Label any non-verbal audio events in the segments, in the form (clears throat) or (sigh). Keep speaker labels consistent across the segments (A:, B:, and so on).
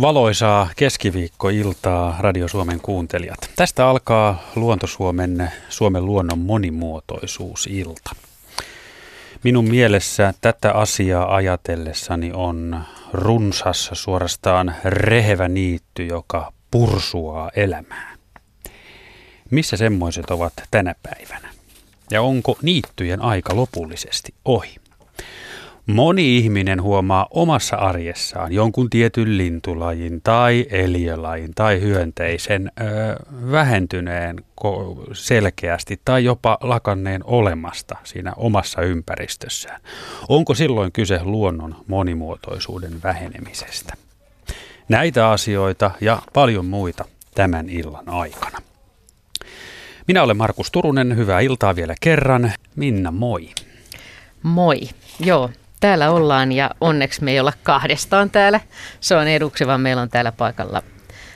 A: Valoisaa keskiviikkoiltaa Radio Suomen kuuntelijat. Tästä alkaa Luontosuomen Suomen luonnon monimuotoisuusilta. Minun mielessä tätä asiaa ajatellessani on runsas, suorastaan rehevä niitty, joka pursuaa elämää. Missä semmoiset ovat tänä päivänä? Ja onko niittyjen aika lopullisesti ohi? Moni ihminen huomaa omassa arjessaan jonkun tietyn lintulajin tai eliölajin tai hyönteisen ö, vähentyneen ko- selkeästi tai jopa lakanneen olemasta siinä omassa ympäristössään. Onko silloin kyse luonnon monimuotoisuuden vähenemisestä? Näitä asioita ja paljon muita tämän illan aikana. Minä olen Markus Turunen, hyvää iltaa vielä kerran. Minna, moi.
B: Moi. Joo, täällä ollaan ja onneksi me ei olla kahdestaan täällä. Se on eduksi, vaan meillä on täällä paikalla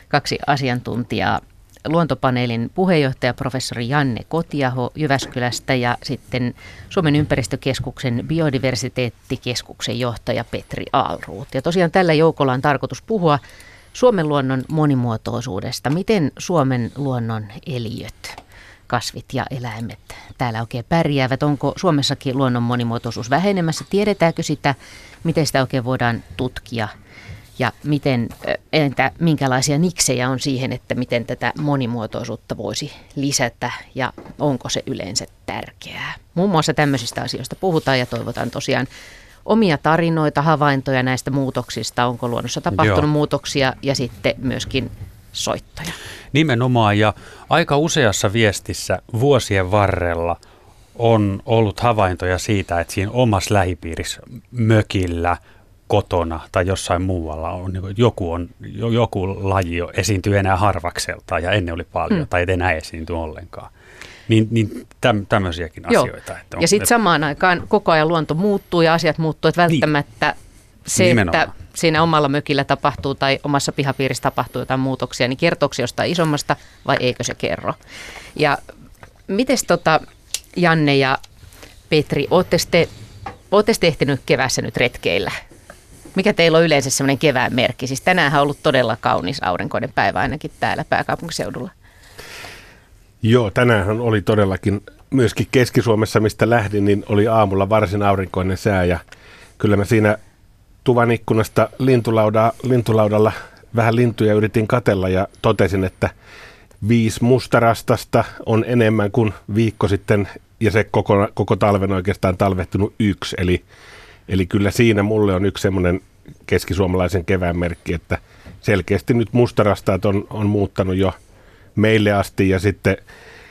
B: kaksi asiantuntijaa. Luontopaneelin puheenjohtaja professori Janne Kotiaho Jyväskylästä ja sitten Suomen ympäristökeskuksen biodiversiteettikeskuksen johtaja Petri Aalruut. Ja tosiaan tällä joukolla on tarkoitus puhua Suomen luonnon monimuotoisuudesta. Miten Suomen luonnon eliöt kasvit ja eläimet täällä oikein pärjäävät? Onko Suomessakin luonnon monimuotoisuus vähenemässä? Tiedetäänkö sitä? Miten sitä oikein voidaan tutkia? Ja miten, entä minkälaisia niksejä on siihen, että miten tätä monimuotoisuutta voisi lisätä ja onko se yleensä tärkeää? Muun muassa tämmöisistä asioista puhutaan ja toivotaan tosiaan omia tarinoita, havaintoja näistä muutoksista, onko luonnossa tapahtunut Joo. muutoksia ja sitten myöskin soittoja.
A: Nimenomaan ja aika useassa viestissä vuosien varrella on ollut havaintoja siitä, että siinä omassa lähipiirissä mökillä, kotona tai jossain muualla on, niin joku, on, joku laji esiintyy enää harvakselta ja ennen oli paljon hmm. tai ei enää esiinty ollenkaan. Niin, niin täm, tämmöisiäkin Joo. asioita.
B: Että on, ja sitten samaan aikaan koko ajan luonto muuttuu ja asiat muuttuu, että niin. välttämättä niin. Se, Nimenomaan. että siinä omalla mökillä tapahtuu tai omassa pihapiirissä tapahtuu jotain muutoksia, niin kertooko se jostain isommasta vai eikö se kerro? Ja miten tota, Janne ja Petri, olette te, olette te ehtinyt keväässä nyt retkeillä? Mikä teillä on yleensä semmoinen kevään merkki? Siis tänään on ollut todella kaunis aurinkoinen päivä ainakin täällä pääkaupunkiseudulla.
C: Joo, tänään oli todellakin myöskin Keski-Suomessa, mistä lähdin, niin oli aamulla varsin aurinkoinen sää ja kyllä mä siinä tuvan ikkunasta lintulauda, lintulaudalla vähän lintuja yritin katella ja totesin, että viisi mustarastasta on enemmän kuin viikko sitten ja se koko, koko talven oikeastaan talvehtunut yksi. Eli, eli kyllä siinä mulle on yksi semmoinen keskisuomalaisen kevään merkki, että selkeästi nyt mustarastaat on, on muuttanut jo meille asti ja sitten,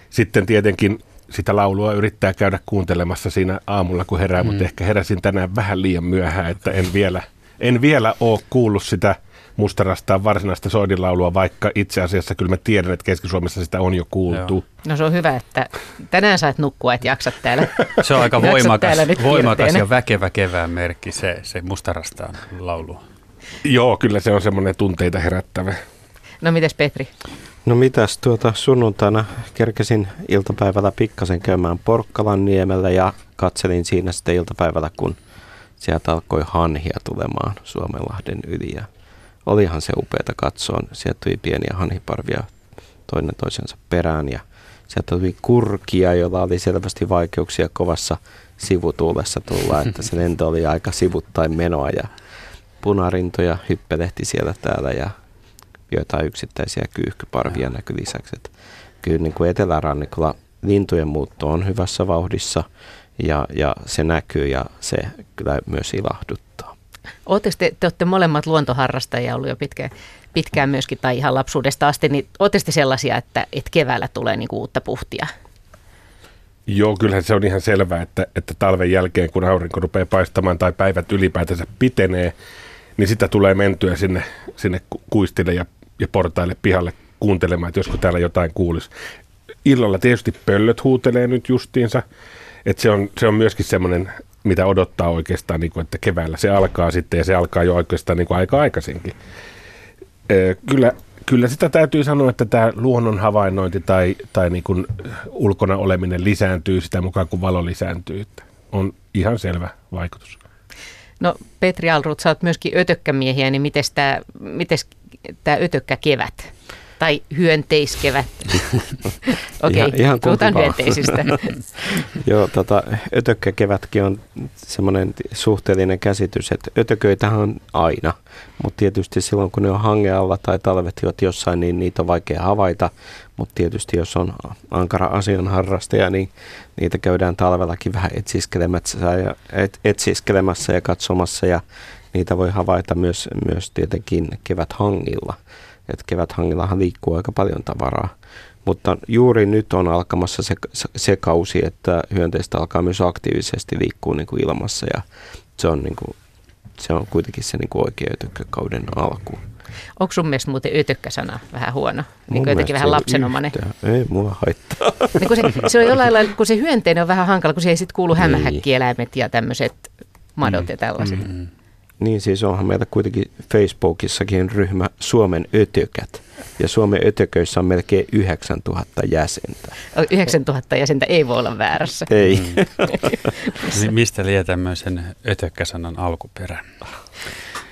C: sitten tietenkin sitä laulua yrittää käydä kuuntelemassa siinä aamulla, kun herää, mm. mutta ehkä heräsin tänään vähän liian myöhään, että en vielä, en vielä ole kuullut sitä mustarastaan varsinaista soidinlaulua, vaikka itse asiassa kyllä mä tiedän, että Keski-Suomessa sitä on jo kuultu. Joo.
B: No se on hyvä, että tänään sait nukkua, että jaksat täällä. (laughs)
A: Se on aika (laughs) voimakas, voimakas ja väkevä kevään merkki se, se mustarastaan laulu.
C: Joo, kyllä se on semmoinen tunteita herättävä.
B: No mites Petri?
D: No mitäs tuota sunnuntaina kerkesin iltapäivällä pikkasen käymään Porkkalan niemellä ja katselin siinä sitten iltapäivällä, kun sieltä alkoi hanhia tulemaan Suomenlahden yli ja olihan se upeata katsoa. Sieltä tuli pieniä hanhiparvia toinen toisensa perään ja sieltä tuli kurkia, jolla oli selvästi vaikeuksia kovassa sivutuulessa tulla, että se (laughs) lento oli aika sivuttain menoa ja punarintoja hyppelehti siellä täällä ja joitain yksittäisiä kyyhkyparvia näkyy lisäksi. Että kyllä niin kuin etelärannikolla lintujen muutto on hyvässä vauhdissa ja, ja se näkyy ja se kyllä myös ilahduttaa.
B: Oletteko te, te olette molemmat luontoharrastajia ollut jo pitkään, pitkään myöskin tai ihan lapsuudesta asti, niin oletteko te sellaisia, että, että keväällä tulee niin uutta puhtia?
C: Joo, kyllähän se on ihan selvää, että, että talven jälkeen, kun aurinko rupeaa paistamaan tai päivät ylipäätänsä pitenee, niin sitä tulee mentyä sinne, sinne kuistille ja ja portaille pihalle kuuntelemaan, että josko täällä jotain kuulisi. Illalla tietysti pöllöt huutelee nyt justiinsa, että se on, se on myöskin semmoinen, mitä odottaa oikeastaan, niin kuin, että keväällä se alkaa sitten ja se alkaa jo oikeastaan niin kuin aika aikaisinkin. Kyllä, kyllä sitä täytyy sanoa, että tämä luonnon havainnointi tai, tai niin kuin ulkona oleminen lisääntyy sitä mukaan, kun valo lisääntyy. On ihan selvä vaikutus.
B: No Petri Alrut, sä oot myöskin ötökkämiehiä, niin miten tämä ötökkä kevät tai hyönteiskevät. (laughs) Okei, okay,
D: ihan
B: puhutaan hyönteisistä. (laughs)
D: Joo, tota, ötökkäkevätkin on semmoinen suhteellinen käsitys, että ötököitähän on aina, mutta tietysti silloin kun ne on hangealla tai talvet jossain, niin niitä on vaikea havaita, mutta tietysti jos on ankara asianharrastaja, niin niitä käydään talvellakin vähän etsiskelemässä ja, et, etsiskelemässä ja katsomassa ja niitä voi havaita myös, myös tietenkin keväthangilla että keväthangillahan liikkuu aika paljon tavaraa. Mutta juuri nyt on alkamassa se, se kausi, että hyönteistä alkaa myös aktiivisesti liikkua niin kuin ilmassa ja se on, niin kuin, se on kuitenkin se niin kuin oikea ötökkäkauden alku.
B: Onko sun mielestä muuten ötökkä-sana vähän huono? Niin kuin jotenkin vähän lapsenomainen.
D: Yhtään. Ei mua haittaa.
B: Niin kun se, se on jollain lailla, kun se hyönteinen on vähän hankala, kun se ei sitten kuulu niin. hämähäkkieläimet ja tämmöiset madot mm. ja tällaiset. Mm.
D: Niin siis onhan meillä kuitenkin Facebookissakin ryhmä Suomen ötökät. Ja Suomen ötököissä on melkein 9000 jäsentä.
B: 9000 jäsentä ei voi olla väärässä.
D: Ei.
A: Mm. Mistä liian tämmöisen ötökkäsanan alkuperä?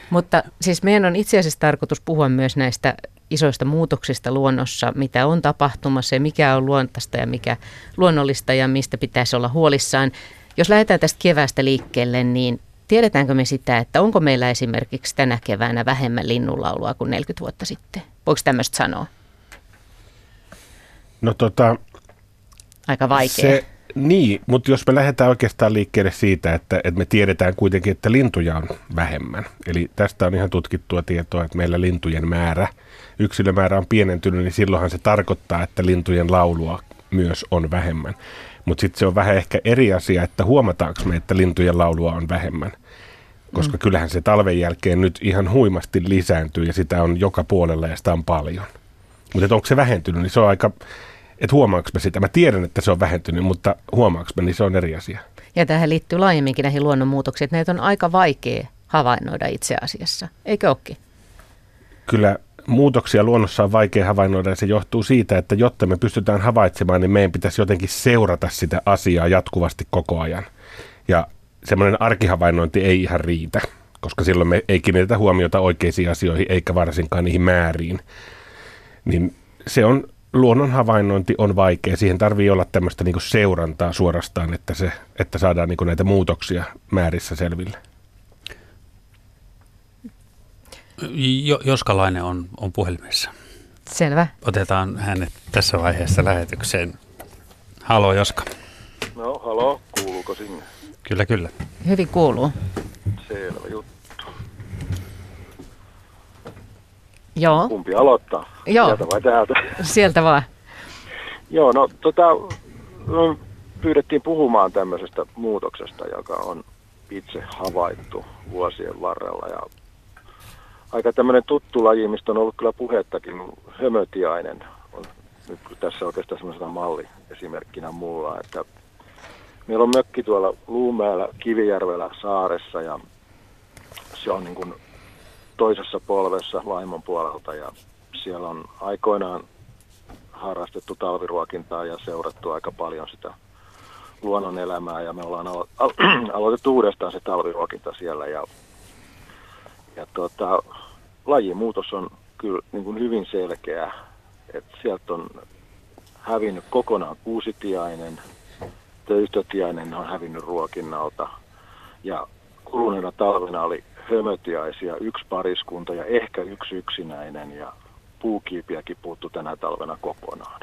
B: Mutta siis meidän on itse asiassa tarkoitus puhua myös näistä isoista muutoksista luonnossa, mitä on tapahtumassa ja mikä on luontaista ja mikä luonnollista ja mistä pitäisi olla huolissaan. Jos lähdetään tästä keväästä liikkeelle, niin Tiedetäänkö me sitä, että onko meillä esimerkiksi tänä keväänä vähemmän linnunlaulua kuin 40 vuotta sitten? Voiko tämmöistä sanoa?
C: No tota...
B: Aika vaikea.
C: Se, niin, mutta jos me lähdetään oikeastaan liikkeelle siitä, että, että me tiedetään kuitenkin, että lintuja on vähemmän. Eli tästä on ihan tutkittua tietoa, että meillä lintujen määrä, yksilömäärä on pienentynyt, niin silloinhan se tarkoittaa, että lintujen laulua myös on vähemmän. Mutta sitten se on vähän ehkä eri asia, että huomataanko me, että lintujen laulua on vähemmän. Koska mm. kyllähän se talven jälkeen nyt ihan huimasti lisääntyy ja sitä on joka puolella ja sitä on paljon. Mutta onko se vähentynyt, niin se on aika, että huomaanko me sitä. Mä tiedän, että se on vähentynyt, mutta huomaanko me, niin se on eri asia.
B: Ja tähän liittyy laajemminkin näihin luonnonmuutoksiin, että näitä on aika vaikea havainnoida itse asiassa, eikö olekin?
C: Kyllä muutoksia luonnossa on vaikea havainnoida ja se johtuu siitä, että jotta me pystytään havaitsemaan, niin meidän pitäisi jotenkin seurata sitä asiaa jatkuvasti koko ajan. Ja semmoinen arkihavainnointi ei ihan riitä, koska silloin me ei kiinnitetä huomiota oikeisiin asioihin eikä varsinkaan niihin määriin. Niin se on, luonnon havainnointi on vaikea. Siihen tarvii olla tämmöistä niin seurantaa suorastaan, että, se, että saadaan niin näitä muutoksia määrissä selville.
A: Jo, Joskalainen on, on puhelimessa.
B: Selvä.
A: Otetaan hänet tässä vaiheessa lähetykseen. Halo Joska.
E: No, halo, kuuluuko sinne?
A: Kyllä, kyllä.
B: Hyvin kuuluu.
E: Selvä juttu.
B: Joo.
E: Kumpi aloittaa?
B: Joo.
E: Sieltä vai täältä?
B: Sieltä vaan.
E: Joo, no tota, no, pyydettiin puhumaan tämmöisestä muutoksesta, joka on itse havaittu vuosien varrella ja aika tämmöinen tuttu laji, mistä on ollut kyllä puhettakin, hömötiainen on nyt tässä oikeastaan semmoisena malli esimerkkinä mulla, että meillä on mökki tuolla Luumäellä, Kivijärvellä, saaressa ja se on niin kuin toisessa polvessa vaimon puolelta ja siellä on aikoinaan harrastettu talviruokintaa ja seurattu aika paljon sitä luonnon elämää ja me ollaan alo- alo- (clears throat) aloitettu uudestaan se talviruokinta siellä ja ja tuota, lajimuutos on kyllä niin kuin hyvin selkeä, että sieltä on hävinnyt kokonaan kuusitiainen, töistötiainen on hävinnyt ruokinnalta ja kuluneena talvena oli hömötiaisia, yksi pariskunta ja ehkä yksi yksinäinen ja puukiipiäkin puuttu tänä talvena kokonaan.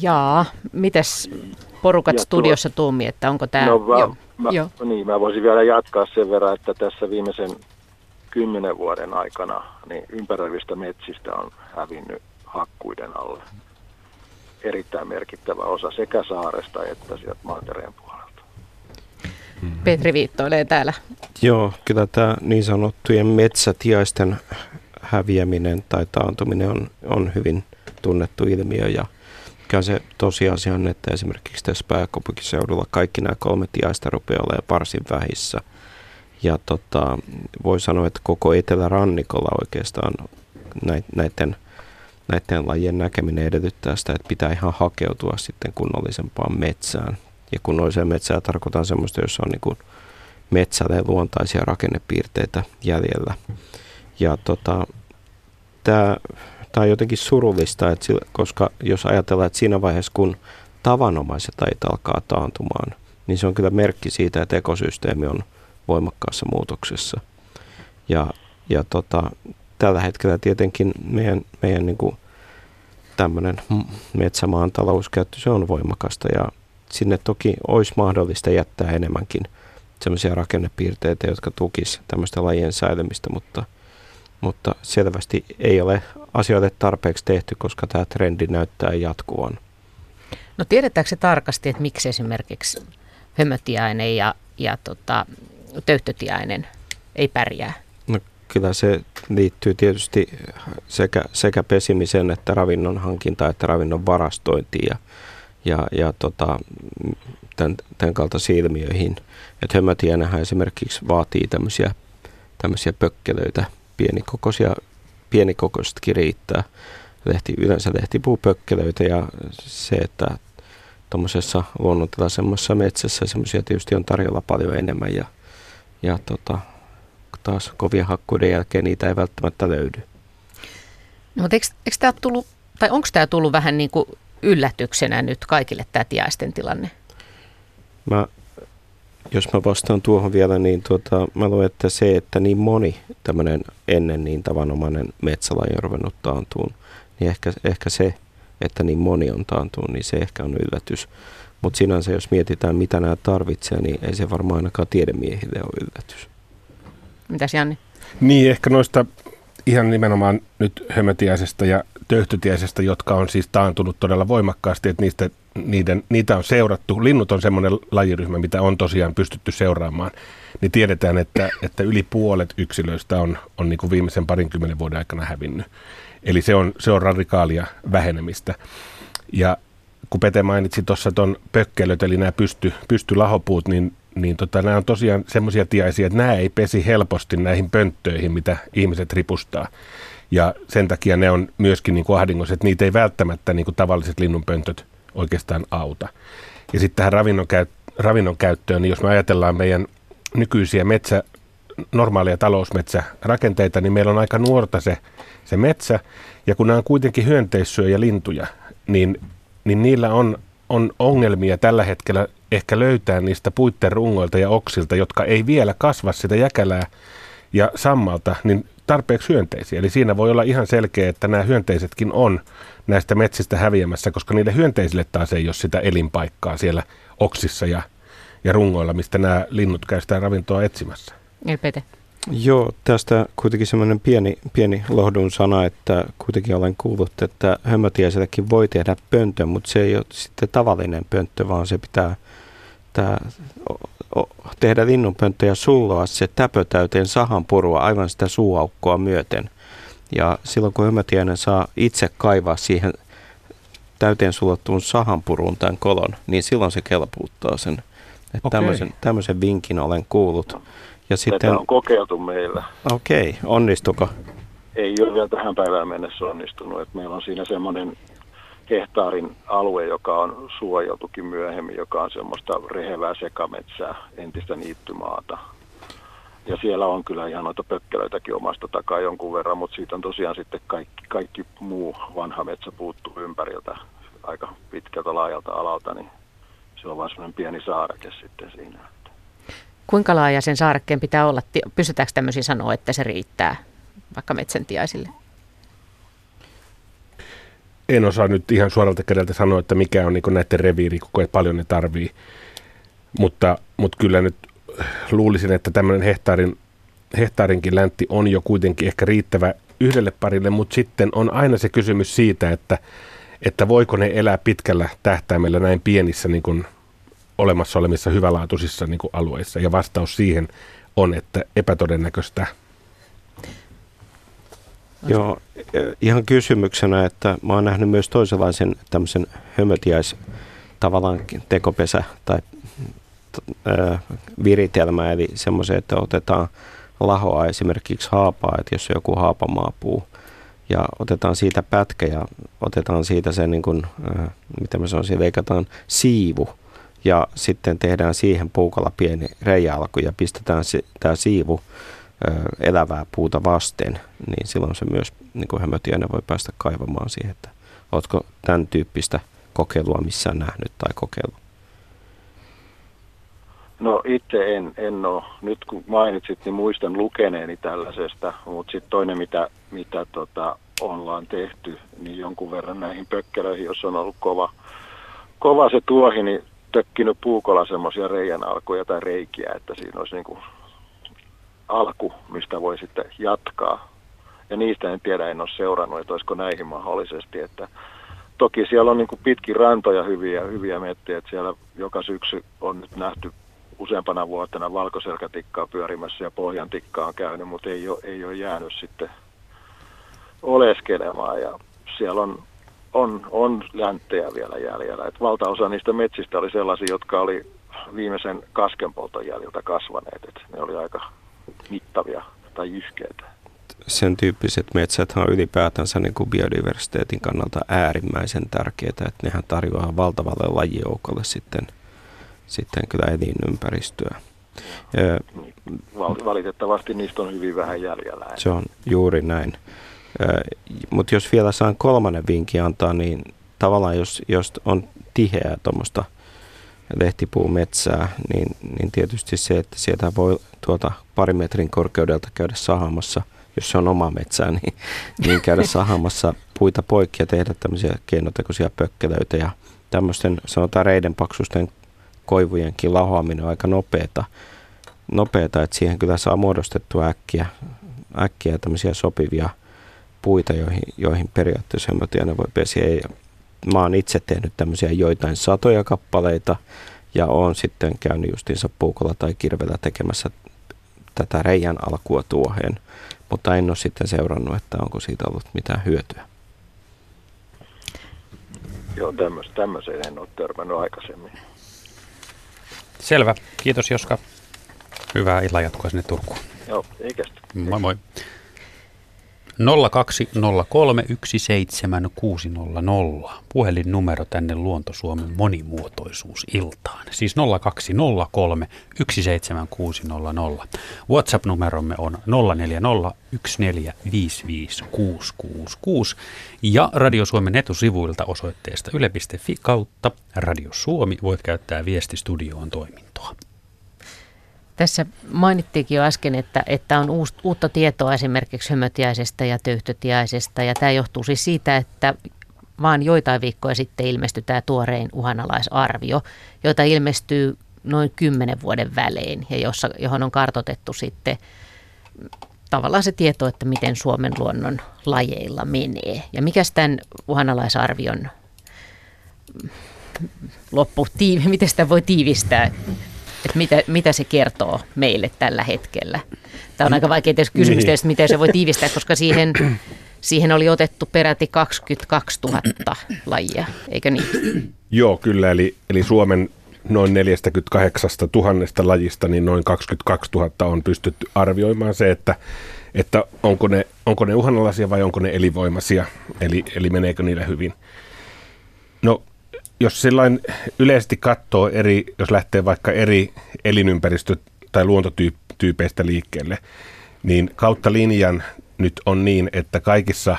B: Jaa, mites porukat ja studiossa tuo, tuumi, että onko tämä...
E: No, mä, jo, mä, jo. Niin, mä voisin vielä jatkaa sen verran, että tässä viimeisen kymmenen vuoden aikana niin ympäröivistä metsistä on hävinnyt hakkuiden alle. Erittäin merkittävä osa sekä saaresta että sieltä mantereen puolelta.
B: Petri viittoilee täällä.
D: Joo, kyllä tämä niin sanottujen metsätiaisten häviäminen tai taantuminen on, on hyvin tunnettu ilmiö ja Kyllä se tosiasia on, että esimerkiksi tässä pääkaupunkiseudulla kaikki nämä kolme tiaista rupeaa olemaan varsin vähissä. Ja tota, voi sanoa, että koko etelärannikolla oikeastaan näiden, näiden lajien näkeminen edellyttää sitä, että pitää ihan hakeutua sitten kunnollisempaan metsään. Ja kunnolliseen metsään tarkoitan semmoista, jossa on niin metsälle luontaisia rakennepiirteitä jäljellä. Ja tota, tämä on jotenkin surullista, että sillä, koska jos ajatellaan, että siinä vaiheessa kun tavanomaiset lajit alkaa taantumaan, niin se on kyllä merkki siitä, että ekosysteemi on voimakkaassa muutoksessa. Ja, ja tota, tällä hetkellä tietenkin meidän, meidän niin kuin tämmöinen metsämaan talouskäyttö, se on voimakasta ja sinne toki olisi mahdollista jättää enemmänkin semmoisia rakennepiirteitä, jotka tukis tämmöistä lajien säilymistä, mutta, mutta selvästi ei ole asioille tarpeeksi tehty, koska tämä trendi näyttää jatkuvan.
B: No tiedetäänkö se tarkasti, että miksi esimerkiksi hömötiainen ja, ja tota, töyhtötiainen ei pärjää?
D: No kyllä se liittyy tietysti sekä, sekä pesimisen että ravinnon hankintaan että ravinnon varastointiin ja, ja, ja tota, tämän, tämän kaltaisiin ilmiöihin. Että esimerkiksi vaatii tämmöisiä, tämmöisiä pökkelöitä, pienikokoisia, pienikokoisetkin riittää. Lehti, yleensä lehtipuupökkelöitä ja se, että tuommoisessa luonnontilaisemmassa metsässä semmoisia tietysti on tarjolla paljon enemmän ja, ja tota, taas kovien hakkuiden jälkeen niitä ei välttämättä löydy.
B: No, mutta eikö, eikö tämä tullut, tai onko tämä tullut vähän niin kuin yllätyksenä nyt kaikille tämä tiaisten tilanne?
D: Mä, jos mä vastaan tuohon vielä, niin tuota, mä luulen, että se, että niin moni tämmöinen ennen niin tavanomainen metsälaji on ruvennut taantuun, niin ehkä, ehkä se, että niin moni on taantunut, niin se ehkä on yllätys. Mutta sinänsä, jos mietitään, mitä nämä tarvitsee, niin ei se varmaan ainakaan tiedemiehille ole yllätys.
B: Mitäs Janni?
C: Niin, ehkä noista ihan nimenomaan nyt hömötiäisestä ja töyhtötiäisestä, jotka on siis taantunut todella voimakkaasti, että niistä, niiden, niitä on seurattu. Linnut on semmoinen lajiryhmä, mitä on tosiaan pystytty seuraamaan. Niin tiedetään, että, että yli puolet yksilöistä on, on niin kuin viimeisen parinkymmenen vuoden aikana hävinnyt. Eli se on, se on radikaalia vähenemistä. Ja kun Pete mainitsi tuossa tuon pökkelöt, eli nämä pysty, pystylahopuut, niin niin tota, nämä on tosiaan semmoisia tiaisia, että nämä ei pesi helposti näihin pönttöihin, mitä ihmiset ripustaa. Ja sen takia ne on myöskin niin kuin ahdingossa, että niitä ei välttämättä niin kuin tavalliset linnunpöntöt oikeastaan auta. Ja sitten tähän ravinnon, käy, ravinnon käyttöön, niin jos me ajatellaan meidän nykyisiä metsä, normaaleja talousmetsärakenteita, niin meillä on aika nuorta se, se metsä. Ja kun nämä on kuitenkin hyönteissyöjä lintuja, niin, niin niillä on, on ongelmia tällä hetkellä ehkä löytää niistä puitten rungoilta ja oksilta, jotka ei vielä kasva sitä jäkälää ja sammalta, niin tarpeeksi hyönteisiä. Eli siinä voi olla ihan selkeä, että nämä hyönteisetkin on näistä metsistä häviämässä, koska niille hyönteisille taas ei ole sitä elinpaikkaa siellä oksissa ja, ja rungoilla, mistä nämä linnut käy sitä ravintoa etsimässä.
B: Eli Pete.
D: Joo, tästä kuitenkin semmoinen pieni, pieni lohdun sana, että kuitenkin olen kuullut, että hömötiäisellekin voi tehdä pönttö, mutta se ei ole sitten tavallinen pönttö, vaan se pitää että tehdä linnunpönttöjä sulloa se täpö täyteen sahanpurua aivan sitä suuaukkoa myöten. Ja silloin kun hömötiäinen saa itse kaivaa siihen täyteen sulottuun sahanpuruun tämän kolon, niin silloin se kelpuuttaa sen. Että tämmöisen, tämmöisen vinkin olen kuullut.
E: Ja sitten, Tätä on kokeiltu meillä.
D: Okei, okay. onnistuko?
E: Ei ole vielä tähän päivään mennessä onnistunut. Että meillä on siinä semmoinen hehtaarin alue, joka on suojeltukin myöhemmin, joka on semmoista rehevää sekametsää, entistä niittymaata. Ja siellä on kyllä ihan noita pökkelöitäkin omasta takaa jonkun verran, mutta siitä on tosiaan sitten kaikki, kaikki muu vanha metsä puuttuu ympäriltä aika pitkältä laajalta alalta, niin se on vain semmoinen pieni saareke sitten siinä.
B: Kuinka laaja sen saarekkeen pitää olla? Pystytäänkö tämmöisiä sanoa, että se riittää vaikka metsäntiaisille?
C: En osaa nyt ihan suoralta kädeltä sanoa, että mikä on niin näiden reviiri, kuinka paljon ne tarvii. Mutta, mutta kyllä nyt luulisin, että tämmöinen hehtaarin, hehtaarinkin läntti on jo kuitenkin ehkä riittävä yhdelle parille, mutta sitten on aina se kysymys siitä, että, että voiko ne elää pitkällä tähtäimellä näin pienissä niin kuin olemassa olemissa hyvälaatuisissa niin kuin alueissa. Ja vastaus siihen on, että epätodennäköistä
D: Joo, ihan kysymyksenä, että mä oon nähnyt myös toisenlaisen tämmöisen hömötiäis tavallaan tekopesä tai äh, viritelmä, eli semmoisen, että otetaan lahoa esimerkiksi haapaa, että jos joku haapamaapuu, ja otetaan siitä pätkä ja otetaan siitä se, niin kuin, äh, mitä mä sanoisin, leikataan siivu, ja sitten tehdään siihen puukalla pieni reiäalku ja pistetään se, tämä siivu elävää puuta vasten, niin silloin se myös niin kuin hömötiainen voi päästä kaivamaan siihen, että oletko tämän tyyppistä kokeilua missään nähnyt tai kokeilua?
E: No itse en, en ole. Nyt kun mainitsit, niin muistan lukeneeni tällaisesta, mutta sitten toinen, mitä, mitä tota, ollaan tehty, niin jonkun verran näihin pökkelöihin, jos on ollut kova, kova se tuohi, niin tökkinyt puukolla semmoisia reijän alkuja tai reikiä, että siinä olisi niin kuin alku, mistä voi sitten jatkaa. Ja niistä en tiedä, en ole seurannut, että olisiko näihin mahdollisesti, että toki siellä on niin pitkin rantoja hyviä, hyviä mettiä, että siellä joka syksy on nyt nähty useampana vuotena valkoselkätikkaa pyörimässä ja pohjantikkaa on käynyt, mutta ei ole, ei ole jäänyt sitten oleskelemaan ja siellä on, on, on länttejä vielä jäljellä. Et valtaosa niistä metsistä oli sellaisia, jotka oli viimeisen kaskenpolton jäljiltä kasvaneet. Et ne oli aika mittavia tai jyskeitä.
D: Sen tyyppiset metsät on ylipäätänsä niin kuin biodiversiteetin kannalta äärimmäisen tärkeitä, että nehän tarjoaa valtavalle lajijoukolle sitten, sitten kyllä elinympäristöä.
E: Valitettavasti niistä on hyvin vähän jäljellä.
D: Se on juuri näin. Mutta jos vielä saan kolmannen vinkin antaa, niin tavallaan jos, jos on tiheää tuommoista lehtipuumetsää, niin, niin tietysti se, että sieltä voi tuota pari metrin korkeudelta käydä sahamassa, jos se on oma metsää, niin, niin käydä (laughs) sahamassa puita poikki ja tehdä tämmöisiä keinotekoisia pökkelöitä ja tämmöisten sanotaan reiden paksusten koivujenkin lahoaminen on aika nopeata, nopeata, että siihen kyllä saa muodostettua äkkiä, äkkiä tämmöisiä sopivia puita, joihin, joihin periaatteessa hömötiainen voi pesiä. Ja mä oon itse tehnyt tämmöisiä joitain satoja kappaleita ja oon sitten käynyt justiinsa puukolla tai kirvellä tekemässä tätä reijän alkua tuoheen, mutta en ole sitten seurannut, että onko siitä ollut mitään hyötyä.
E: Joo, tämmöiseen en ole törmännyt aikaisemmin.
A: Selvä. Kiitos Joska. Hyvää illanjatkoa sinne Turkuun.
E: Joo, eikä
A: Moi moi. 020317600. Puhelinnumero tänne Luontosuomen monimuotoisuusiltaan. Siis 020317600. WhatsApp-numeromme on 0401455666 ja Radio Suomen etusivuilta osoitteesta yle.fi kautta Radio Suomi voit käyttää viestistudioon toimintoa.
B: Tässä mainittiinkin jo äsken, että, että on uus, uutta tietoa esimerkiksi hömötiäisestä ja töyhtötiäisestä. Ja tämä johtuu siis siitä, että vaan joitain viikkoja sitten ilmestyi tämä tuorein uhanalaisarvio, jota ilmestyy noin kymmenen vuoden välein ja jossa, johon on kartotettu sitten tavallaan se tieto, että miten Suomen luonnon lajeilla menee. Ja mikä tämän uhanalaisarvion loppu, tiivi, miten sitä voi tiivistää? Että mitä, mitä se kertoo meille tällä hetkellä. Tämä on aika vaikea kysymys, niin. että miten se voi tiivistää, koska siihen, siihen oli otettu peräti 22 000 lajia, eikö niin?
C: Joo, kyllä. Eli, eli Suomen noin 48 000 lajista, niin noin 22 000 on pystytty arvioimaan se, että, että onko, ne, onko ne uhanalaisia vai onko ne elinvoimaisia, eli, eli meneekö niille hyvin. No jos sellainen yleisesti katsoo eri, jos lähtee vaikka eri elinympäristö- tai luontotyypeistä liikkeelle, niin kautta linjan nyt on niin, että kaikissa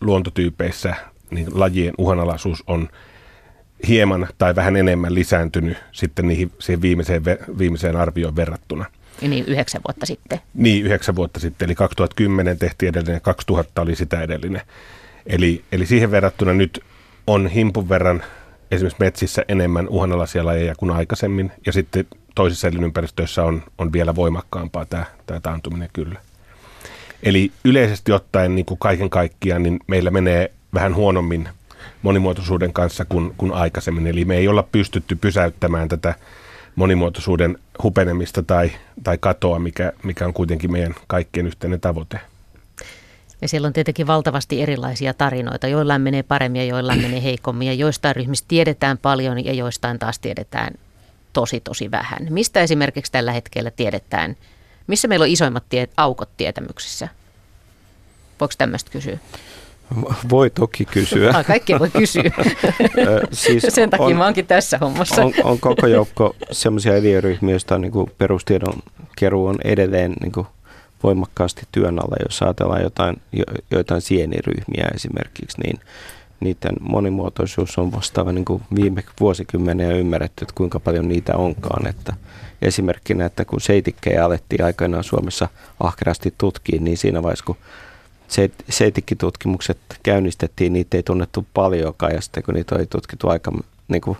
C: luontotyypeissä niin lajien uhanalaisuus on hieman tai vähän enemmän lisääntynyt sitten niihin, siihen viimeiseen, viimeiseen arvioon verrattuna.
B: Niin yhdeksän vuotta sitten.
C: Niin, yhdeksän vuotta sitten. Eli 2010 tehtiin edellinen, 2000 oli sitä edellinen. Eli, eli siihen verrattuna nyt on himpun verran esimerkiksi metsissä enemmän uhanalaisia lajeja kuin aikaisemmin, ja sitten toisissa elinympäristöissä on, on vielä voimakkaampaa tämä, tämä taantuminen kyllä. Eli yleisesti ottaen niin kuin kaiken kaikkiaan, niin meillä menee vähän huonommin monimuotoisuuden kanssa kuin, kuin aikaisemmin. Eli me ei olla pystytty pysäyttämään tätä monimuotoisuuden hupenemista tai, tai katoa, mikä, mikä on kuitenkin meidän kaikkien yhteinen tavoite.
B: Ja siellä on tietenkin valtavasti erilaisia tarinoita. Joillain menee paremmin ja joillain menee heikommin. Ja joistain ryhmistä tiedetään paljon ja joistain taas tiedetään tosi tosi vähän. Mistä esimerkiksi tällä hetkellä tiedetään, missä meillä on isoimmat tie- aukot tietämyksissä? Voiko tämmöistä kysyä?
D: Voi toki kysyä.
B: Ah, kaikkea voi kysyä. (laughs) siis (laughs) Sen takia on, mä oonkin tässä hommassa.
D: On, on koko joukko sellaisia eliöryhmiä, joista niin perustiedon keruu on edelleen niin kuin voimakkaasti työn alla. Jos ajatellaan jotain, jo, joitain sieniryhmiä esimerkiksi, niin niiden monimuotoisuus on vastaava niin kuin viime vuosikymmeniä ymmärretty, että kuinka paljon niitä onkaan. Että esimerkkinä, että kun seitikkejä alettiin aikanaan Suomessa ahkerasti tutkiin, niin siinä vaiheessa kun seitikkitutkimukset käynnistettiin, niitä ei tunnettu paljonkaan ja sitten kun niitä oli tutkittu aika niin kuin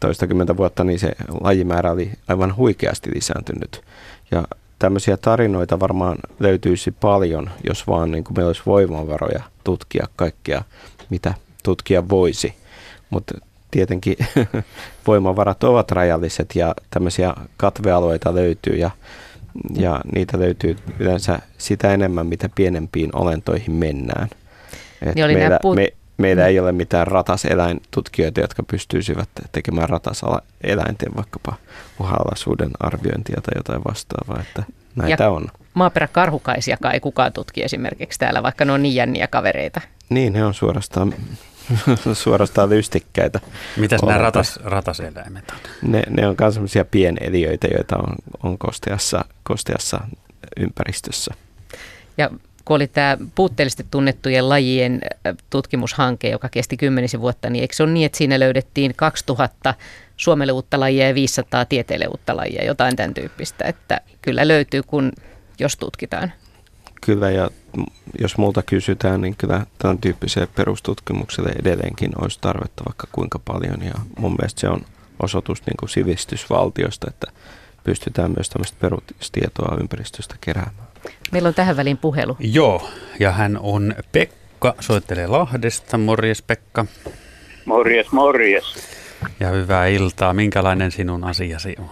D: toistakymmentä vuotta, niin se lajimäärä oli aivan huikeasti lisääntynyt. Ja tämmöisiä tarinoita varmaan löytyisi paljon, jos vaan niin kuin meillä olisi voimavaroja tutkia kaikkea, mitä tutkia voisi. Mutta tietenkin (laughs) voimavarat ovat rajalliset ja tämmöisiä katvealueita löytyy ja, ja niitä löytyy yleensä sitä enemmän, mitä pienempiin olentoihin mennään. Et niin meillä, puut- me, meillä ei ole mitään rataseläintutkijoita, jotka pystyisivät tekemään rataseläinten vaikkapa uhalaisuuden arviointia tai jotain vastaavaa, että näitä ja on.
B: Maaperäkarhukaisia ei kukaan tutki esimerkiksi täällä, vaikka ne on niin jänniä kavereita.
D: Niin, ne on suorastaan (laughs) suorastaan lystikkäitä.
A: Mitäs nämä ratas, rataseläimet
D: on? Ne, ne on myös sellaisia pieneliöitä, joita on, on kosteassa, kosteassa ympäristössä.
B: Ja kun oli tämä puutteellisesti tunnettujen lajien tutkimushanke, joka kesti kymmenisen vuotta, niin eikö se ole niin, että siinä löydettiin 2000 Suomelle uutta lajia ja 500 tieteelle uutta lajia, jotain tämän tyyppistä, että kyllä löytyy, kun jos tutkitaan.
D: Kyllä, ja jos multa kysytään, niin kyllä tämän tyyppiselle perustutkimukselle edelleenkin olisi tarvetta vaikka kuinka paljon. Ja mun mielestä se on osoitus niin kuin sivistysvaltiosta, että pystytään myös tämmöistä perustietoa ympäristöstä keräämään.
B: Meillä on tähän väliin puhelu.
A: Joo, ja hän on Pekka, soittelee Lahdesta. Morjes Pekka.
F: Morjes, morjes.
A: Ja hyvää iltaa. Minkälainen sinun asiasi on?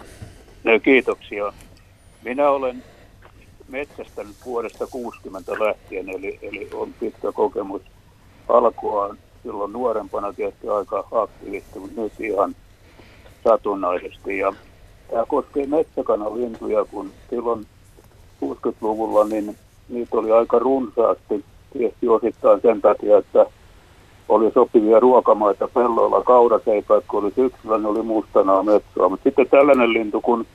F: No kiitoksia. Minä olen metsästänyt vuodesta 60 lähtien, eli, eli on pitkä kokemus alkuaan silloin nuorempana tietysti aika aktiivisesti, mutta nyt ihan satunnaisesti. Ja tämä koskee metsäkanalintuja, kun silloin 60-luvulla niin niitä oli aika runsaasti, tietysti osittain sen takia, että oli sopivia ruokamaita pelloilla, kauraseipäät, kun oli syksyllä, ne oli mustanaa metsoa. Mutta sitten tällainen lintu, kun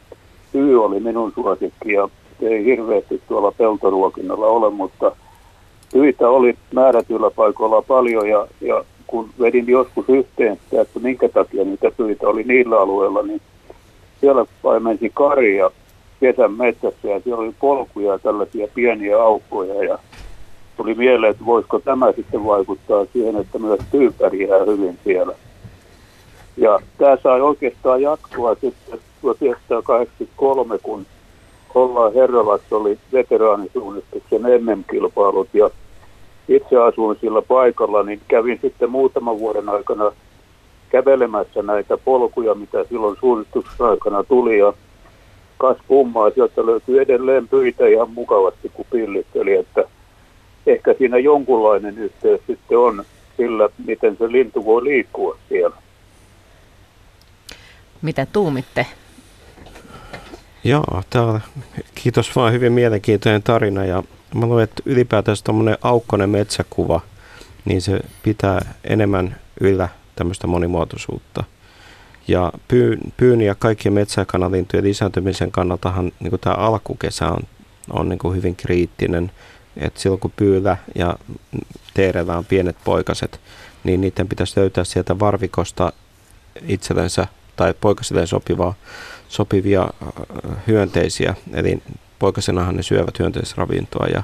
F: syy oli minun suosikki ja ei hirveästi tuolla peltoruokinnalla ole, mutta syitä oli määrätyillä paikoilla paljon ja, ja kun vedin joskus yhteen sitä, että minkä takia niitä syitä oli niillä alueilla, niin siellä paimensi karja kesän metsässä ja siellä oli polkuja tällaisia pieniä aukkoja ja tuli mieleen, että voisiko tämä sitten vaikuttaa siihen, että myös tyy pärjää hyvin siellä. Ja tämä sai oikeastaan jatkua sitten 1983, kun ollaan Herralassa oli veteraanisuunnistuksen MM-kilpailut ja itse asuin sillä paikalla, niin kävin sitten muutaman vuoden aikana kävelemässä näitä polkuja, mitä silloin suunnistuksen aikana tuli ja kas kummaa, sieltä löytyy edelleen pyitä ihan mukavasti kuin pillit, eli että ehkä siinä jonkunlainen yhteys sitten on sillä, miten se lintu voi liikkua siellä.
B: Mitä tuumitte
D: Joo, tämä on, kiitos vaan hyvin mielenkiintoinen tarina ja mä luulen, että ylipäätään tuommoinen aukkonen metsäkuva, niin se pitää enemmän yllä tämmöistä monimuotoisuutta. Ja pyyn, pyyn ja kaikkien metsäkanalintujen lisääntymisen kannaltahan niin tämä alkukesä on, on niin hyvin kriittinen. Et silloin kun pyylä ja teerellä on pienet poikaset, niin niiden pitäisi löytää sieltä varvikosta itsellensä tai poikasilleen sopivaa sopivia äh, hyönteisiä, eli poikasenahan ne syövät hyönteisravintoa ja,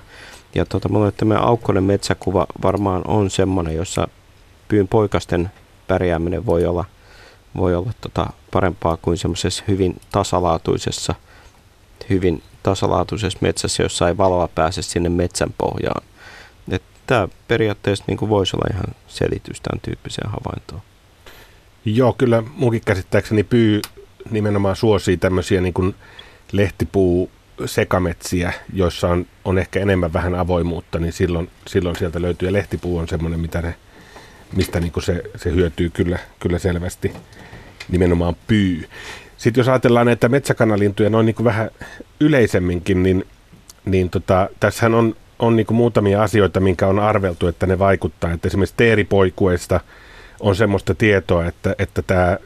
D: ja tota, mulla tämä aukkonen metsäkuva varmaan on semmoinen, jossa pyyn poikasten pärjääminen voi olla, voi olla tota parempaa kuin semmoisessa hyvin tasalaatuisessa, hyvin tasalaatuisessa metsässä, jossa ei valoa pääse sinne metsän pohjaan. Tämä periaatteessa niin kuin voisi olla ihan selitys tämän tyyppiseen havaintoon.
C: Joo, kyllä munkin käsittääkseni pyy nimenomaan suosii tämmöisiä niin kuin lehtipuu sekametsiä, joissa on, on ehkä enemmän vähän avoimuutta, niin silloin, silloin sieltä löytyy. Ja lehtipuu on semmoinen, mitä ne, mistä niin se, se hyötyy kyllä, kyllä selvästi nimenomaan pyy. Sitten jos ajatellaan näitä metsäkanalintuja noin niin vähän yleisemminkin, niin, niin tota, tässähän on on niin muutamia asioita, minkä on arveltu, että ne vaikuttaa. Että esimerkiksi teeripoikueista on semmoista tietoa, että, että tämä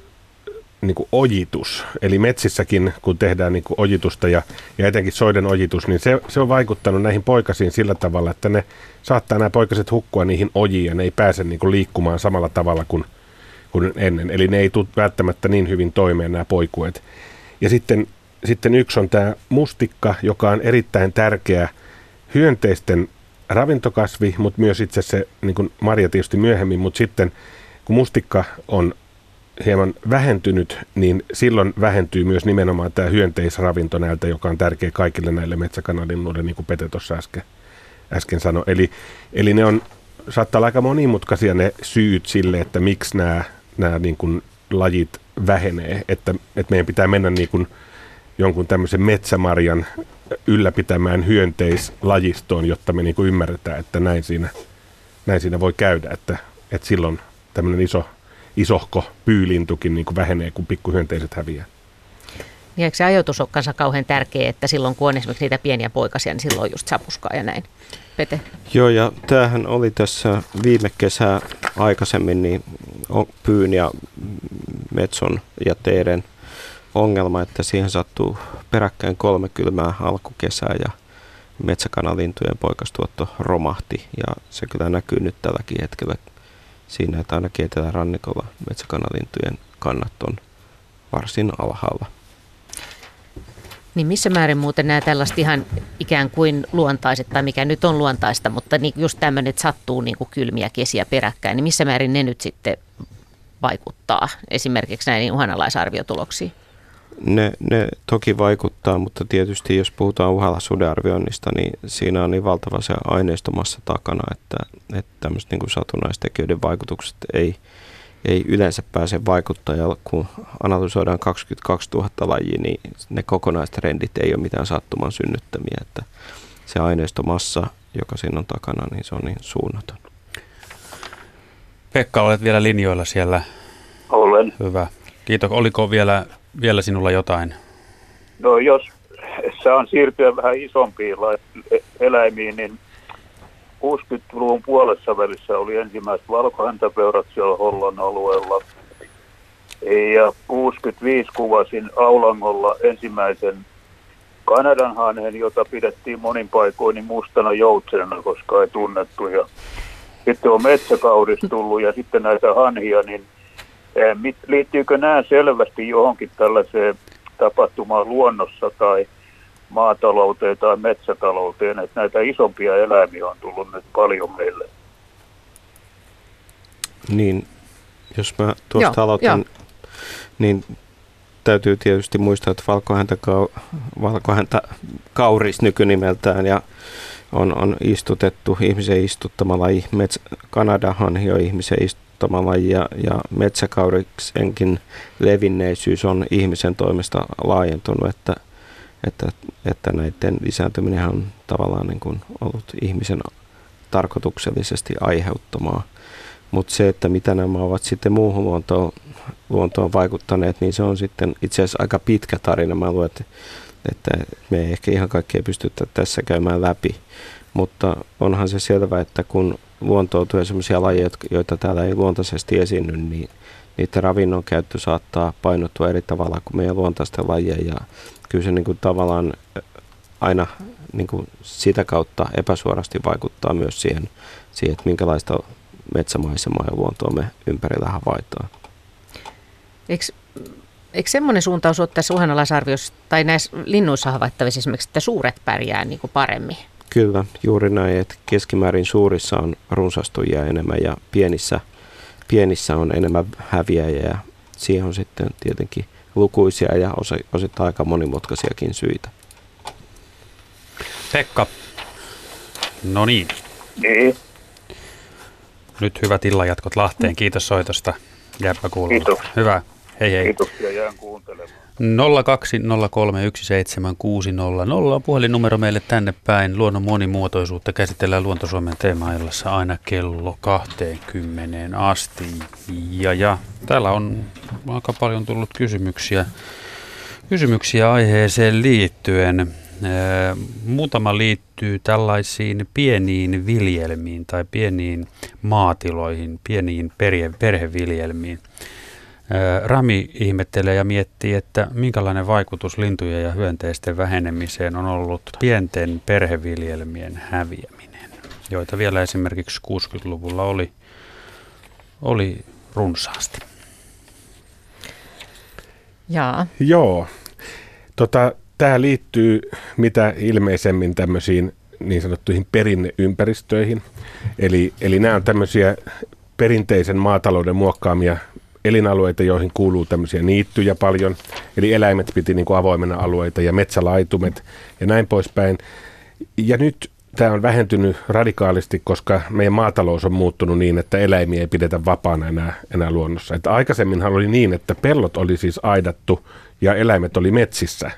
C: niin kuin ojitus, eli metsissäkin kun tehdään niin kuin ojitusta ja, ja etenkin soiden ojitus, niin se, se on vaikuttanut näihin poikasiin sillä tavalla, että ne saattaa nämä poikaset hukkua niihin ojiin ja ne ei pääse niin kuin liikkumaan samalla tavalla kuin, kuin ennen. Eli ne ei tule välttämättä niin hyvin toimeen nämä poikueet. Ja sitten, sitten yksi on tämä mustikka, joka on erittäin tärkeä hyönteisten ravintokasvi, mutta myös itse se, niin kuin Marja tietysti myöhemmin, mutta sitten kun mustikka on hieman vähentynyt, niin silloin vähentyy myös nimenomaan tämä hyönteisravinto näiltä, joka on tärkeä kaikille näille metsäkanalinnuille, niin kuin Pete tuossa äsken, äsken sanoi. Eli, eli ne on, saattaa olla aika monimutkaisia ne syyt sille, että miksi nämä, nämä niin kuin lajit vähenee. Että, että meidän pitää mennä niin kuin jonkun tämmöisen metsämarjan ylläpitämään hyönteislajistoon, jotta me niin kuin ymmärretään, että näin siinä, näin siinä voi käydä, että, että silloin tämmöinen iso isohko pyylintukin niin kuin vähenee, kun pikkuhyönteiset häviää.
B: Niin eikö se ajoitus ole kanssa kauhean tärkeä, että silloin kun on esimerkiksi niitä pieniä poikasia, niin silloin on just sapuskaa ja näin. Pete?
D: Joo, ja tämähän oli tässä viime kesää aikaisemmin niin pyyn ja metson ja teiden ongelma, että siihen sattuu peräkkäin kolme kylmää alkukesää ja metsäkanalintujen poikastuotto romahti ja se kyllä näkyy nyt tälläkin hetkellä siinä, että ainakin etelärannikolla metsäkanalintujen kannat on varsin alhaalla.
B: Niin missä määrin muuten nämä tällaista ihan ikään kuin luontaiset, tai mikä nyt on luontaista, mutta niin just tämmöinen, että sattuu niin kuin kylmiä kesiä peräkkäin, niin missä määrin ne nyt sitten vaikuttaa esimerkiksi näihin uhanalaisarviotuloksiin?
D: Ne, ne toki vaikuttaa, mutta tietysti jos puhutaan uhalla sudearvioinnista, niin siinä on niin valtava se aineistomassa takana, että, että tämmöiset niin satunnaistekijöiden vaikutukset ei, ei yleensä pääse vaikuttajalla. Kun analysoidaan 22 000 lajia, niin ne kokonaistrendit ei ole mitään sattuman synnyttämiä. Että se aineistomassa, joka siinä on takana, niin se on niin suunnaton.
A: Pekka, olet vielä linjoilla siellä.
F: Olen.
A: Hyvä. Kiitos. Oliko vielä vielä sinulla jotain?
F: No jos saan siirtyä vähän isompiin eläimiin, niin 60-luvun puolessa välissä oli ensimmäiset valkohäntäpeurat siellä Hollon alueella. Ja 65 kuvasin Aulangolla ensimmäisen Kanadan hanhen, jota pidettiin monin paikoin niin mustana joutsenena, koska ei tunnettu. Ja sitten on metsäkaudis tullut ja sitten näitä hanhia, niin liittyykö nämä selvästi johonkin tällaiseen tapahtumaan luonnossa tai maatalouteen tai metsätalouteen, että näitä isompia eläimiä on tullut nyt paljon meille?
D: Niin, jos mä tuosta Joo, aloitan, jo. niin täytyy tietysti muistaa, että valkohäntä, valkohäntä kauris nykynimeltään ja on, on istutettu ihmisen istuttamalla, metsä, Kanadahan jo ihmisen istuttamalla tuottamalla ja, ja metsäkauriksenkin levinneisyys on ihmisen toimesta laajentunut, että, että, että näiden lisääntyminen on tavallaan niin kuin ollut ihmisen tarkoituksellisesti aiheuttamaa. Mutta se, että mitä nämä ovat sitten muuhun luontoon, luontoon vaikuttaneet, niin se on sitten itse asiassa aika pitkä tarina. Mä luulen, että, että me ei ehkä ihan kaikkea pystytä tässä käymään läpi. Mutta onhan se selvä, että kun luontoutuu sellaisia lajeja, joita täällä ei luontaisesti esiinny, niin niiden ravinnon käyttö saattaa painottua eri tavalla kuin meidän luontaisten lajien. Ja kyllä se niin kuin tavallaan aina niin kuin sitä kautta epäsuorasti vaikuttaa myös siihen, siihen että minkälaista metsämaisemaa ja luontoa me ympärillä havaitaan.
B: Eikö, eikö semmoinen suuntaus ole tässä uhanalaisarviossa tai näissä linnuissa havaittavissa esimerkiksi, että suuret pärjää niin kuin paremmin?
D: Kyllä, juuri näin, että keskimäärin suurissa on runsastujia enemmän ja pienissä, pienissä on enemmän häviäjiä ja siihen on sitten tietenkin lukuisia ja osittain aika monimutkaisiakin syitä.
A: Pekka, no niin.
F: Niin.
A: Nyt hyvät illanjatkot Lahteen. Kiitos soitosta. Jääpä kuulua.
F: Kiitos.
A: Hyvä. Hei hei.
F: Kiitoksia, jään kuuntelemaan.
A: 020317600 on puhelinnumero meille tänne päin. Luonnon monimuotoisuutta käsitellään Luontosuomen teemaillassa aina kello 20 asti. Ja, ja täällä on aika paljon tullut kysymyksiä, kysymyksiä aiheeseen liittyen. Muutama liittyy tällaisiin pieniin viljelmiin tai pieniin maatiloihin, pieniin perhe, perheviljelmiin. Rami ihmettelee ja miettii, että minkälainen vaikutus lintujen ja hyönteisten vähenemiseen on ollut pienten perheviljelmien häviäminen, joita vielä esimerkiksi 60-luvulla oli, oli runsaasti.
B: Jaa.
C: Joo. Tota, Tämä liittyy mitä ilmeisemmin tämmöisiin niin sanottuihin perinneympäristöihin. Eli, eli nämä on tämmöisiä perinteisen maatalouden muokkaamia elinalueita, joihin kuuluu tämmöisiä niittyjä paljon. Eli eläimet piti niin kuin avoimena alueita ja metsälaitumet ja näin poispäin. Ja nyt tämä on vähentynyt radikaalisti, koska meidän maatalous on muuttunut niin, että eläimiä ei pidetä vapaana enää, enää luonnossa. Että aikaisemminhan oli niin, että pellot oli siis aidattu ja eläimet oli metsissä.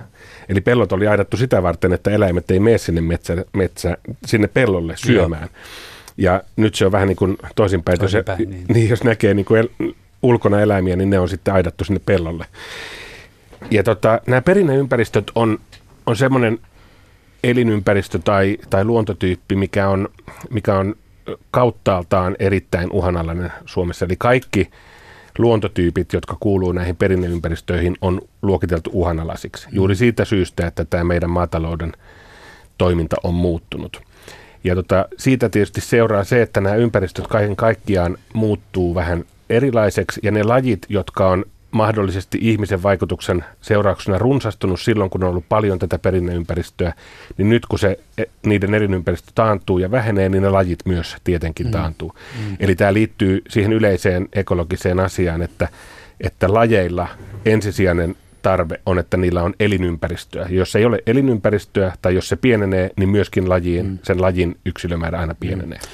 C: Eli pellot oli aidattu sitä varten, että eläimet ei mene sinne, metsä, metsä, sinne pellolle syömään. Joo. Ja nyt se on vähän niin kuin toisinpäin. Toisinpäin jos, niin. niin. jos näkee niin kuin el, ulkona eläimiä, niin ne on sitten aidattu sinne pellolle. Ja tota, nämä perinneympäristöt on, on semmoinen elinympäristö tai, tai luontotyyppi, mikä on, mikä on kauttaaltaan erittäin uhanalainen Suomessa. Eli kaikki luontotyypit, jotka kuuluu näihin perinneympäristöihin, on luokiteltu uhanalaisiksi. Juuri siitä syystä, että tämä meidän maatalouden toiminta on muuttunut. Ja tota, siitä tietysti seuraa se, että nämä ympäristöt kaiken kaikkiaan muuttuu vähän erilaiseksi, ja ne lajit, jotka on mahdollisesti ihmisen vaikutuksen seurauksena runsastunut silloin, kun on ollut paljon tätä perinneympäristöä, niin nyt kun se, e, niiden elinympäristö taantuu ja vähenee, niin ne lajit myös tietenkin mm. taantuu. Mm. Eli tämä liittyy siihen yleiseen ekologiseen asiaan, että, että lajeilla ensisijainen tarve on, että niillä on elinympäristöä. Jos ei ole elinympäristöä tai jos se pienenee, niin myöskin lajiin, mm. sen lajin yksilömäärä aina pienenee. Mm.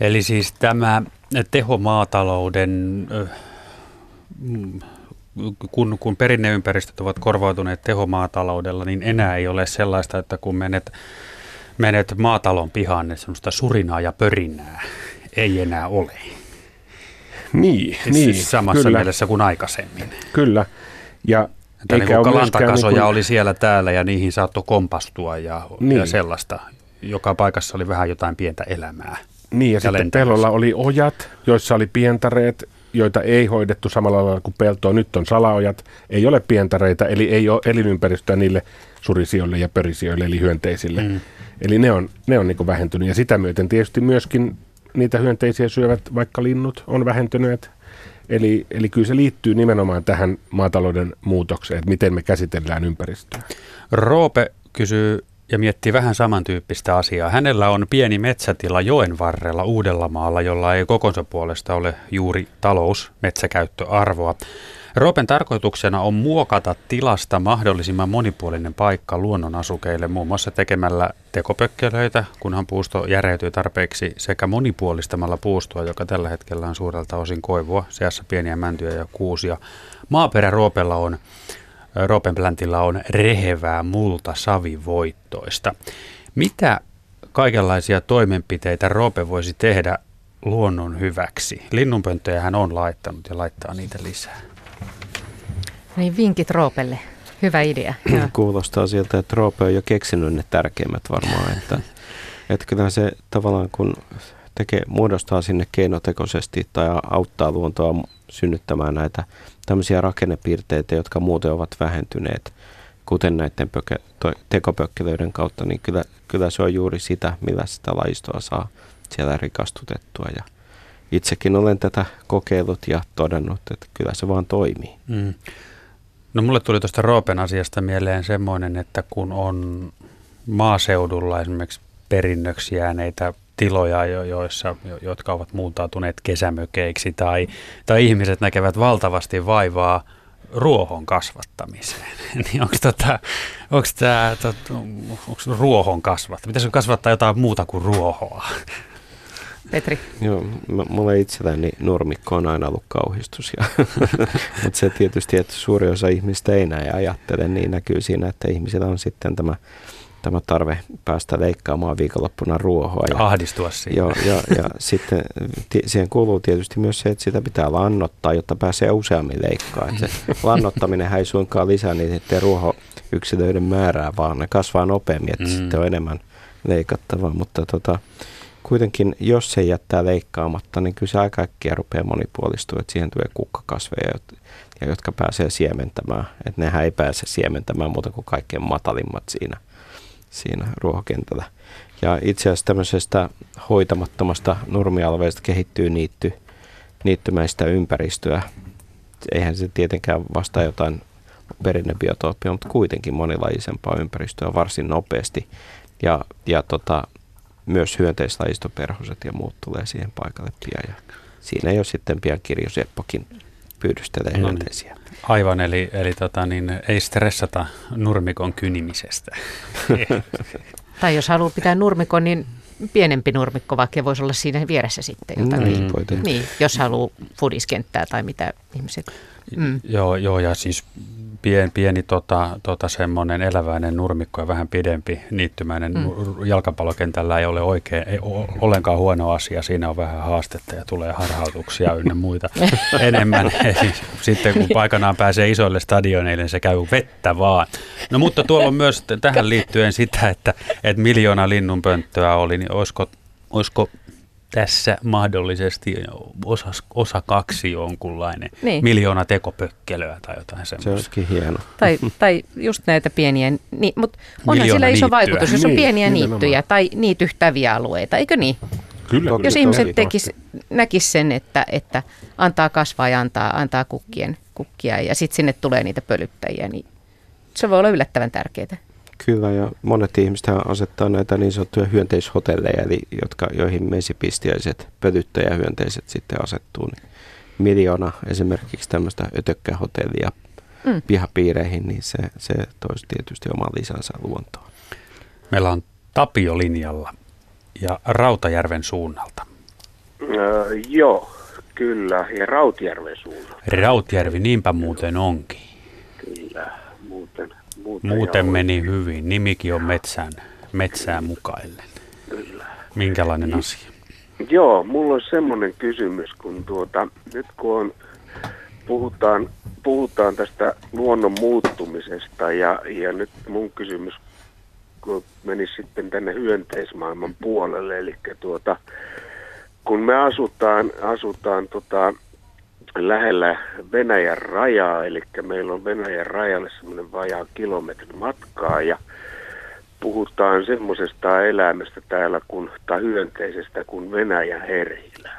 A: Eli siis tämä tehomaatalouden kun, kun perinneympäristöt ovat korvautuneet tehomaataloudella, niin enää ei ole sellaista, että kun menet, menet maatalon pihaan, niin semmoista surinaa ja pörinää ei enää ole.
C: Niin,
A: siis niin samassa kyllä. mielessä kuin aikaisemmin.
C: Kyllä. Ja
A: että eikä niin lantakasoja niin kuin... oli siellä täällä ja niihin saattoi kompastua ja, niin. ja sellaista. Joka paikassa oli vähän jotain pientä elämää.
C: Niin ja, ja sitten pellolla oli ojat, joissa oli pientareet, joita ei hoidettu samalla lailla kuin peltoa. Nyt on salaojat, ei ole pientareita, eli ei ole elinympäristöä niille surisioille ja pörisijoille, eli hyönteisille. Mm. Eli ne on, ne on niin vähentynyt. Ja sitä myöten tietysti myöskin niitä hyönteisiä syövät vaikka linnut on vähentyneet. Eli, eli kyllä se liittyy nimenomaan tähän maatalouden muutokseen, että miten me käsitellään ympäristöä.
A: Roope kysyy ja miettii vähän samantyyppistä asiaa. Hänellä on pieni metsätila joen varrella Uudellamaalla, jolla ei kokonsa puolesta ole juuri talousmetsäkäyttöarvoa. Roopen tarkoituksena on muokata tilasta mahdollisimman monipuolinen paikka luonnonasukeille, muun muassa tekemällä tekopökkelöitä, kunhan puusto järeytyy tarpeeksi, sekä monipuolistamalla puustoa, joka tällä hetkellä on suurelta osin koivua, seassa pieniä mäntyjä ja kuusia. Maaperä Roopella on Roopenpläntillä on rehevää multa savivoittoista. Mitä kaikenlaisia toimenpiteitä Roope voisi tehdä luonnon hyväksi? Linnunpönttöjä hän on laittanut ja laittaa niitä lisää.
B: Niin vinkit Roopelle. Hyvä idea. (clears throat)
D: Kuulostaa siltä, että Roope on jo keksinyt ne tärkeimmät varmaan. Että, että kyllä se tavallaan kun tekee, muodostaa sinne keinotekoisesti tai auttaa luontoa synnyttämään näitä tämmöisiä rakennepiirteitä, jotka muuten ovat vähentyneet, kuten näiden pöke, to, kautta, niin kyllä, kyllä se on juuri sitä, millä sitä lajistoa saa siellä rikastutettua. Ja itsekin olen tätä kokeillut ja todennut, että kyllä se vaan toimii. Mm.
A: No mulle tuli tuosta Roopen asiasta mieleen semmoinen, että kun on maaseudulla esimerkiksi perinnöksi jääneitä tiloja, joissa, jotka ovat muuntautuneet kesämökeiksi tai, tai ihmiset näkevät valtavasti vaivaa ruohon kasvattamiseen. (laughs) niin onko tota, tämä tot, ruohon kasvattaminen? Pitäisikö kasvattaa jotain muuta kuin ruohoa? (laughs)
B: Petri?
D: Joo, mulle itselläni nurmikko on aina ollut kauhistus. Ja, (laughs) mutta se tietysti, että suuri osa ihmistä ei näin ajattele, niin näkyy siinä, että ihmisillä on sitten tämä tämä tarve päästä leikkaamaan viikonloppuna ruohoa.
A: Ja, ahdistua siihen.
D: Joo, ja, ja (laughs) sitten t- siihen kuuluu tietysti myös se, että sitä pitää lannottaa, jotta pääsee useammin leikkaa. se (laughs) lannottaminen ei suinkaan lisää niiden ruoho yksilöiden määrää, vaan ne kasvaa nopeammin, että mm. sitten on enemmän leikattavaa. Mutta tota, kuitenkin, jos se jättää leikkaamatta, niin kyllä se aika äkkiä rupeaa monipuolistua, että siihen tulee kukkakasveja, ja jotka pääsee siementämään. Että nehän ei pääse siementämään muuta kuin kaikkein matalimmat siinä, siinä ruohokentällä. Ja itse asiassa tämmöisestä hoitamattomasta nurmialueesta kehittyy niitty, niittymäistä ympäristöä. Eihän se tietenkään vastaa jotain perinnebiotooppia, mutta kuitenkin monilajisempaa ympäristöä varsin nopeasti. Ja, ja tota, myös hyönteislajistoperhoset ja muut tulee siihen paikalle pian. Ja siinä ei ole sitten pian kirjo Seppokin pyydystelee no niin. hyönteisiä.
A: Aivan, eli, eli tota, niin, ei stressata nurmikon kynimisestä. (laughs)
B: tai jos haluaa pitää nurmikon, niin pienempi nurmikko vaikka voisi olla siinä vieressä sitten jotakin. Mm, niin, jos haluaa fudiskenttää tai mitä ihmiset
A: Mm. Joo, joo, ja siis pien, pieni tota, tota semmoinen eläväinen nurmikko ja vähän pidempi niittymäinen mm. jalkapallokentällä ei ole oikein, ei ole ollenkaan huono asia. Siinä on vähän haastetta ja tulee harhautuksia ynnä (laughs) muita enemmän. (laughs) Sitten kun paikanaan pääsee isoille stadioneille, se käy vettä vaan. No mutta tuolla on myös tähän liittyen sitä, että, että miljoona linnunpönttöä oli, niin olisiko, olisiko tässä mahdollisesti osa, osa kaksi jonkunlainen niin. miljoona tekopökkelöä tai jotain semmoista.
D: Se olisikin hieno.
B: Tai, tai just näitä pieniä, ni, mutta onhan sillä iso niittyä. vaikutus, jos on niin, pieniä niittyjä tai niityhtäviä alueita, eikö niin?
C: Kyllä,
B: jos
C: kyllä,
B: ihmiset tekis, näkis sen, että, että antaa kasvaa ja antaa, antaa kukkien, kukkia ja sitten sinne tulee niitä pölyttäjiä, niin se voi olla yllättävän tärkeää.
D: Kyllä, ja monet ihmiset asettaa näitä niin sanottuja hyönteishotelleja, eli jotka, joihin mesipistiäiset pölyttäjähyönteiset sitten asettuu. Niin miljoona esimerkiksi tämmöistä ötökkähotellia mm. pihapiireihin, niin se, se toisi tietysti oman lisänsä luontoon.
A: Meillä on Tapio linjalla ja Rautajärven suunnalta.
G: Öö, joo, kyllä, ja Rautjärven suunnalta.
A: Rautjärvi, niinpä muuten onkin.
G: Kyllä, muuten
A: Muuten, meni hyvin. Nimikin on metsään, metsään mukaillen. Kyllä. Minkälainen asia?
G: Joo, mulla on semmoinen kysymys, kun tuota, nyt kun on, puhutaan, puhutaan tästä luonnon muuttumisesta ja, ja nyt mun kysymys kun menisi sitten tänne hyönteismaailman puolelle, eli tuota, kun me asutaan, asutaan tota, lähellä Venäjän rajaa, eli meillä on Venäjän rajalle semmoinen vajaa kilometrin matkaa ja puhutaan semmoisesta eläimestä täällä kun, tai hyönteisestä kuin Venäjän herhilä.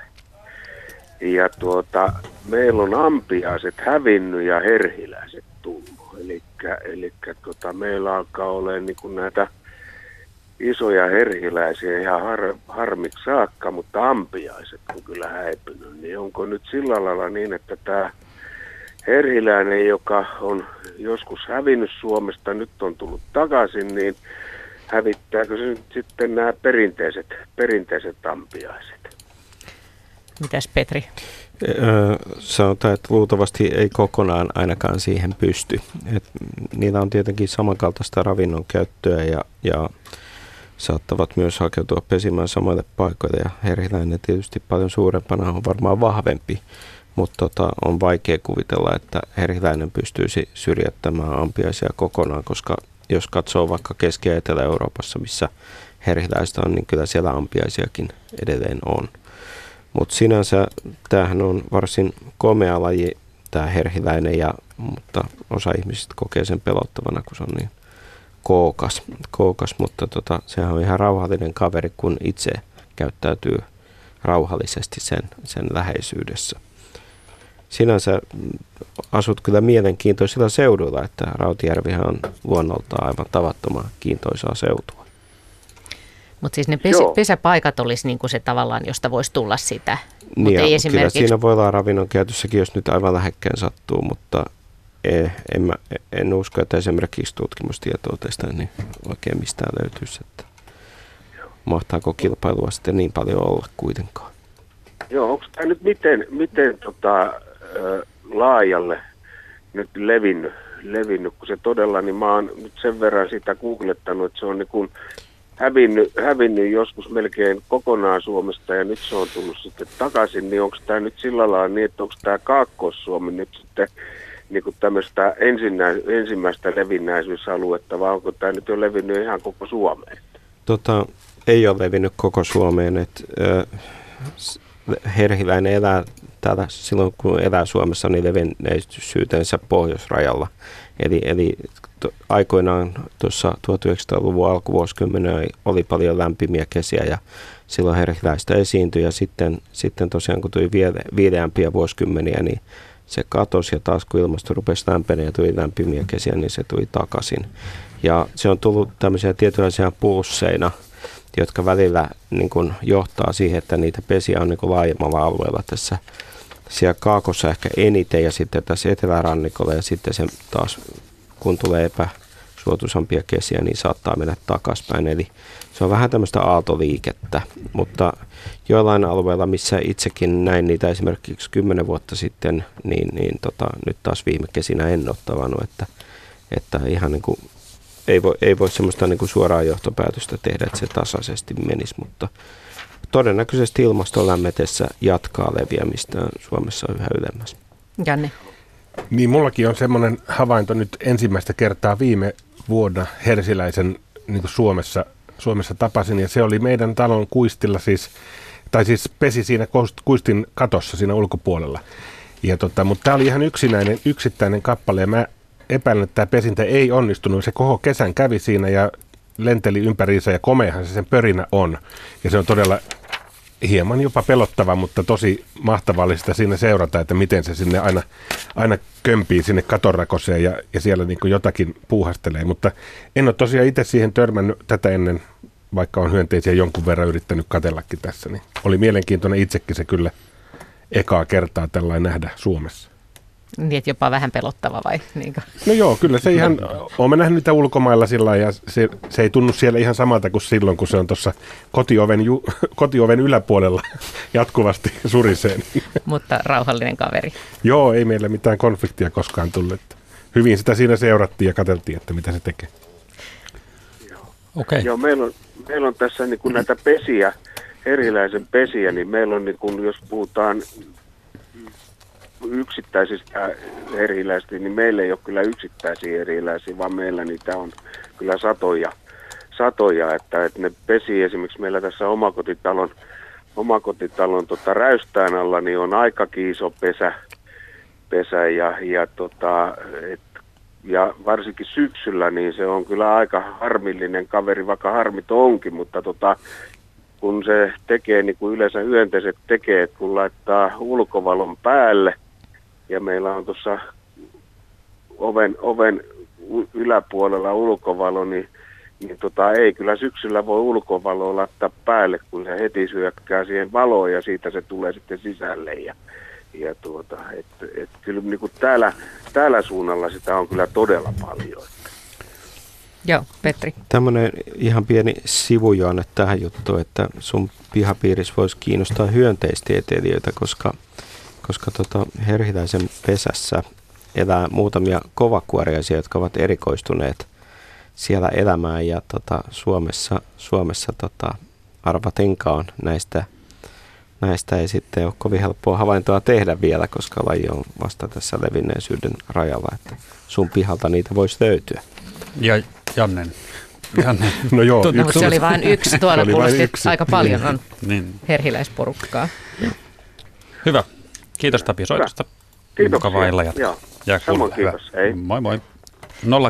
G: Ja tuota, meillä on ampiaiset hävinnyt ja herhiläiset tullut. Eli tuota, meillä alkaa olla niin näitä isoja herhiläisiä ihan har, harmiksi saakka, mutta ampiaiset on kyllä häipynyt. Niin onko nyt sillä lailla niin, että tämä herhiläinen, joka on joskus hävinnyt Suomesta, nyt on tullut takaisin, niin hävittääkö se nyt sitten nämä perinteiset, perinteiset ampiaiset?
B: Mitäs Petri?
D: sanotaan, että luultavasti ei kokonaan ainakaan siihen pysty. Et niillä on tietenkin samankaltaista ravinnon käyttöä ja, ja saattavat myös hakeutua pesimään samoille paikoille ja herhiläinen tietysti paljon suurempana on varmaan vahvempi, mutta tota, on vaikea kuvitella, että herhiläinen pystyisi syrjättämään ampiaisia kokonaan, koska jos katsoo vaikka Keski- ja Etelä-Euroopassa, missä herhiläistä on, niin kyllä siellä ampiaisiakin edelleen on. Mutta sinänsä tämähän on varsin komea laji, tämä herhiläinen, ja, mutta osa ihmisistä kokee sen pelottavana, kun se on niin kookas, kookas mutta tota, sehän on ihan rauhallinen kaveri, kun itse käyttäytyy rauhallisesti sen, sen läheisyydessä. Sinänsä asut kyllä mielenkiintoisilla seuduilla, että Rautijärvihän on luonnoltaan aivan tavattoman kiintoisaa seutua.
B: Mutta siis ne pes- pesäpaikat olisi niinku se tavallaan, josta voisi tulla sitä.
D: Niin, ei esimerkiksi... Kyllä siinä voi olla ravinnon käytössäkin, jos nyt aivan lähekkeen sattuu, mutta en, en, mä, en usko, että esimerkiksi tutkimustietoa tästä niin oikein mistään löytyisi, että mahtaako kilpailua sitten niin paljon olla kuitenkaan.
G: Joo, onko tämä nyt miten, miten tota, laajalle nyt levinnyt, levinnyt, kun se todella, niin mä oon nyt sen verran sitä googlettanut, että se on niin kuin hävinnyt, hävinnyt joskus melkein kokonaan Suomesta ja nyt se on tullut sitten takaisin, niin onko tämä nyt sillä lailla niin, että onko tämä Kaakkois-Suomi nyt sitten niin kuin tämmöistä ensinnä, ensimmäistä levinnäisyysaluetta, vai onko tämä nyt jo levinnyt ihan koko Suomeen?
D: Tota, ei ole levinnyt koko Suomeen. Et, äh, herhiläinen elää täällä silloin, kun elää Suomessa, niin levinneisyytensä pohjoisrajalla. Eli, eli to, aikoinaan tuossa 1900-luvun alkuvuosikymmenen oli paljon lämpimiä kesiä ja silloin herhiläistä esiintyi ja sitten, sitten tosiaan kun tuli viileämpiä vuosikymmeniä, niin se katosi ja taas kun ilmasto rupesi lämpenemään ja tuli lämpimiä kesiä, niin se tuli takaisin. Ja se on tullut tämmöisiä tietynlaisia pulsseina, jotka välillä niin kuin johtaa siihen, että niitä pesiä on niin kuin laajemmalla alueella tässä siellä kaakossa ehkä eniten ja sitten tässä etelärannikolla ja sitten se taas kun tulee epäsuotuisampia kesiä, niin saattaa mennä takaspäin. Eli se on vähän tämmöistä aaltoliikettä, mutta joillain alueilla, missä itsekin näin niitä esimerkiksi kymmenen vuotta sitten, niin, niin tota, nyt taas viime kesinä en ole tavannut, että, että ihan niin kuin, ei voi, ei voi semmoista niin kuin suoraa johtopäätöstä tehdä, että se tasaisesti menisi, mutta todennäköisesti ilmaston lämmetessä jatkaa leviämistä Suomessa yhä ylemmäs.
B: Janne.
C: Niin, mullakin on semmoinen havainto nyt ensimmäistä kertaa viime vuonna Hersiläisen niin Suomessa, Suomessa tapasin, ja se oli meidän talon kuistilla siis, tai siis pesi siinä kuistin katossa siinä ulkopuolella. Ja tota, mutta tämä oli ihan yksinäinen, yksittäinen kappale, ja mä epäilen, että tämä pesintä ei onnistunut. Se koko kesän kävi siinä ja lenteli ympäriinsä ja komeahan se sen pörinä on. Ja se on todella hieman jopa pelottava, mutta tosi mahtavallista siinä seurata, että miten se sinne aina, aina kömpii sinne katorakoseen ja, ja siellä niin jotakin puuhastelee. Mutta en ole tosiaan itse siihen törmännyt tätä ennen, vaikka on hyönteisiä jonkun verran yrittänyt katellakin tässä. Niin oli mielenkiintoinen itsekin se kyllä ekaa kertaa tällainen nähdä Suomessa.
B: Niin, että jopa vähän pelottava vai? Niinkö?
C: No joo, kyllä se ihan, olen nähnyt niitä ulkomailla sillä ja se, se, ei tunnu siellä ihan samalta kuin silloin, kun se on tuossa kotioven, ju, (laughs) kotioven yläpuolella jatkuvasti suriseen.
B: Mutta rauhallinen kaveri.
C: joo, ei meillä mitään konfliktia koskaan tullut. Hyvin sitä siinä seurattiin ja katseltiin, että mitä se tekee.
G: Okay. Joo, meillä on, meillä on tässä niin kuin näitä pesiä, erilaisen pesiä, niin meillä on, niin kuin, jos puhutaan yksittäisistä erilaisista, niin meillä ei ole kyllä yksittäisiä erilaisia, vaan meillä niitä on kyllä satoja, satoja että, että ne pesi esimerkiksi meillä tässä omakotitalon, omakotitalon tota, räystään alla, niin on aika iso pesä, pesä ja, ja, tota, et, ja varsinkin syksyllä, niin se on kyllä aika harmillinen kaveri, vaikka harmit onkin, mutta tota, kun se tekee niin kuin yleensä hyönteiset tekee, että kun laittaa ulkovalon päälle – ja meillä on tuossa oven, oven yläpuolella ulkovalo, niin, niin tota, ei kyllä syksyllä voi ulkovaloa laittaa päälle, kun se heti syökkää siihen valoon ja siitä se tulee sitten sisälle. Ja, ja tuota, et, et kyllä niin kuin täällä, täällä suunnalla sitä on kyllä todella paljon.
B: Joo, Petri.
D: Tämmöinen ihan pieni sivujoanne tähän juttuun, että sun pihapiirissä voisi kiinnostaa hyönteistieteilijöitä, koska koska tota Herhiläisen pesässä elää muutamia kovakuoriaisia, jotka ovat erikoistuneet siellä elämään ja tota, Suomessa, Suomessa tota, arvatenkaan näistä, näistä ei sitten ole kovin helppoa havaintoa tehdä vielä, koska laji on vasta tässä levinneisyyden rajalla, että sun pihalta niitä voisi löytyä.
A: Ja Jannen.
B: Janne. No joo, Tuntuu, yksi. se oli vain (laughs) yksi. Tuolla kuulosti yksi. aika paljon on niin. herhiläisporukkaa.
A: Hyvä. Kiitos Tapio soitosta.
G: Kiitos.
A: Mukavaa illan jatkoa.
G: Ja Samoin kiitos. Hei.
A: Moi moi.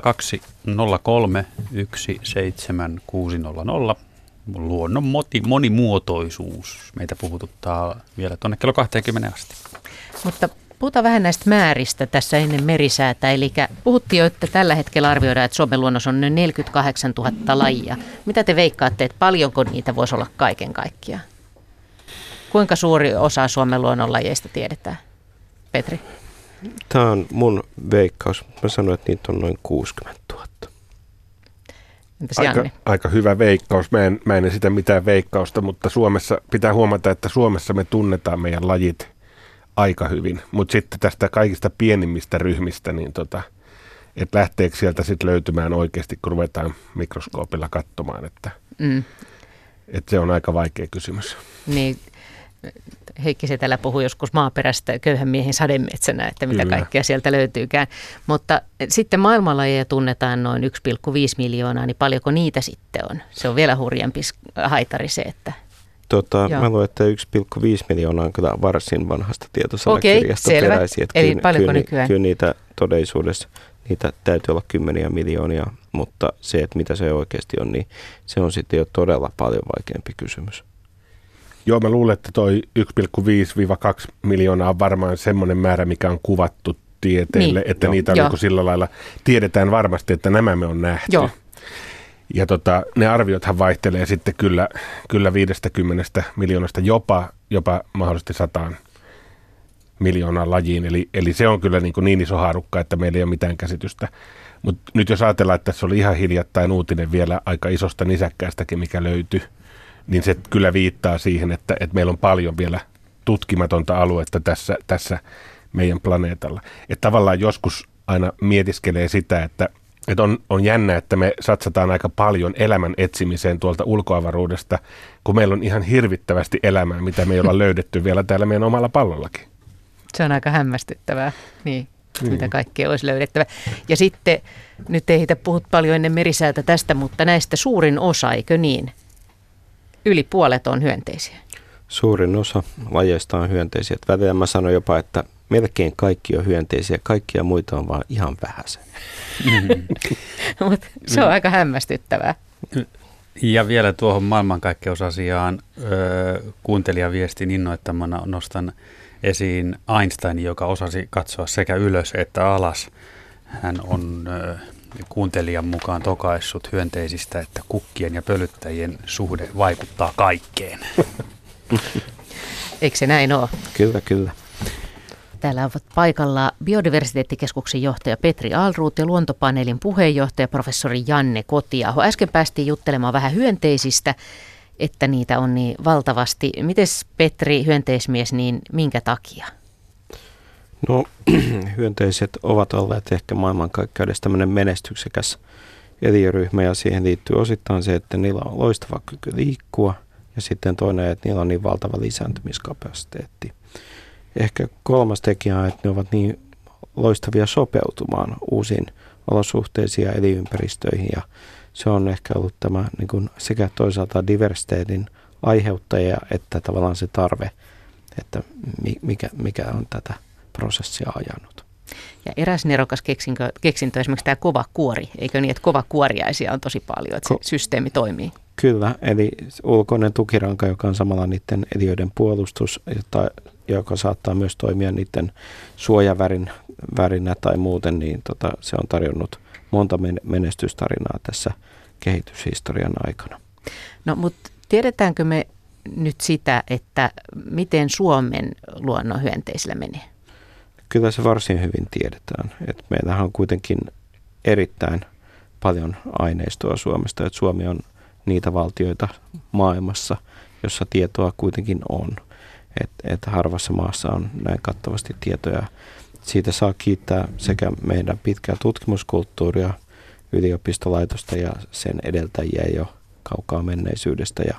A: 0203 17600. Luonnon moti, monimuotoisuus. Meitä puhututtaa vielä tuonne kello 20 asti.
B: Mutta puhutaan vähän näistä määristä tässä ennen merisäätä. Eli puhuttiin jo, että tällä hetkellä arvioidaan, että Suomen luonnossa on noin 48 000 lajia. Mitä te veikkaatte, että paljonko niitä voisi olla kaiken kaikkiaan? Kuinka suuri osa Suomen luonnonlajeista tiedetään? Petri?
D: Tämä on mun veikkaus. Mä sanoin, että niitä on noin 60 000.
B: Entäs aika,
C: aika hyvä veikkaus. Mä en, mä en esitä mitään veikkausta, mutta Suomessa pitää huomata, että Suomessa me tunnetaan meidän lajit aika hyvin. Mutta sitten tästä kaikista pienimmistä ryhmistä, niin tota, että lähteekö sieltä sitten löytymään oikeasti, kun ruvetaan mikroskoopilla katsomaan, että, mm. että se on aika vaikea kysymys.
B: Niin, Heikki Setälä puhui joskus maaperästä köyhän miehen sademetsänä, että mitä
C: Kyllä.
B: kaikkea sieltä löytyykään. Mutta sitten maailmanlajeja tunnetaan noin 1,5 miljoonaa, niin paljonko niitä sitten on? Se on vielä hurjempi haitari se, että
D: Tota,
B: Joo.
D: mä luulen, että 1,5 miljoonaa on kyllä varsin vanhasta tietosanakirjasta
B: Okei, selvä.
D: peräisin. että
B: Eli
D: kyllä-
B: paljonko
D: kyllä,
B: nykyään?
D: Kyllä niitä todellisuudessa, niitä täytyy olla kymmeniä miljoonia, mutta se, että mitä se oikeasti on, niin se on sitten jo todella paljon vaikeampi kysymys.
C: Joo, mä luulen, että toi 1,5-2 miljoonaa on varmaan semmoinen määrä, mikä on kuvattu tieteelle,
B: Niin,
C: että
D: joo.
C: niitä on
B: Joo.
C: niin sillä lailla, tiedetään varmasti, että nämä me on nähty.
B: Joo.
C: Ja tota, ne arviothan vaihtelee sitten kyllä, kyllä 50 miljoonasta jopa, jopa mahdollisesti sataan miljoonaan lajiin. Eli, eli se on kyllä niin, kuin niin iso haarukka, että meillä ei ole mitään käsitystä. Mutta nyt jos ajatellaan, että tässä oli ihan hiljattain uutinen vielä aika isosta nisäkkäästäkin, mikä löytyi, niin se kyllä viittaa siihen, että, että meillä on paljon vielä tutkimatonta aluetta tässä, tässä meidän planeetalla. Että tavallaan joskus aina mietiskelee sitä, että, että on, on jännä, että me satsataan aika paljon elämän etsimiseen tuolta ulkoavaruudesta, kun meillä on ihan hirvittävästi elämää, mitä me ei olla (laughs) löydetty vielä täällä meidän omalla pallollakin.
B: se on aika hämmästyttävää, niin, mitä kaikkea olisi löydettävä. Ja sitten, nyt ei heitä puhut paljon ennen merisäätä tästä, mutta näistä suurin osa, eikö niin? Yli puolet on hyönteisiä.
D: Suurin osa lajeista on hyönteisiä. Mä sanon jopa, että melkein kaikki on hyönteisiä, kaikkia muita on vaan ihan vähäsen. (laughs)
B: Mutta se on aika hämmästyttävää.
A: Ja vielä tuohon maailmankaikkeusasiaan öö, kuuntelijaviestin innoittamana nostan esiin Einstein, joka osasi katsoa sekä ylös että alas. Hän on öö, kuuntelijan mukaan tokaissut hyönteisistä, että kukkien ja pölyttäjien suhde vaikuttaa kaikkeen.
B: Eikö se näin ole?
D: Kyllä, kyllä.
B: Täällä ovat paikalla Biodiversiteettikeskuksen johtaja Petri Alruut ja luontopaneelin puheenjohtaja professori Janne Kotiaho. Äsken päästiin juttelemaan vähän hyönteisistä, että niitä on niin valtavasti. Mites Petri, hyönteismies, niin minkä takia?
D: No, (clears throat) hyönteiset ovat olleet ehkä maailmankaikkeudessa tämmöinen menestyksekäs eliöryhmä ja siihen liittyy osittain se, että niillä on loistava kyky liikkua ja sitten toinen, että niillä on niin valtava lisääntymiskapasiteetti. Ehkä kolmas tekijä on, että ne ovat niin loistavia sopeutumaan uusiin olosuhteisiin ja elinympäristöihin ja se on ehkä ollut tämä niin kuin sekä toisaalta diversiteetin aiheuttaja että tavallaan se tarve, että mi- mikä, mikä on tätä prosessia ajanut.
B: Ja eräs nerokas keksintö, keksintö esimerkiksi tämä kova kuori. Eikö niin, että kova kuoriaisia on tosi paljon, että se
D: Ko-
B: systeemi toimii?
D: Kyllä, eli ulkoinen tukiranka, joka on samalla niiden eliöiden puolustus, jota, joka saattaa myös toimia niiden suojavärin värinä tai muuten, niin tota, se on tarjonnut monta men- menestystarinaa tässä kehityshistorian aikana.
B: No mutta tiedetäänkö me nyt sitä, että miten Suomen luonnon hyönteisillä menee?
D: Kyllä se varsin hyvin tiedetään. että meillähän on kuitenkin erittäin paljon aineistoa Suomesta, että Suomi on niitä valtioita maailmassa, jossa tietoa kuitenkin on. Että et harvassa maassa on näin kattavasti tietoja. Siitä saa kiittää sekä meidän pitkää tutkimuskulttuuria, yliopistolaitosta ja sen edeltäjiä jo kaukaa menneisyydestä ja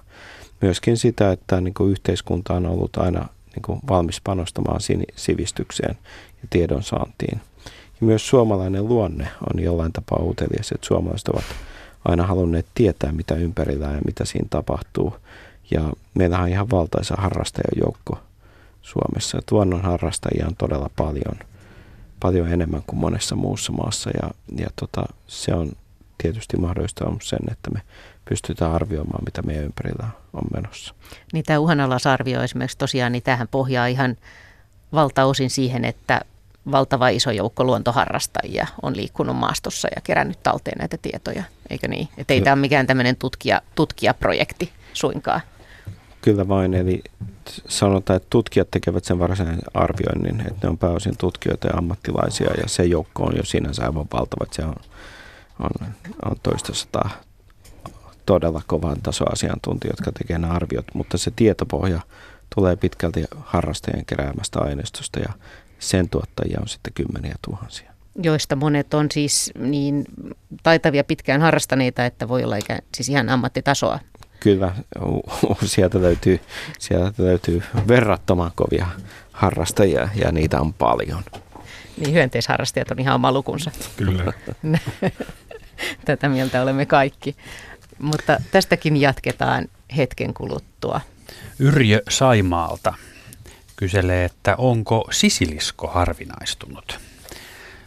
D: myöskin sitä, että niin kuin yhteiskunta on ollut aina niin kuin valmis panostamaan sivistykseen ja tiedon saantiin. Ja myös suomalainen luonne on jollain tapaa utelias, että suomalaiset ovat aina halunneet tietää, mitä ympärillä ja mitä siinä tapahtuu. Ja meillä on ihan valtaisa harrastajajoukko Suomessa. Että luonnon harrastajia on todella paljon, paljon enemmän kuin monessa muussa maassa. Ja, ja tota, se on tietysti mahdollistanut sen, että me pystytään arvioimaan, mitä meidän ympärillä on menossa.
B: Niin tämä uhanalaisarvio esimerkiksi tosiaan, niin tähän pohjaa ihan valtaosin siihen, että valtava iso joukko luontoharrastajia on liikkunut maastossa ja kerännyt talteen näitä tietoja, eikö niin? Että ei tämä ole mikään tämmöinen tutkija, tutkijaprojekti suinkaan.
D: Kyllä vain, eli sanotaan, että tutkijat tekevät sen varsinaisen arvioinnin, että ne on pääosin tutkijoita ja ammattilaisia ja se joukko on jo sinänsä aivan valtava, että se on, on, on toista sataa todella kovan tason asiantuntijoita, jotka tekevät nämä arviot, mutta se tietopohja tulee pitkälti harrastajien keräämästä aineistosta ja sen tuottajia on sitten kymmeniä tuhansia.
B: joista monet on siis niin taitavia pitkään harrastaneita, että voi olla ikään, siis ihan ammattitasoa
D: Kyllä, sieltä löytyy, sieltä löytyy verrattoman kovia harrastajia ja niitä on paljon.
B: Niin hyönteisharrastajat on ihan oma lukunsa.
C: Kyllä. (laughs)
B: Tätä mieltä olemme kaikki. Mutta tästäkin jatketaan hetken kuluttua.
A: Yrjö Saimaalta kyselee, että onko sisilisko harvinaistunut.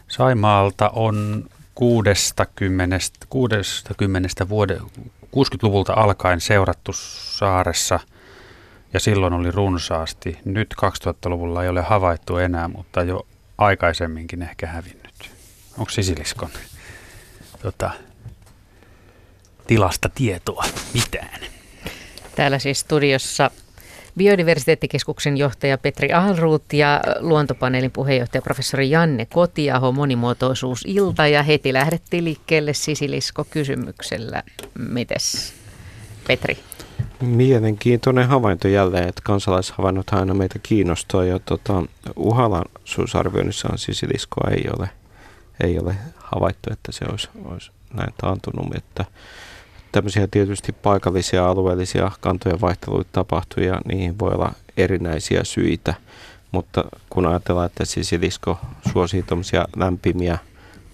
A: Saimaalta on 60, 60 vuode, 60-luvulta alkaen seurattu saaressa ja silloin oli runsaasti. Nyt 2000-luvulla ei ole havaittu enää, mutta jo aikaisemminkin ehkä hävinnyt. Onko sisiliskon tota, tilasta tietoa mitään?
B: Täällä siis studiossa Biodiversiteettikeskuksen johtaja Petri Ahlruut ja luontopaneelin puheenjohtaja professori Janne Kotiaho monimuotoisuusilta ja heti lähdettiin liikkeelle sisilisko-kysymyksellä. Mites Petri?
D: Mielenkiintoinen havainto jälleen, että kansalaishavainnot aina meitä kiinnostaa ja tota, uhalansuusarvioinnissaan sisiliskoa ei ole, ei ole havaittu, että se olisi, olisi näin taantunut, että tämmöisiä tietysti paikallisia alueellisia kantojen vaihteluita tapahtuu ja niihin voi olla erinäisiä syitä. Mutta kun ajatellaan, että sisilisko suosii tämmöisiä lämpimiä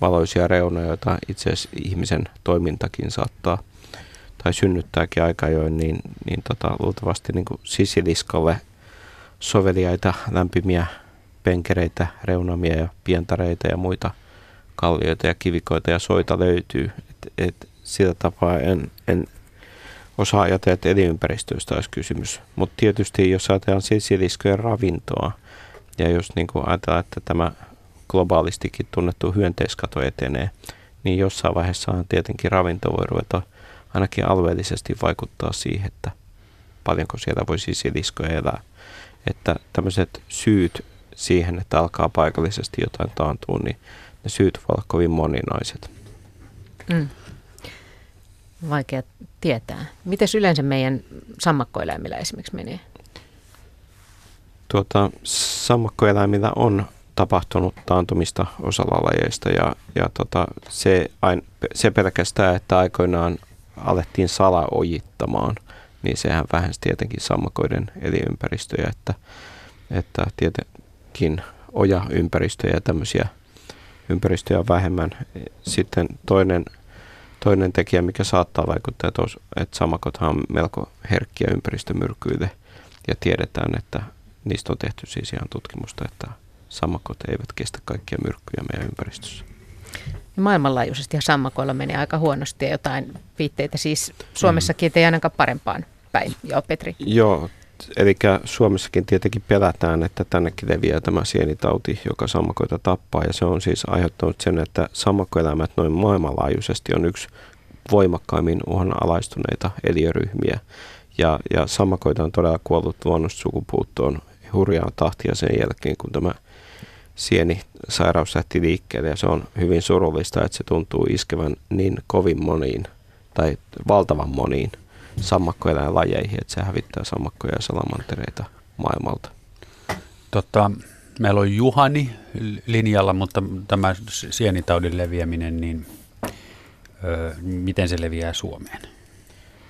D: valoisia reunoja, joita itse asiassa ihmisen toimintakin saattaa tai synnyttääkin aika ajoin, niin, niin tota, luultavasti niin kuin sisiliskolle soveliaita lämpimiä penkereitä, reunamia ja pientareita ja muita kallioita ja kivikoita ja soita löytyy. Et, et sillä tapaa en, en osaa ajatella, että elinympäristöistä olisi kysymys. Mutta tietysti jos ajatellaan sisiliskojen ravintoa, ja jos niin kuin ajatellaan, että tämä globaalistikin tunnettu hyönteiskato etenee, niin jossain vaiheessa tietenkin ravinto voi ruveta ainakin alueellisesti vaikuttaa siihen, että paljonko siellä voi sisiliskoja elää. Että tämmöiset syyt siihen, että alkaa paikallisesti jotain taantua, niin ne syyt voivat olla kovin moninaiset. Mm
B: vaikea tietää. Miten yleensä meidän sammakkoeläimillä esimerkiksi menee?
D: Tuota, sammakkoeläimillä on tapahtunut taantumista osalla lajeista ja, ja tota, se, ain, se pelkästään, että aikoinaan alettiin salaojittamaan, niin sehän vähensi tietenkin sammakoiden elinympäristöjä, että, että tietenkin ojaympäristöjä ja tämmöisiä ympäristöjä vähemmän. Sitten toinen Toinen tekijä, mikä saattaa vaikuttaa, että samakothan on melko herkkiä ympäristömyrkyille ja tiedetään, että niistä on tehty siis ihan tutkimusta, että sammakot eivät kestä kaikkia myrkkyjä meidän ympäristössä.
B: Maailmanlaajuisesti ja sammakoilla menee aika huonosti ja jotain viitteitä siis Suomessakin ei ainakaan parempaan päin. Joo, Petri.
D: Joo, eli Suomessakin tietenkin pelätään, että tännekin leviää tämä sienitauti, joka sammakoita tappaa. Ja se on siis aiheuttanut sen, että sammakkoeläimet noin maailmanlaajuisesti on yksi voimakkaimmin uhanalaistuneita eliöryhmiä. Ja, ja sammakoita on todella kuollut luonnosta sukupuuttoon hurjaa tahtia sen jälkeen, kun tämä sieni sairaus lähti liikkeelle. Ja se on hyvin surullista, että se tuntuu iskevän niin kovin moniin tai valtavan moniin – sammakkoeläinlajeihin, että se hävittää sammakkoja ja salamantereita maailmalta.
A: Tota, meillä on Juhani linjalla, mutta tämä sienitaudin leviäminen, niin ö, miten se leviää Suomeen?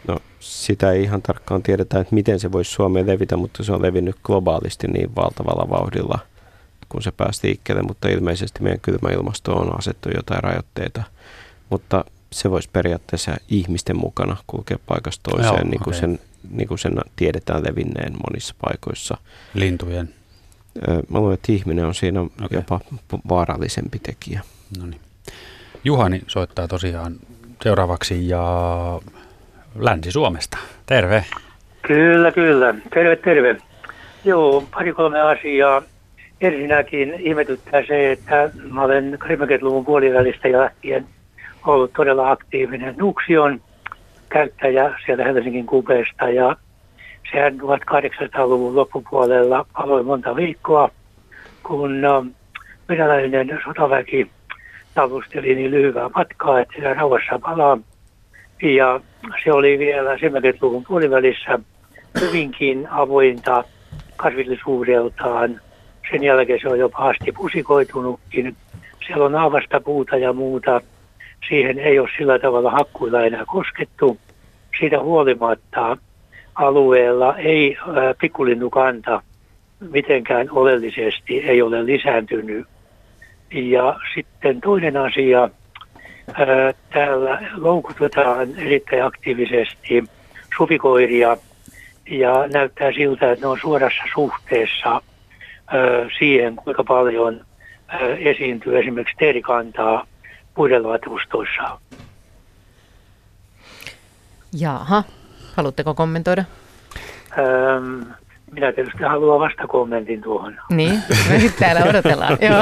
D: No sitä ei ihan tarkkaan tiedetä, että miten se voisi Suomeen levitä, mutta se on levinnyt globaalisti niin valtavalla vauhdilla, kun se päästi liikkeelle, mutta ilmeisesti meidän kylmä ilmasto on asettu jotain rajoitteita. Mutta se voisi periaatteessa ihmisten mukana kulkea paikasta toiseen, Joo, niin, kuin okay. sen, niin kuin sen tiedetään levinneen monissa paikoissa.
A: Lintujen?
D: Mä luulen, että ihminen on siinä okay. jopa vaarallisempi tekijä.
A: No niin. Juhani soittaa tosiaan seuraavaksi ja Länsi-Suomesta. Terve.
H: Kyllä, kyllä. Terve, terve. Joo, pari kolme asiaa. Ensinnäkin ihmetyttää se, että mä olen 80-luvun puolivälistä lähtien ollut todella aktiivinen Nuxion käyttäjä sieltä Helsingin kupeesta ja sehän 1800-luvun loppupuolella paloi monta viikkoa, kun venäläinen sotaväki tavusteli niin lyhyää matkaa, että siellä rauhassa palaa. Ja se oli vielä 70-luvun puolivälissä hyvinkin avointa kasvillisuudeltaan. Sen jälkeen se on jo pahasti pusikoitunutkin. Siellä on aavasta puuta ja muuta siihen ei ole sillä tavalla hakkuilla enää koskettu. siitä huolimatta alueella ei pikkulinnukanta mitenkään oleellisesti ei ole lisääntynyt. Ja sitten toinen asia, täällä loukutetaan erittäin aktiivisesti supikoiria ja näyttää siltä, että ne on suorassa suhteessa siihen, kuinka paljon esiintyy esimerkiksi teerikantaa puidenluotustoissa.
B: Jaha, haluatteko kommentoida?
H: Öm, minä tietysti haluan vastakommentin tuohon.
B: Niin, me täällä odotellaan. (laughs) joo.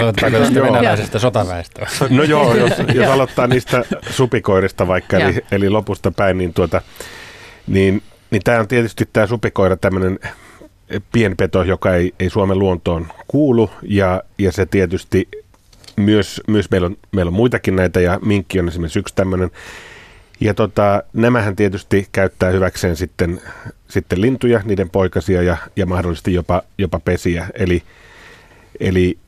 A: Aloitetaanko tästä venäläisestä sotaväestöä?
C: No joo, (laughs) jos, jos aloittaa niistä supikoirista vaikka, eli, eli lopusta päin, niin, tuota, niin, niin tämä on tietysti tämä supikoira tämmöinen pienpeto, joka ei, ei Suomen luontoon kuulu, ja, ja se tietysti myös, myös meillä, on, meillä on muitakin näitä, ja minkki on esimerkiksi yksi tämmöinen, ja tota, nämähän tietysti käyttää hyväkseen sitten, sitten lintuja, niiden poikasia ja, ja mahdollisesti jopa, jopa pesiä. Eli, eli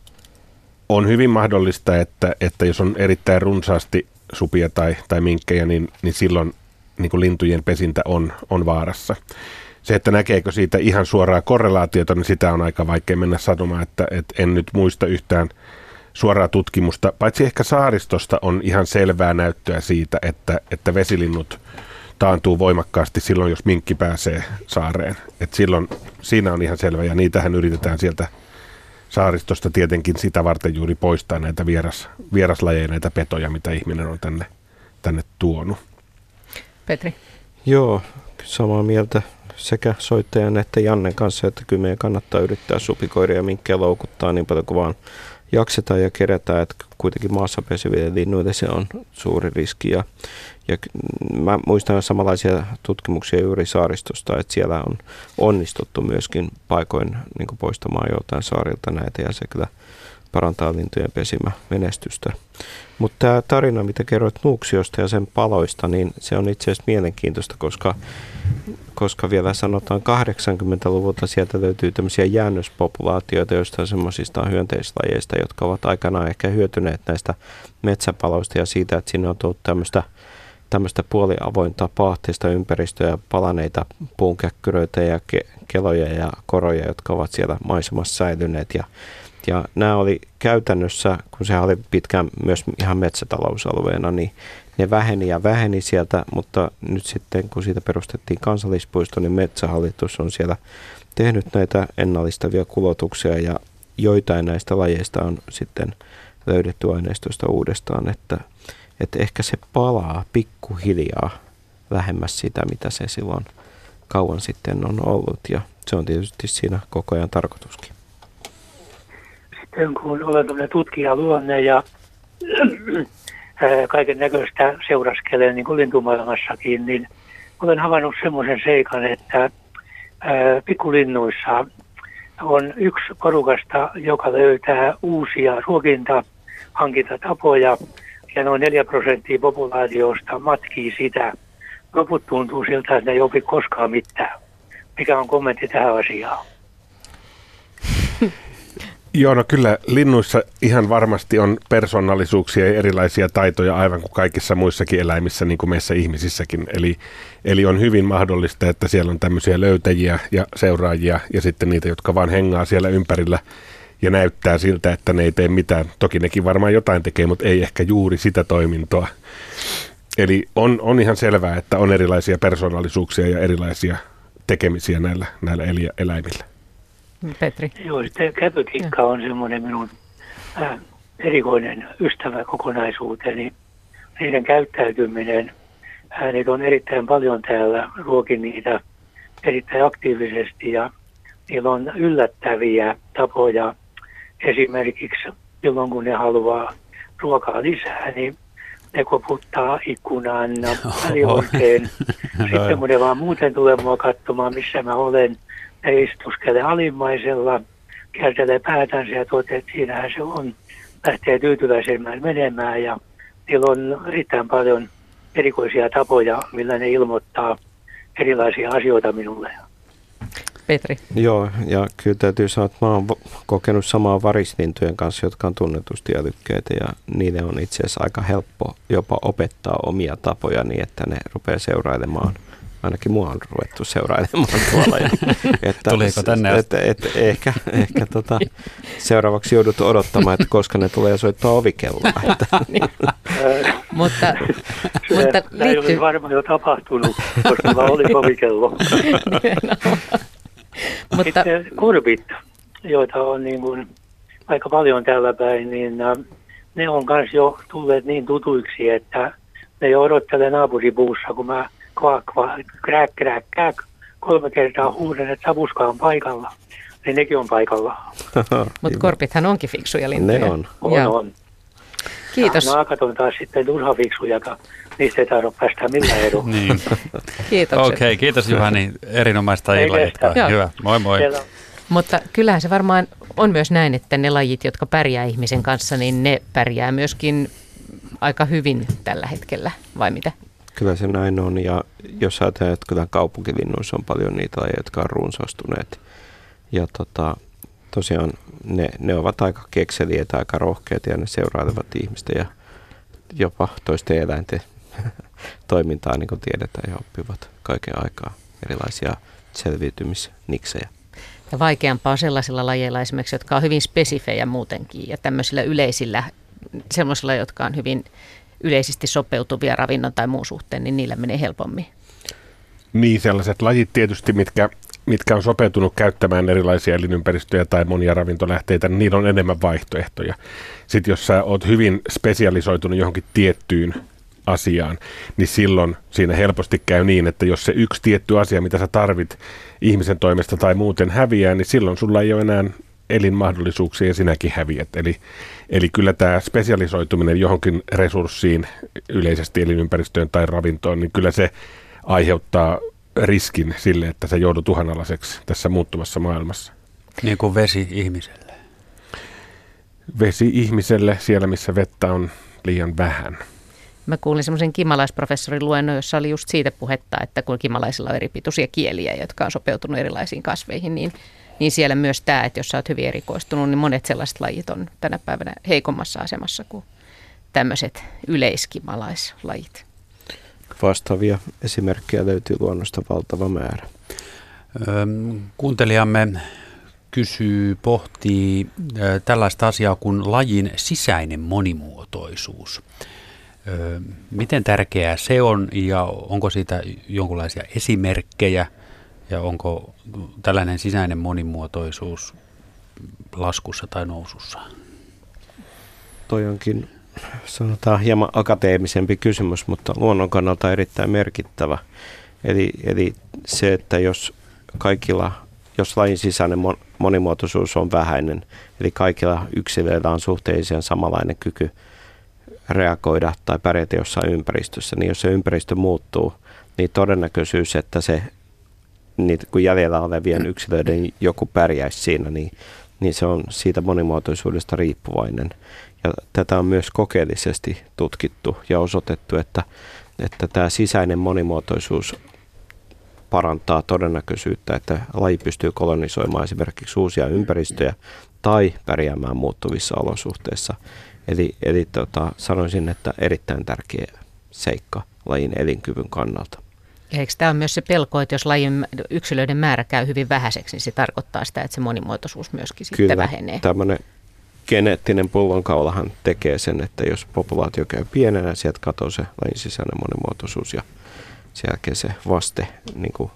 C: on hyvin mahdollista, että, että jos on erittäin runsaasti supia tai, tai minkkejä, niin, niin silloin niin kuin lintujen pesintä on, on vaarassa. Se, että näkeekö siitä ihan suoraa korrelaatiota, niin sitä on aika vaikea mennä sanomaan, että, että en nyt muista yhtään – suoraa tutkimusta, paitsi ehkä saaristosta on ihan selvää näyttöä siitä, että, että vesilinnut taantuu voimakkaasti silloin, jos minkki pääsee saareen. Et silloin siinä on ihan selvä, ja niitähän yritetään sieltä saaristosta tietenkin sitä varten juuri poistaa näitä vieras, vieraslajeja, näitä petoja, mitä ihminen on tänne, tänne tuonut.
B: Petri?
D: Joo, samaa mieltä sekä soittajan että Jannen kanssa, että kyllä meidän kannattaa yrittää supikoiria ja minkkejä loukuttaa niin paljon kuin vaan jaksetaan ja kerätään, että kuitenkin maassa pesiville linnuille se on suuri riski. Ja, ja mä muistan samanlaisia tutkimuksia juuri saaristosta, että siellä on onnistuttu myöskin paikoin niin poistamaan joltain saarilta näitä ja se kyllä parantaa lintujen pesimä menestystä. Mutta tämä tarina, mitä kerroit Nuuksiosta ja sen paloista, niin se on itse asiassa mielenkiintoista, koska, koska vielä sanotaan 80-luvulta sieltä löytyy tämmöisiä jäännöspopulaatioita joista semmoisista hyönteislajeista, jotka ovat aikanaan ehkä hyötyneet näistä metsäpaloista ja siitä, että sinne on tullut tämmöistä tämmöistä puoliavointa paahteista ympäristöä, palaneita puunkäkkyröitä ja ke- keloja ja koroja, jotka ovat siellä maisemassa säilyneet. Ja ja nämä oli käytännössä, kun se oli pitkään myös ihan metsätalousalueena, niin ne väheni ja väheni sieltä, mutta nyt sitten kun siitä perustettiin kansallispuisto, niin metsähallitus on siellä tehnyt näitä ennallistavia kulotuksia ja joitain näistä lajeista on sitten löydetty aineistosta uudestaan, että, että ehkä se palaa pikkuhiljaa lähemmäs sitä, mitä se silloin kauan sitten on ollut. Ja se on tietysti siinä koko ajan tarkoituskin.
H: Sitten kun olen tämmöinen tutkijaluonne ja kaiken näköistä seuraskelen niin kuin lintumaailmassakin, niin olen havainnut semmoisen seikan, että pikkulinnuissa on yksi porukasta, joka löytää uusia ruokinta hankintatapoja ja noin 4 prosenttia populaatiosta matkii sitä. Loput tuntuu siltä, että ne ei opi koskaan mitään. Mikä on kommentti tähän asiaan?
C: Joo, no kyllä linnuissa ihan varmasti on persoonallisuuksia ja erilaisia taitoja aivan kuin kaikissa muissakin eläimissä, niin kuin meissä ihmisissäkin. Eli, eli on hyvin mahdollista, että siellä on tämmöisiä löytäjiä ja seuraajia ja sitten niitä, jotka vaan hengaa siellä ympärillä ja näyttää siltä, että ne ei tee mitään. Toki nekin varmaan jotain tekee, mutta ei ehkä juuri sitä toimintoa. Eli on, on ihan selvää, että on erilaisia persoonallisuuksia ja erilaisia tekemisiä näillä, näillä eläimillä.
B: Petri.
H: Joo, sitten käpytikka on semmoinen minun äh, erikoinen ystävä kokonaisuuteni. Niiden käyttäytyminen, äh, niitä on erittäin paljon täällä, ruokin niitä erittäin aktiivisesti ja niillä on yllättäviä tapoja. Esimerkiksi silloin kun ne haluaa ruokaa lisää, niin ne koputtaa ikkunan väliointeen. (laughs) Sitten kun ne vaan muuten tulee mua katsomaan, missä mä olen, ne istuskelee alimmaisella, kiertelee päätänsä ja toteaa, että siinähän se on. Lähtee tyytyväisemmään menemään ja niillä on erittäin paljon erikoisia tapoja, millä ne ilmoittaa erilaisia asioita minulle.
B: Petri.
D: Joo, ja kyllä täytyy sanoa, että mä oon kokenut samaa varislintujen kanssa, jotka on tunnetusti älykkäitä, ja niiden on itse asiassa aika helppo jopa opettaa omia tapoja niin, että ne rupeaa seurailemaan – ainakin mua on ruvettu seurailemaan (laughs) tuolla. Ja,
A: että, Tuliko tänne
D: että, että, että ehkä, ehkä tota, seuraavaksi joudut odottamaan, että koska ne tulee soittaa ovikelloa. (laughs) Että.
H: mutta, mutta liittyy... oli varmaan jo tapahtunut, koska mä olin (laughs) ovikello. mutta... Sitten kurvit, joita on niin kuin aika paljon tällä päin, niin ne on myös jo tulleet niin tutuiksi, että ne jo odottelee naapuripuussa, kun mä kvaa, kvaa, krääk, krääk, krääk, kolme kertaa huudan, että savuska on paikalla. Niin nekin on paikalla. (laughs)
B: Mutta korpithan onkin fiksuja lintuja.
D: Ne on.
H: On, Joo. on.
B: Kiitos.
H: Ja naakat on taas sitten turha fiksuja, niistä ei tarvitse päästä millään (laughs) eroon.
A: niin.
B: Kiitokset.
A: Okei, okay, kiitos Juhani. Erinomaista illanjatkoa. Hyvä, moi moi. Siellä.
B: Mutta kyllähän se varmaan on myös näin, että ne lajit, jotka pärjää ihmisen kanssa, niin ne pärjää myöskin aika hyvin tällä hetkellä, vai mitä?
D: Kyllä se näin on ja jos ajatellaan, että kyllä kaupunkilinnuissa on paljon niitä lajeja, jotka on runsaastuneet. Ja tota, tosiaan ne, ne ovat aika kekseliäitä, aika rohkeita ja ne seurailevat ihmistä ja jopa toisten eläinten (laughs) toimintaa, niin kuin tiedetään, ja oppivat kaiken aikaa erilaisia selviytymisniksejä.
B: Ja vaikeampaa sellaisilla lajeilla esimerkiksi, jotka on hyvin spesifejä muutenkin ja tämmöisillä yleisillä, semmoisilla, jotka on hyvin yleisesti sopeutuvia ravinnon tai muun suhteen, niin niillä menee helpommin.
C: Niin, sellaiset lajit tietysti, mitkä, mitkä on sopeutunut käyttämään erilaisia elinympäristöjä tai monia ravintolähteitä, niin niillä on enemmän vaihtoehtoja. Sitten jos sä oot hyvin spesialisoitunut johonkin tiettyyn asiaan, niin silloin siinä helposti käy niin, että jos se yksi tietty asia, mitä sä tarvit ihmisen toimesta tai muuten häviää, niin silloin sulla ei ole enää elinmahdollisuuksia ja sinäkin häviät. Eli, eli kyllä tämä spesialisoituminen johonkin resurssiin, yleisesti elinympäristöön tai ravintoon, niin kyllä se aiheuttaa riskin sille, että se joudut uhanalaiseksi tässä muuttuvassa maailmassa.
A: Niin kuin vesi ihmiselle.
C: Vesi ihmiselle siellä, missä vettä on liian vähän.
B: Mä kuulin semmoisen kimalaisprofessorin luennon, jossa oli just siitä puhetta, että kun kimalaisilla on eri pituisia kieliä, jotka on sopeutunut erilaisiin kasveihin, niin niin siellä myös tämä, että jos sä oot hyvin erikoistunut, niin monet sellaiset lajit on tänä päivänä heikommassa asemassa kuin tämmöiset yleiskimalaislajit.
D: Vastaavia esimerkkejä löytyy luonnosta valtava määrä.
A: Kuuntelijamme kysyy, pohtii tällaista asiaa kuin lajin sisäinen monimuotoisuus. Miten tärkeää se on ja onko siitä jonkinlaisia esimerkkejä – ja onko tällainen sisäinen monimuotoisuus laskussa tai nousussa?
D: Toi onkin sanotaan hieman akateemisempi kysymys, mutta luonnon kannalta erittäin merkittävä. Eli, eli se, että jos kaikilla, jos lajin sisäinen monimuotoisuus on vähäinen, eli kaikilla yksilöillä on suhteellisen samanlainen kyky reagoida tai pärjätä jossain ympäristössä, niin jos se ympäristö muuttuu, niin todennäköisyys, että se niitä, kun jäljellä olevien yksilöiden joku pärjäisi siinä, niin, niin se on siitä monimuotoisuudesta riippuvainen. Ja tätä on myös kokeellisesti tutkittu ja osoitettu, että, että tämä sisäinen monimuotoisuus parantaa todennäköisyyttä, että laji pystyy kolonisoimaan esimerkiksi uusia ympäristöjä tai pärjäämään muuttuvissa olosuhteissa. Eli, eli tota, sanoisin, että erittäin tärkeä seikka lajin elinkyvyn kannalta.
B: Ja eikö tämä ole myös se pelko, että jos lajin yksilöiden määrä käy hyvin vähäiseksi, niin se tarkoittaa sitä, että se monimuotoisuus myöskin
D: Kyllä,
B: sitten vähenee?
D: tämmöinen geneettinen pullonkaulahan tekee sen, että jos populaatio käy pienenä, sieltä katoaa se lajin sisäinen monimuotoisuus ja sen jälkeen se vaste niin kuin,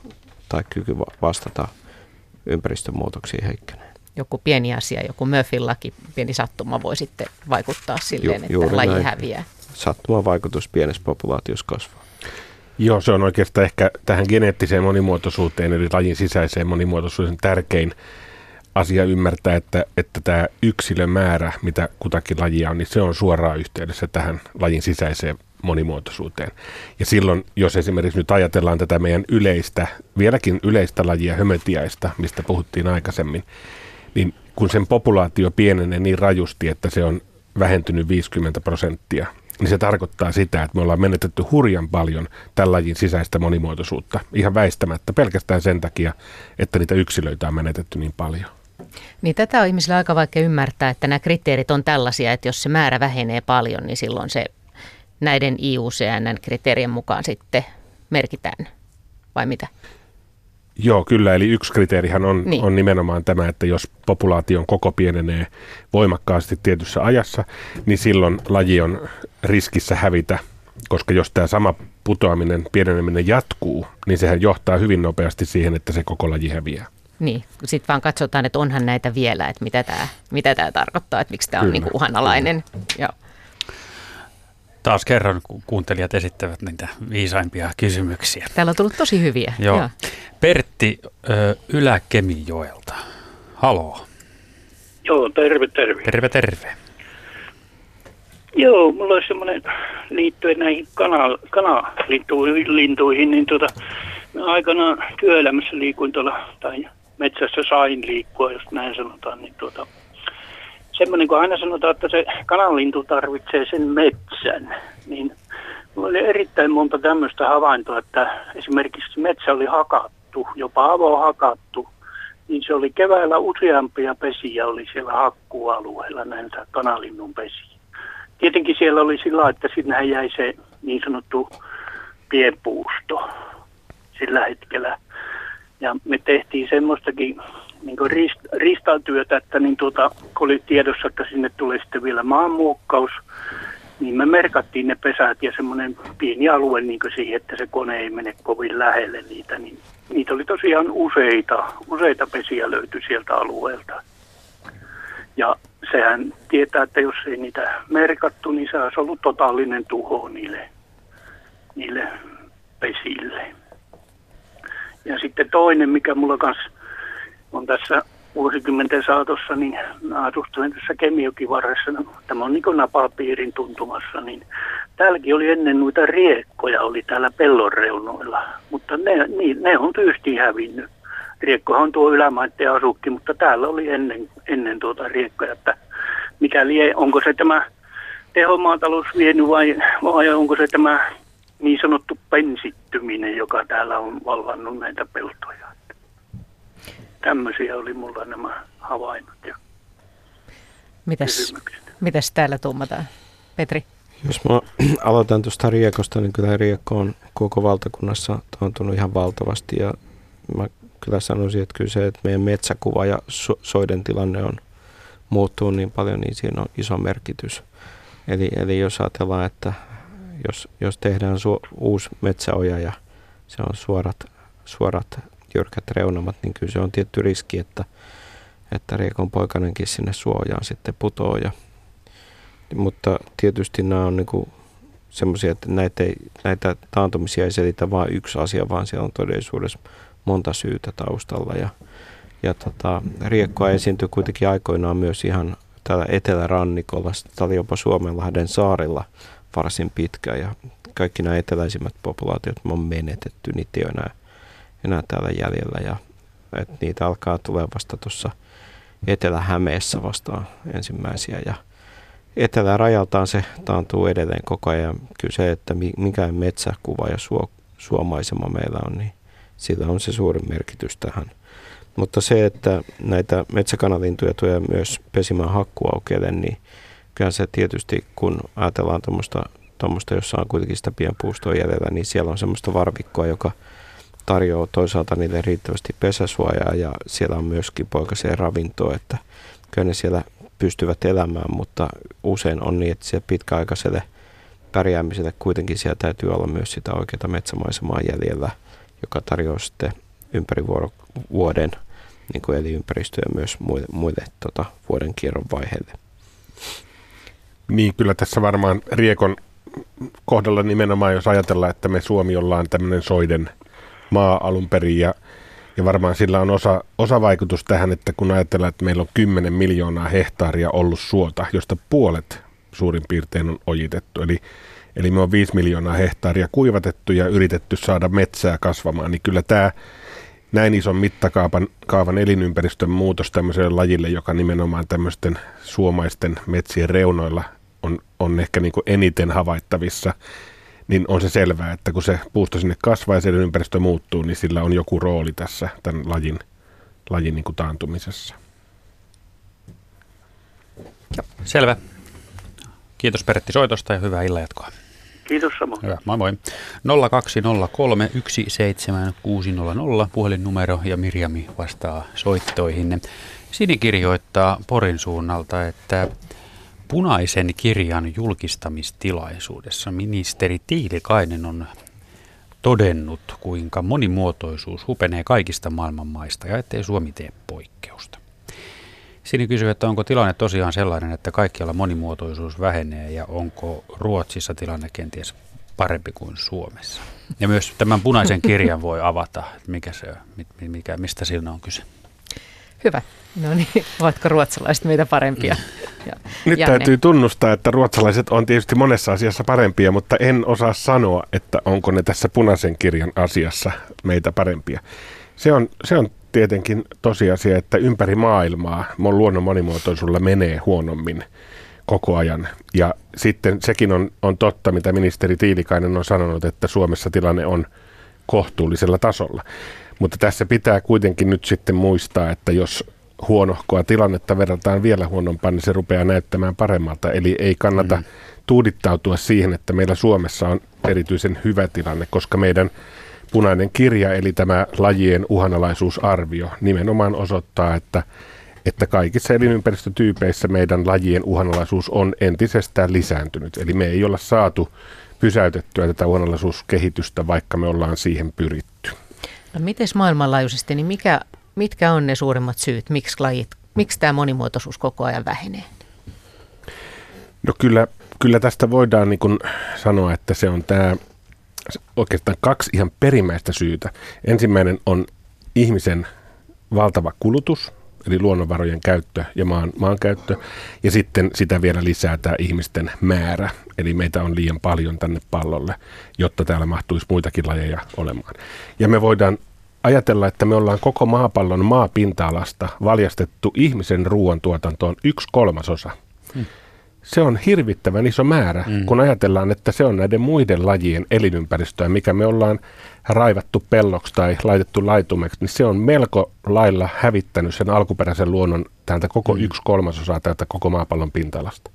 D: tai kyky vastata ympäristön muutoksiin heikkenee.
B: Joku pieni asia, joku Murphyn laki, pieni sattuma voi sitten vaikuttaa silleen, Ju, että laji näin. häviää.
D: Sattuman vaikutus pienessä populaatiossa kasvaa.
C: Joo, se on oikeastaan ehkä tähän geneettiseen monimuotoisuuteen, eli lajin sisäiseen monimuotoisuuteen tärkein asia ymmärtää, että, että tämä yksilömäärä, mitä kutakin lajia on, niin se on suoraan yhteydessä tähän lajin sisäiseen monimuotoisuuteen. Ja silloin, jos esimerkiksi nyt ajatellaan tätä meidän yleistä, vieläkin yleistä lajia hömötiaista, mistä puhuttiin aikaisemmin, niin kun sen populaatio pienenee niin rajusti, että se on vähentynyt 50 prosenttia niin se tarkoittaa sitä, että me ollaan menetetty hurjan paljon tämän lajin sisäistä monimuotoisuutta ihan väistämättä pelkästään sen takia, että niitä yksilöitä on menetetty niin paljon.
B: Niin tätä on ihmisillä aika vaikea ymmärtää, että nämä kriteerit on tällaisia, että jos se määrä vähenee paljon, niin silloin se näiden IUCN-kriteerien mukaan sitten merkitään, vai mitä?
C: Joo, kyllä. Eli yksi kriteerihan on, niin. on nimenomaan tämä, että jos populaation koko pienenee voimakkaasti tietyssä ajassa, niin silloin laji on riskissä hävitä, koska jos tämä sama putoaminen, pieneneminen jatkuu, niin sehän johtaa hyvin nopeasti siihen, että se koko laji häviää.
B: Niin, sitten vaan katsotaan, että onhan näitä vielä, että mitä tämä, mitä tämä tarkoittaa, että miksi tämä on niinku uhanalainen. Joo.
A: Taas kerran kuuntelijat esittävät niitä viisaimpia kysymyksiä.
B: Täällä on tullut tosi hyviä.
A: Joo. Joo. Pertti Ylä-Kemijoelta. Haloo.
I: Joo, terve, terve.
A: Terve, terve.
I: Joo, mulla olisi semmoinen liittyen näihin kana, kanalintuihin, niin tuota, aikanaan työelämässä liikuin tuolla, tai metsässä sain liikkua, jos näin sanotaan, niin tuota, semmoinen, kun aina sanotaan, että se kanalintu tarvitsee sen metsän, niin mulla oli erittäin monta tämmöistä havaintoa, että esimerkiksi metsä oli hakattu, jopa avohakattu, niin se oli keväällä useampia pesiä oli siellä hakkualueella näitä kanalinnun pesiä. Tietenkin siellä oli sillä, että sinne jäi se niin sanottu pienpuusto sillä hetkellä. Ja me tehtiin semmoistakin niin rist, ristatyötä, että niin tuota, kun oli tiedossa, että sinne tulee sitten vielä maanmuokkaus, niin me merkattiin ne pesät ja semmoinen pieni alue niin siihen, että se kone ei mene kovin lähelle niitä. Niin niitä oli tosiaan useita, useita pesiä löytyi sieltä alueelta. Ja sehän tietää, että jos ei niitä merkattu, niin se olisi ollut totaalinen tuho niille, niille pesille. Ja sitten toinen, mikä mulla kanssa on tässä vuosikymmenten saatossa, niin asustelen tässä Kemiokivarressa, no, tämä on niin napapiirin tuntumassa, niin täälläkin oli ennen noita riekkoja, oli täällä pellon reunoilla, mutta ne, niin, ne on tyystiin hävinnyt. Riekkohan on tuo ylämaitteen asukki, mutta täällä oli ennen, ennen tuota riekkoja, että mikäli onko se tämä tehomaatalous vienyt vai, vai onko se tämä niin sanottu pensittyminen, joka täällä on vallannut näitä peltoja. Tämmöisiä oli mulla nämä havainnot ja
B: mitäs, mitäs täällä tuumataan? Petri?
D: Jos mä (clears throat) aloitan tuosta Riekosta, niin kyllä Riekko on koko valtakunnassa taantunut ihan valtavasti ja mä kyllä sanoisin, että kyllä se, että meidän metsäkuva ja so- soiden tilanne on muuttunut niin paljon, niin siinä on iso merkitys. Eli, eli jos ajatellaan, että jos, jos tehdään su- uusi metsäoja ja se on suorat, suorat jyrkät reunamat, niin kyllä se on tietty riski, että, että riekon poikanenkin sinne suojaan sitten putoaa. Ja, mutta tietysti nämä on niin semmoisia, että näitä, ei, näitä taantumisia ei selitä vain yksi asia, vaan siellä on todellisuudessa monta syytä taustalla. Ja, ja tota, riekkoa esiintyy kuitenkin aikoinaan myös ihan täällä etelärannikolla, tämä oli jopa Suomenlahden saarilla varsin pitkä ja kaikki nämä eteläisimmät populaatiot on menetetty, niitä ei ole enää enää täällä jäljellä ja että niitä alkaa tulee vasta tuossa Etelä-Hämeessä vastaan ensimmäisiä ja etelärajaltaan se taantuu edelleen koko ajan. Kyllä se, että mikä metsäkuva ja suo, suomaisema meillä on, niin sillä on se suurin merkitys tähän. Mutta se, että näitä metsäkanalintuja tulee myös pesimään hakkuaukeelle, niin kyllä se tietysti, kun ajatellaan tuommoista, jossa on kuitenkin sitä pienpuustoa jäljellä, niin siellä on semmoista varvikkoa, joka – tarjoaa toisaalta niille riittävästi pesäsuojaa ja siellä on myöskin poikaseen ravintoa, että kyllä ne siellä pystyvät elämään, mutta usein on niin, että siellä pitkäaikaiselle pärjäämiselle kuitenkin siellä täytyy olla myös sitä oikeaa metsämaisemaa jäljellä, joka tarjoaa sitten ympäri vuoden niin kuin elinympäristöä myös muille, muille tota, vuoden kierron vaiheille.
C: Niin, kyllä tässä varmaan Riekon kohdalla nimenomaan, jos ajatellaan, että me Suomi ollaan tämmöinen soiden maa alun perin ja, ja varmaan sillä on osa, osa vaikutus tähän, että kun ajatellaan, että meillä on 10 miljoonaa hehtaaria ollut suota, josta puolet suurin piirtein on ojitettu. Eli, eli me on 5 miljoonaa hehtaaria kuivatettu ja yritetty saada metsää kasvamaan, niin kyllä tämä näin ison mittakaavan kaavan elinympäristön muutos tämmöiselle lajille, joka nimenomaan tämmöisten suomaisten metsien reunoilla on, on ehkä niin eniten havaittavissa, niin on se selvää, että kun se puusto sinne kasvaa ja sen ympäristö muuttuu, niin sillä on joku rooli tässä tämän lajin, lajin niin kuin taantumisessa.
A: Selvä. Kiitos Pertti soitosta ja hyvää illanjatkoa.
I: Kiitos samoin.
A: Hyvä, moi moi. 0203 17600 puhelinnumero ja Mirjami vastaa soittoihin. Sini kirjoittaa Porin suunnalta, että punaisen kirjan julkistamistilaisuudessa ministeri Tiilikainen on todennut, kuinka monimuotoisuus hupenee kaikista maailman maista ja ettei Suomi tee poikkeusta. Sini kysyy, että onko tilanne tosiaan sellainen, että kaikkialla monimuotoisuus vähenee ja onko Ruotsissa tilanne kenties parempi kuin Suomessa. Ja myös tämän punaisen kirjan voi avata, mikä se, mikä, mistä siinä on kyse.
B: Hyvä. No niin, ovatko ruotsalaiset meitä parempia? Ja,
C: Nyt Janne. täytyy tunnustaa, että ruotsalaiset on tietysti monessa asiassa parempia, mutta en osaa sanoa, että onko ne tässä punaisen kirjan asiassa meitä parempia. Se on, se on tietenkin tosiasia, että ympäri maailmaa luonnon monimuotoisuudella menee huonommin koko ajan. Ja sitten sekin on, on totta, mitä ministeri Tiilikainen on sanonut, että Suomessa tilanne on kohtuullisella tasolla. Mutta tässä pitää kuitenkin nyt sitten muistaa, että jos huonohkoa tilannetta verrataan vielä huonompaan, niin se rupeaa näyttämään paremmalta. Eli ei kannata mm. tuudittautua siihen, että meillä Suomessa on erityisen hyvä tilanne, koska meidän punainen kirja, eli tämä lajien uhanalaisuusarvio, nimenomaan osoittaa, että, että kaikissa elinympäristötyypeissä meidän lajien uhanalaisuus on entisestään lisääntynyt. Eli me ei olla saatu pysäytettyä tätä uhanalaisuuskehitystä, vaikka me ollaan siihen pyritty.
B: No miten maailmanlaajuisesti, niin mikä, mitkä on ne suurimmat syyt, miksi, lajit, miksi tämä monimuotoisuus koko ajan vähenee?
C: No kyllä, kyllä tästä voidaan niin sanoa, että se on tämä oikeastaan kaksi ihan perimmäistä syytä. Ensimmäinen on ihmisen valtava kulutus, eli luonnonvarojen käyttö ja maan, maankäyttö, ja sitten sitä vielä lisää tämä ihmisten määrä, eli meitä on liian paljon tänne pallolle, jotta täällä mahtuisi muitakin lajeja olemaan. Ja me voidaan ajatella, että me ollaan koko maapallon maapinta-alasta valjastettu ihmisen ruoantuotantoon yksi kolmasosa. Hmm. Se on hirvittävän iso määrä, mm. kun ajatellaan, että se on näiden muiden lajien elinympäristöä, mikä me ollaan raivattu pelloksi tai laitettu laitumeksi, niin se on melko lailla hävittänyt sen alkuperäisen luonnon täältä koko mm. yksi kolmasosa täältä koko maapallon pinta-alasta.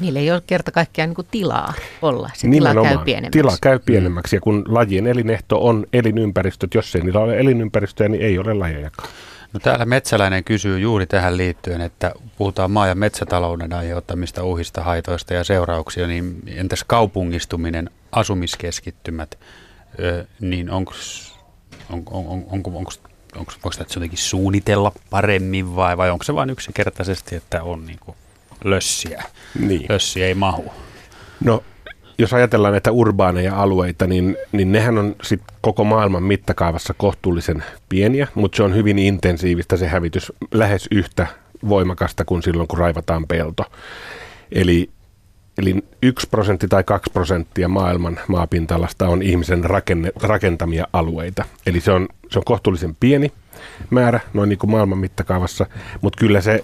B: Niillä ei ole kerta kaikkiaan niin tilaa olla. Se tila käy pienemmäksi.
C: Tila käy pienemmäksi mm. ja kun lajien elinehto on elinympäristöt, jos ei niillä ole elinympäristöjä, niin ei ole lajejakaan.
A: No täällä Metsäläinen kysyy juuri tähän liittyen, että puhutaan maa- ja metsätalouden aiheuttamista uhista, haitoista ja seurauksia, niin entäs kaupungistuminen, asumiskeskittymät, niin onko on, on, on, onko, onko, onko, voiko sitä jotenkin suunnitella paremmin vai, vai onko se vain yksinkertaisesti, että on niin kuin lössiä? Niin. Lössiä ei mahu.
C: No jos ajatellaan näitä urbaaneja alueita, niin, niin nehän on sit koko maailman mittakaavassa kohtuullisen pieniä, mutta se on hyvin intensiivistä se hävitys, lähes yhtä voimakasta kuin silloin, kun raivataan pelto. Eli, eli yksi prosentti tai kaksi prosenttia maailman maapinta-alasta on ihmisen rakenne, rakentamia alueita. Eli se on, se on kohtuullisen pieni määrä noin niin kuin maailman mittakaavassa, mutta kyllä se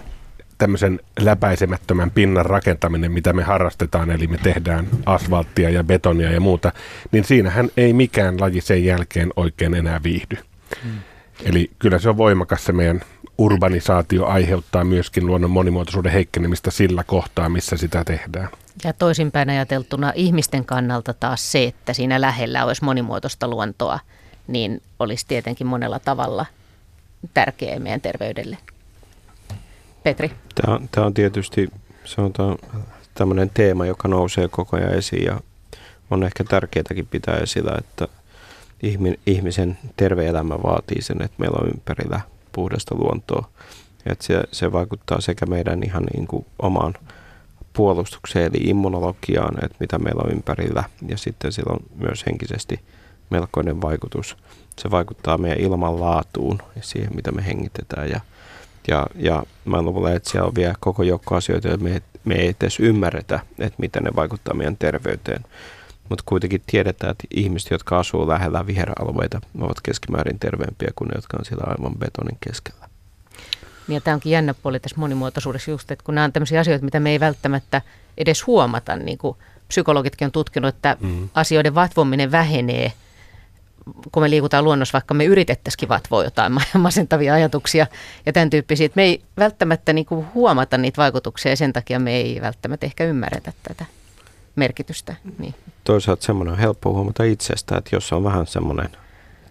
C: tämmöisen läpäisemättömän pinnan rakentaminen, mitä me harrastetaan, eli me tehdään asfalttia ja betonia ja muuta, niin siinähän ei mikään laji sen jälkeen oikein enää viihdy. Hmm. Eli kyllä se on voimakas se meidän urbanisaatio aiheuttaa myöskin luonnon monimuotoisuuden heikkenemistä sillä kohtaa, missä sitä tehdään.
B: Ja toisinpäin ajateltuna ihmisten kannalta taas se, että siinä lähellä olisi monimuotoista luontoa, niin olisi tietenkin monella tavalla tärkeää meidän terveydelle. Petri?
D: Tämä tämä on tietysti sanotaan, tämmöinen teema, joka nousee koko ajan esiin ja on ehkä tärkeääkin pitää esillä, että ihmisen terve elämä vaatii sen, että meillä on ympärillä puhdasta luontoa. Että se, se vaikuttaa sekä meidän ihan niin kuin omaan puolustukseen eli immunologiaan, että mitä meillä on ympärillä ja sitten sillä on myös henkisesti melkoinen vaikutus. Se vaikuttaa meidän ilmanlaatuun ja siihen, mitä me hengitetään ja ja, ja mä luulen, että siellä on vielä koko joukko asioita, joita me, me ei edes ymmärretä, että miten ne vaikuttaa meidän terveyteen. Mutta kuitenkin tiedetään, että ihmiset, jotka asuu lähellä viheralueita, ovat keskimäärin terveempiä kuin ne, jotka on siellä aivan betonin keskellä.
B: Ja tämä onkin jännä puoli tässä monimuotoisuudessa just, että kun nämä on tämmöisiä asioita, mitä me ei välttämättä edes huomata, niin kuin psykologitkin on tutkinut, että mm. asioiden vatvominen vähenee, kun me liikutaan luonnossa, vaikka me yritettäisikin vatvoa jotain (laughs) masentavia ajatuksia ja tämän tyyppisiä. Että me ei välttämättä niin kuin huomata niitä vaikutuksia ja sen takia me ei välttämättä ehkä ymmärretä tätä merkitystä. Niin.
D: Toisaalta semmoinen on helppo huomata itsestä, että jos on vähän semmoinen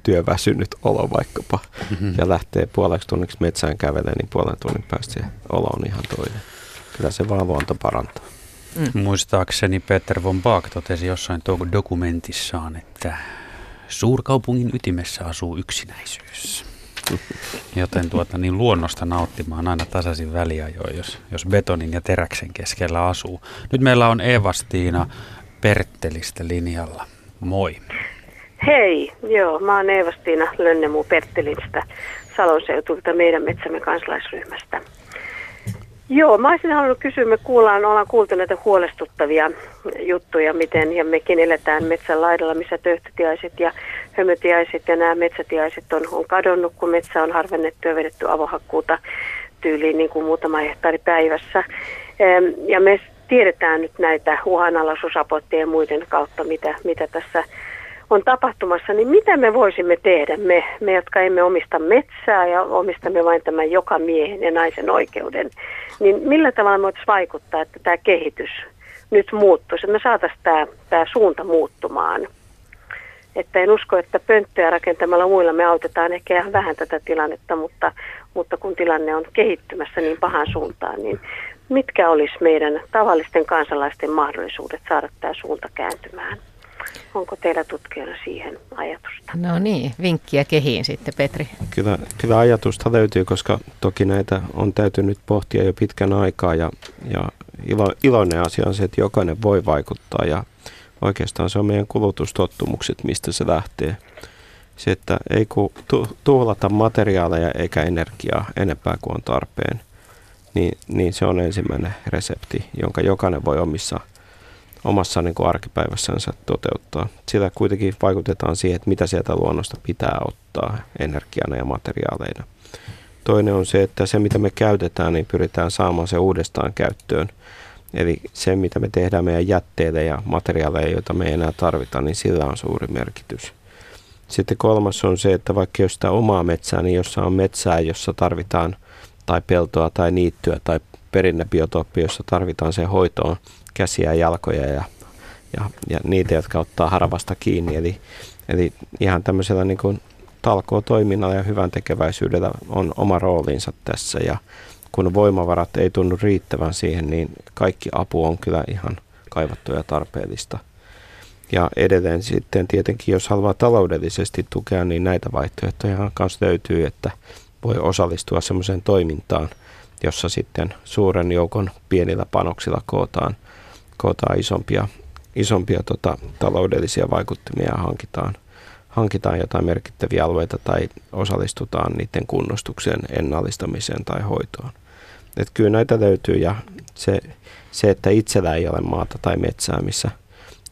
D: työväsynyt olo vaikkapa mm-hmm. ja lähtee puoleksi tunniksi metsään kävelemään, niin puolen tunnin päästä se olo on ihan toinen. Kyllä se vaan luonto parantaa.
A: Mm. Muistaakseni Peter von Baak totesi jossain dokumentissaan, että suurkaupungin ytimessä asuu yksinäisyys. Joten tuota, niin luonnosta nauttimaan aina tasaisin väliajoin, jos, jos betonin ja teräksen keskellä asuu. Nyt meillä on Evastiina Perttelistä linjalla. Moi.
J: Hei, joo, mä oon Eevastiina Lönnemu Perttelistä Salon seutulta meidän metsämme kansalaisryhmästä. Joo, mä olisin halunnut kysyä, me kuullaan, ollaan kuultu näitä huolestuttavia juttuja, miten ja mekin eletään metsän laidalla, missä töyhtötiaiset ja hömötiaiset ja nämä metsätiaiset on, on kadonnut, kun metsä on harvennettu ja vedetty avohakkuuta tyyliin niin kuin muutama hehtaari päivässä. Ja me tiedetään nyt näitä uhanalaisuusapoitteja ja muiden kautta, mitä, mitä tässä on tapahtumassa, niin mitä me voisimme tehdä, me, me jotka emme omista metsää ja omistamme vain tämän joka miehen ja naisen oikeuden, niin millä tavalla me voitaisiin vaikuttaa, että tämä kehitys nyt muuttuisi, että me saataisiin tämä, tämä suunta muuttumaan. Että en usko, että pönttöjä rakentamalla muilla me autetaan ehkä ihan vähän tätä tilannetta, mutta, mutta kun tilanne on kehittymässä niin pahan suuntaan, niin mitkä olisi meidän tavallisten kansalaisten mahdollisuudet saada tämä suunta kääntymään? Onko teillä tutkijoilla siihen ajatusta?
B: No niin, vinkkiä kehiin sitten Petri.
D: Kyllä, kyllä ajatusta löytyy, koska toki näitä on täytynyt pohtia jo pitkän aikaa ja, ja ilo, iloinen asia on se, että jokainen voi vaikuttaa ja oikeastaan se on meidän kulutustottumukset, mistä se lähtee. Se, että ei ku tu, tuhlata materiaaleja eikä energiaa enempää kuin on tarpeen, niin, niin se on ensimmäinen resepti, jonka jokainen voi omissa – omassa niin kuin arkipäivässänsä toteuttaa. Sillä kuitenkin vaikutetaan siihen, että mitä sieltä luonnosta pitää ottaa energiana ja materiaaleina. Toinen on se, että se mitä me käytetään, niin pyritään saamaan se uudestaan käyttöön. Eli se, mitä me tehdään meidän jätteille ja materiaaleille, joita me ei enää tarvita, niin sillä on suuri merkitys. Sitten kolmas on se, että vaikka jos sitä omaa metsää, niin jossa on metsää, jossa tarvitaan tai peltoa tai niittyä tai perinnebiotooppi, jossa tarvitaan se hoitoon käsiä ja jalkoja ja, ja, ja niitä, jotka ottaa haravasta kiinni. Eli, eli ihan tämmöisellä niin kuin talkoo-toiminnalla ja hyvän tekeväisyydellä on oma roolinsa tässä ja kun voimavarat ei tunnu riittävän siihen, niin kaikki apu on kyllä ihan kaivattu ja tarpeellista. Ja edelleen sitten tietenkin, jos haluaa taloudellisesti tukea, niin näitä vaihtoehtoja kanssa löytyy, että voi osallistua semmoiseen toimintaan, jossa sitten suuren joukon pienillä panoksilla kootaan – kootaan isompia, isompia tota, taloudellisia vaikuttimia ja hankitaan, hankitaan jotain merkittäviä alueita tai osallistutaan niiden kunnostukseen, ennallistamiseen tai hoitoon. Et kyllä näitä löytyy ja se, se, että itsellä ei ole maata tai metsää, missä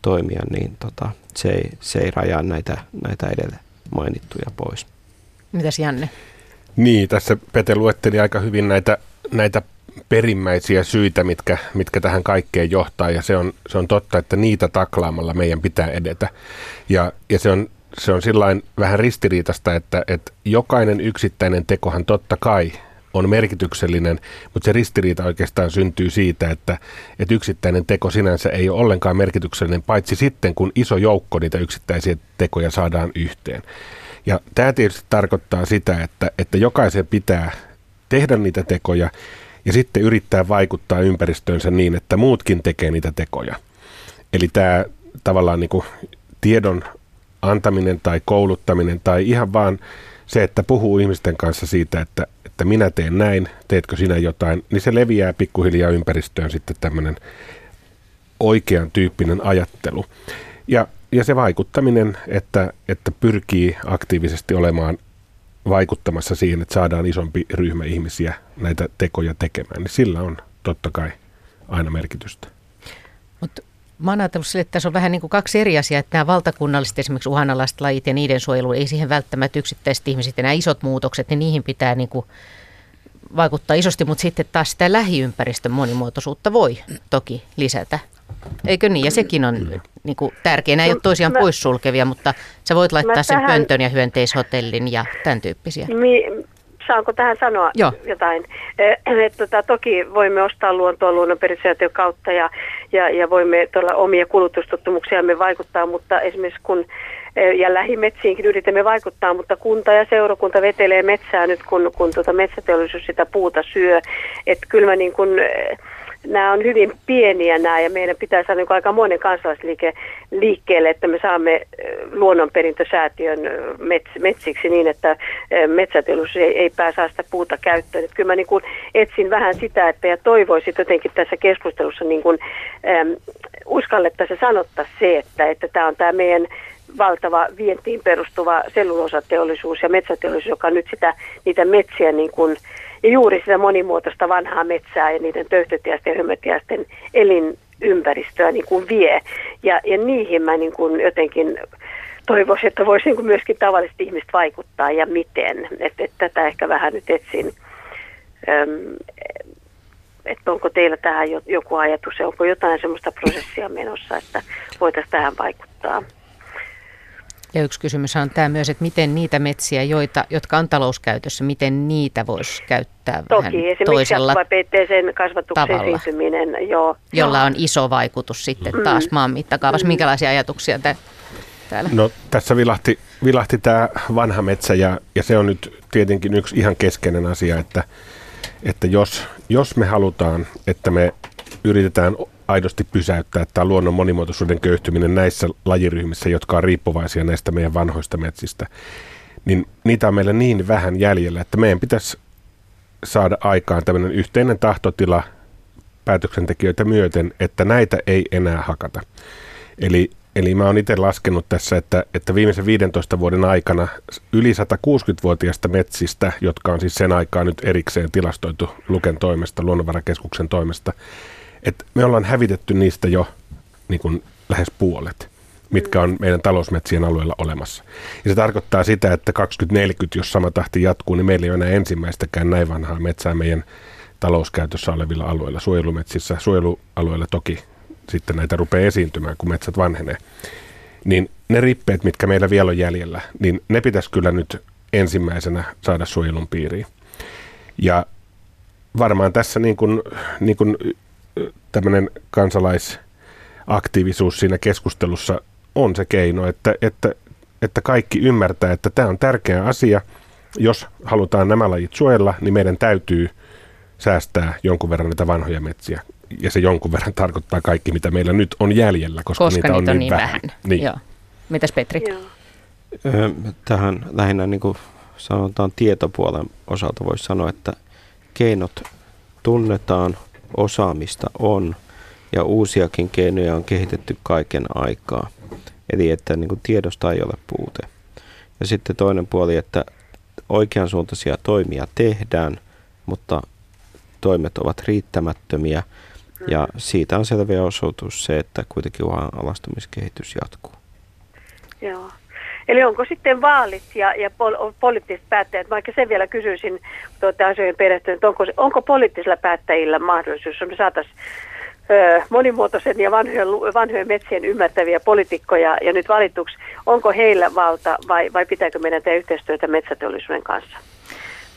D: toimia, niin tota, se, ei, se ei rajaa näitä, näitä edelle mainittuja pois.
B: Mitäs Janne?
C: Niin, tässä Pete luetteli aika hyvin näitä, näitä perimmäisiä syitä, mitkä, mitkä tähän kaikkeen johtaa, ja se on, se on totta, että niitä taklaamalla meidän pitää edetä. Ja, ja se on, se on sillain vähän ristiriitasta, että, että jokainen yksittäinen tekohan totta kai on merkityksellinen, mutta se ristiriita oikeastaan syntyy siitä, että, että yksittäinen teko sinänsä ei ole ollenkaan merkityksellinen, paitsi sitten kun iso joukko niitä yksittäisiä tekoja saadaan yhteen. Ja tämä tietysti tarkoittaa sitä, että, että jokaisen pitää tehdä niitä tekoja ja sitten yrittää vaikuttaa ympäristöönsä niin, että muutkin tekee niitä tekoja. Eli tämä tavallaan niin kuin tiedon antaminen tai kouluttaminen tai ihan vaan se, että puhuu ihmisten kanssa siitä, että, että minä teen näin, teetkö sinä jotain, niin se leviää pikkuhiljaa ympäristöön sitten tämmöinen oikean tyyppinen ajattelu. Ja, ja se vaikuttaminen, että, että pyrkii aktiivisesti olemaan vaikuttamassa siihen, että saadaan isompi ryhmä ihmisiä näitä tekoja tekemään, niin sillä on totta kai aina merkitystä.
B: Mutta mä oon ajatellut sille, että tässä on vähän niin kuin kaksi eri asiaa, että nämä valtakunnalliset esimerkiksi uhanalaiset lajit ja niiden suojelu, ei siihen välttämättä yksittäiset ihmiset ja nämä isot muutokset, niin niihin pitää niin kuin vaikuttaa isosti, mutta sitten taas sitä lähiympäristön monimuotoisuutta voi toki lisätä. Eikö niin? Ja sekin on niin kuin, tärkeää. Nämä ei ole toisiaan mä, poissulkevia, mutta sä voit laittaa sen tähän, pöntön ja hyönteishotellin ja tämän tyyppisiä.
J: Mi, saanko tähän sanoa Joo. jotain? Et, tota, toki voimme ostaa luontoa luonnonperisäätiön kautta ja, ja, ja voimme tuolla omia kulutustottumuksiamme vaikuttaa, mutta esimerkiksi kun ja lähimetsiinkin yritämme vaikuttaa, mutta kunta ja seurakunta vetelee metsää nyt, kun, kun tuota metsäteollisuus sitä puuta syö. Että kyllä mä niin kuin, nämä on hyvin pieniä nämä ja meidän pitää saada niin aika monen kansalaisliike liikkeelle, että me saamme luonnonperintösäätiön mets, metsiksi niin, että metsäteollisuus ei, ei pääse sitä puuta käyttöön. Että kyllä mä niin kuin etsin vähän sitä, että ja toivoisin jotenkin tässä keskustelussa niin kuin, äm, uskallettaisiin ja sanottaisiin se, että, että tämä on tämä meidän valtava vientiin perustuva sellulosateollisuus ja metsäteollisuus, joka nyt sitä, niitä metsiä niin kuin, ja juuri sitä monimuotoista vanhaa metsää ja niiden töyhtötiäisten ja hömötiäisten elinympäristöä niin kuin vie. Ja, ja niihin mä niin kuin jotenkin toivoisin, että voisi niin myöskin tavalliset ihmiset vaikuttaa ja miten. Että et tätä ehkä vähän nyt etsin. Öm, että onko teillä tähän joku ajatus ja onko jotain sellaista prosessia menossa, että voitaisiin tähän vaikuttaa.
B: Ja yksi kysymys on tämä myös, että miten niitä metsiä, joita, jotka on talouskäytössä, miten niitä voisi käyttää
J: Toki,
B: vähän
J: toisella sen kasvatuksen tavalla, joo.
B: Jolla on iso vaikutus sitten mm. taas maan mittakaavassa. Mm. Minkälaisia ajatuksia te, täällä?
C: No tässä vilahti, vilahti tämä vanha metsä ja, ja se on nyt tietenkin yksi ihan keskeinen asia, että, että jos, jos me halutaan, että me yritetään aidosti pysäyttää tämä luonnon monimuotoisuuden köyhtyminen näissä lajiryhmissä, jotka on riippuvaisia näistä meidän vanhoista metsistä, niin niitä on meillä niin vähän jäljellä, että meidän pitäisi saada aikaan tämmöinen yhteinen tahtotila päätöksentekijöitä myöten, että näitä ei enää hakata. Eli, eli mä oon itse laskenut tässä, että, että viimeisen 15 vuoden aikana yli 160-vuotiaista metsistä, jotka on siis sen aikaa nyt erikseen tilastoitu Luken toimesta, Luonnonvarakeskuksen toimesta, että me ollaan hävitetty niistä jo niin kuin lähes puolet, mitkä on meidän talousmetsien alueella olemassa. Ja se tarkoittaa sitä, että 2040, jos sama tahti jatkuu, niin meillä ei ole enää ensimmäistäkään näin vanhaa metsää meidän talouskäytössä olevilla alueilla. Suojelumetsissä, suojelualueilla toki sitten näitä rupeaa esiintymään, kun metsät vanhenee. Niin ne rippeet, mitkä meillä vielä on jäljellä, niin ne pitäisi kyllä nyt ensimmäisenä saada suojelun piiriin. Ja varmaan tässä niin kuin, niin kuin tämmöinen kansalaisaktiivisuus siinä keskustelussa on se keino, että, että, että kaikki ymmärtää, että tämä on tärkeä asia. Jos halutaan nämä lajit suojella, niin meidän täytyy säästää jonkun verran näitä vanhoja metsiä. Ja se jonkun verran tarkoittaa kaikki, mitä meillä nyt on jäljellä, koska,
B: koska
C: niitä,
B: niitä
C: on,
B: niin, niin vähän. vähän. Niin. Joo. Mitäs Petri? Joo.
D: Tähän lähinnä niin kuin sanotaan tietopuolen osalta voisi sanoa, että keinot tunnetaan – osaamista on ja uusiakin keinoja on kehitetty kaiken aikaa. Eli että niin kuin tiedosta ei ole puute. Ja sitten toinen puoli, että oikeansuuntaisia toimia tehdään, mutta toimet ovat riittämättömiä ja siitä on selviä osoitus se, että kuitenkin alastumiskehitys jatkuu.
J: Joo. Eli onko sitten vaalit ja, ja pol- poliittiset päättäjät, vaikka sen vielä kysyisin tuota asioiden perehtynyt, onko, onko poliittisilla päättäjillä mahdollisuus, jos me saataisiin monimuotoisen ja vanhojen, vanhojen metsien ymmärtäviä poliitikkoja ja nyt valituksi, onko heillä valta vai, vai pitääkö meidän tehdä yhteistyötä metsäteollisuuden kanssa?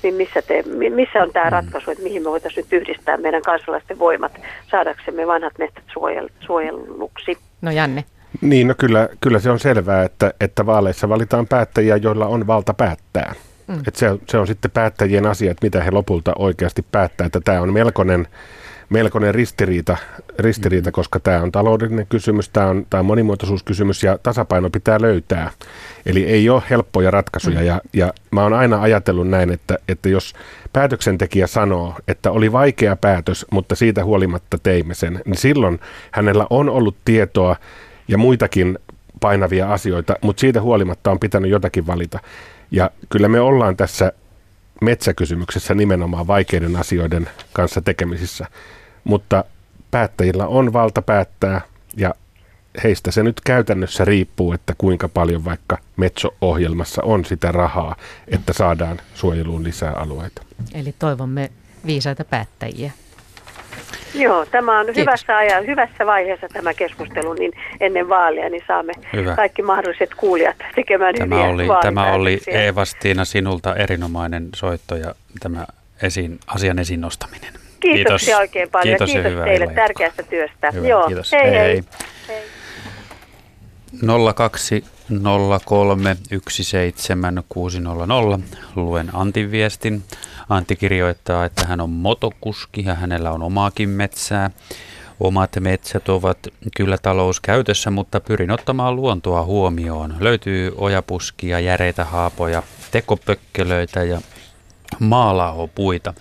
J: Niin missä, te, missä on tämä mm. ratkaisu, että mihin me voitaisiin nyt yhdistää meidän kansalaisten voimat saadaksemme vanhat metsät suojel, suojelluksi?
B: No Janne.
C: Niin, no kyllä, kyllä se on selvää, että, että vaaleissa valitaan päättäjiä, joilla on valta päättää. Mm. Et se, se on sitten päättäjien asia, että mitä he lopulta oikeasti päättää. Että tämä on melkoinen, melkoinen ristiriita, ristiriita mm. koska tämä on taloudellinen kysymys, tämä on, tämä on monimuotoisuuskysymys ja tasapaino pitää löytää. Eli ei ole helppoja ratkaisuja mm. ja, ja mä oon aina ajatellut näin, että, että jos päätöksentekijä sanoo, että oli vaikea päätös, mutta siitä huolimatta teimme sen, niin silloin hänellä on ollut tietoa ja muitakin painavia asioita, mutta siitä huolimatta on pitänyt jotakin valita. Ja kyllä me ollaan tässä metsäkysymyksessä nimenomaan vaikeiden asioiden kanssa tekemisissä, mutta päättäjillä on valta päättää ja heistä se nyt käytännössä riippuu, että kuinka paljon vaikka Metso-ohjelmassa on sitä rahaa, että saadaan suojeluun lisää alueita.
B: Eli toivomme viisaita päättäjiä.
J: Joo, tämä on hyvässä, ajan, hyvässä vaiheessa tämä keskustelu, niin ennen vaaleja niin saamme Hyvä. kaikki mahdolliset kuulijat tekemään
A: tämä
J: hyviä
A: oli, Tämä oli Eeva-Stiina sinulta erinomainen soitto ja tämä esiin, asian esiin nostaminen.
J: Kiitoksia kiitos. oikein paljon kiitos, ja kiitos teille tärkeästä työstä.
A: Hyvä, Joo, kiitos. Hei hei. hei. hei. 020317600. Luen Antin viestin. Antti kirjoittaa, että hän on motokuski ja hänellä on omaakin metsää. Omat metsät ovat kyllä talouskäytössä, mutta pyrin ottamaan luontoa huomioon. Löytyy ojapuskia, järeitä haapoja, tekopökkelöitä ja maalahopuita.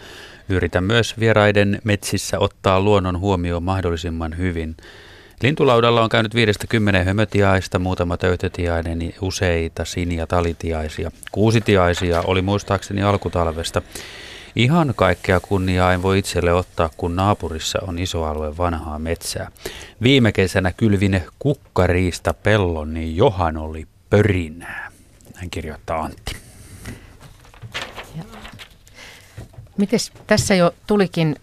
A: Yritän myös vieraiden metsissä ottaa luonnon huomioon mahdollisimman hyvin. Lintulaudalla on käynyt viidestä kymmenen hömötiaista, muutama töytötiainen, niin useita sin- ja talitiaisia. Kuusitiaisia oli muistaakseni alkutalvesta. Ihan kaikkea kunniaa en voi itselle ottaa, kun naapurissa on iso alue vanhaa metsää. Viime kesänä kylvin kukkariista pellon, niin Johan oli pörinää. Hän kirjoittaa Antti.
B: Mites tässä jo tulikin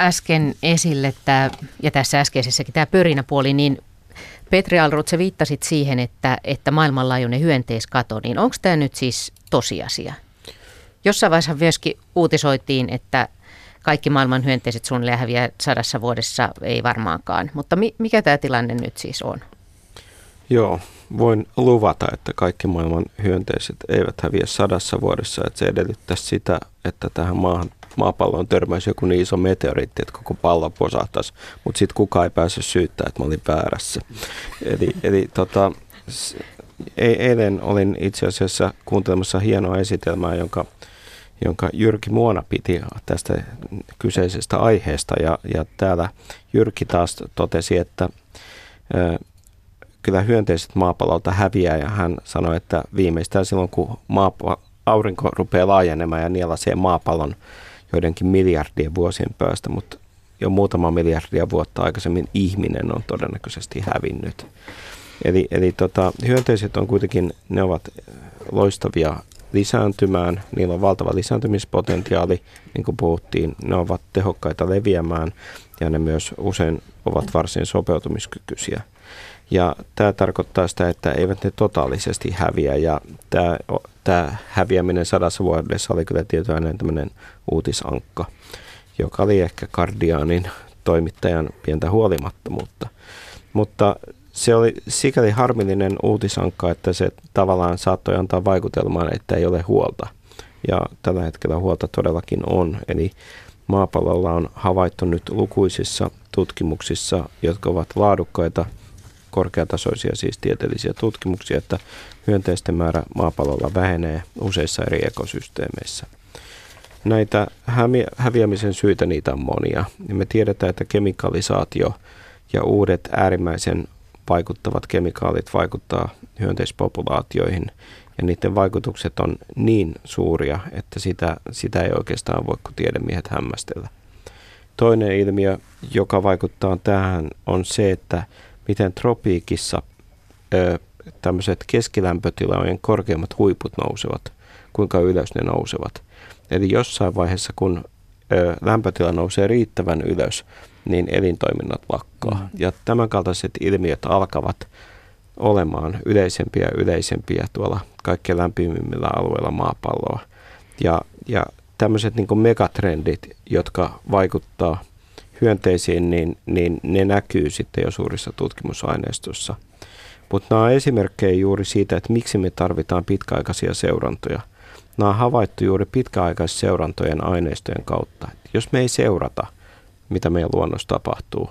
B: äsken esille tämä, ja tässä äskeisessäkin tämä pörinäpuoli, niin Petri Alrut, sä viittasit siihen, että, että maailmanlaajuinen hyönteiskato, niin onko tämä nyt siis tosiasia? Jossain vaiheessa myöskin uutisoitiin, että kaikki maailman hyönteiset suunnilleen häviää sadassa vuodessa, ei varmaankaan. Mutta mi- mikä tämä tilanne nyt siis on?
D: Joo, voin luvata, että kaikki maailman hyönteiset eivät häviä sadassa vuodessa. Että se edellyttää sitä, että tähän maahan maapalloon törmäisi joku niin iso meteoriitti, että koko pallo posahtaisi, mutta sitten kukaan ei pääse syyttämään, että mä olin väärässä. Eli, eli tota, e-, eilen olin itse asiassa kuuntelemassa hienoa esitelmää, jonka, jonka Jyrki Muona piti tästä kyseisestä aiheesta. Ja, ja täällä Jyrki taas totesi, että ö, kyllä hyönteiset maapallolta häviää ja hän sanoi, että viimeistään silloin kun maapa, aurinko rupeaa laajenemaan ja nielasee maapallon joidenkin miljardien vuosien päästä, mutta jo muutama miljardia vuotta aikaisemmin ihminen on todennäköisesti hävinnyt. Eli, eli tota, hyönteiset on kuitenkin, ne ovat loistavia lisääntymään, niillä on valtava lisääntymispotentiaali, niin kuin puhuttiin, ne ovat tehokkaita leviämään ja ne myös usein ovat varsin sopeutumiskykyisiä. Ja tämä tarkoittaa sitä, että eivät ne totaalisesti häviä ja tämä, tämä häviäminen sadassa vuodessa oli kyllä tietoinen tämmöinen uutisankka, joka oli ehkä Kardiaanin toimittajan pientä huolimattomuutta. Mutta se oli sikäli harmillinen uutisankka, että se tavallaan saattoi antaa vaikutelmaan, että ei ole huolta. Ja tällä hetkellä huolta todellakin on. Eli maapallolla on havaittu nyt lukuisissa tutkimuksissa, jotka ovat laadukkaita, korkeatasoisia siis tieteellisiä tutkimuksia, että hyönteisten määrä maapallolla vähenee useissa eri ekosysteemeissä. Näitä häviämisen syitä niitä on monia. Ja me tiedetään, että kemikalisaatio ja uudet äärimmäisen vaikuttavat kemikaalit vaikuttaa hyönteispopulaatioihin ja niiden vaikutukset on niin suuria, että sitä, sitä ei oikeastaan voi kuin tiedemiehet hämmästellä. Toinen ilmiö, joka vaikuttaa tähän, on se, että miten tropiikissa ö, tämmöiset keskilämpötilojen korkeimmat huiput nousevat, kuinka ylös ne nousevat. Eli jossain vaiheessa, kun ö, lämpötila nousee riittävän ylös, niin elintoiminnat lakkaa. Mm. Ja tämänkaltaiset ilmiöt alkavat olemaan yleisempiä ja yleisempiä tuolla kaikkein lämpimimmillä alueilla maapalloa. Ja, ja tämmöiset niin megatrendit, jotka vaikuttaa hyönteisiin, niin, niin ne näkyy sitten jo suurissa tutkimusaineistossa. Mutta nämä on esimerkkejä juuri siitä, että miksi me tarvitaan pitkäaikaisia seurantoja. Nämä on havaittu juuri pitkäaikaisseurantojen aineistojen kautta. Jos me ei seurata, mitä meidän luonnossa tapahtuu,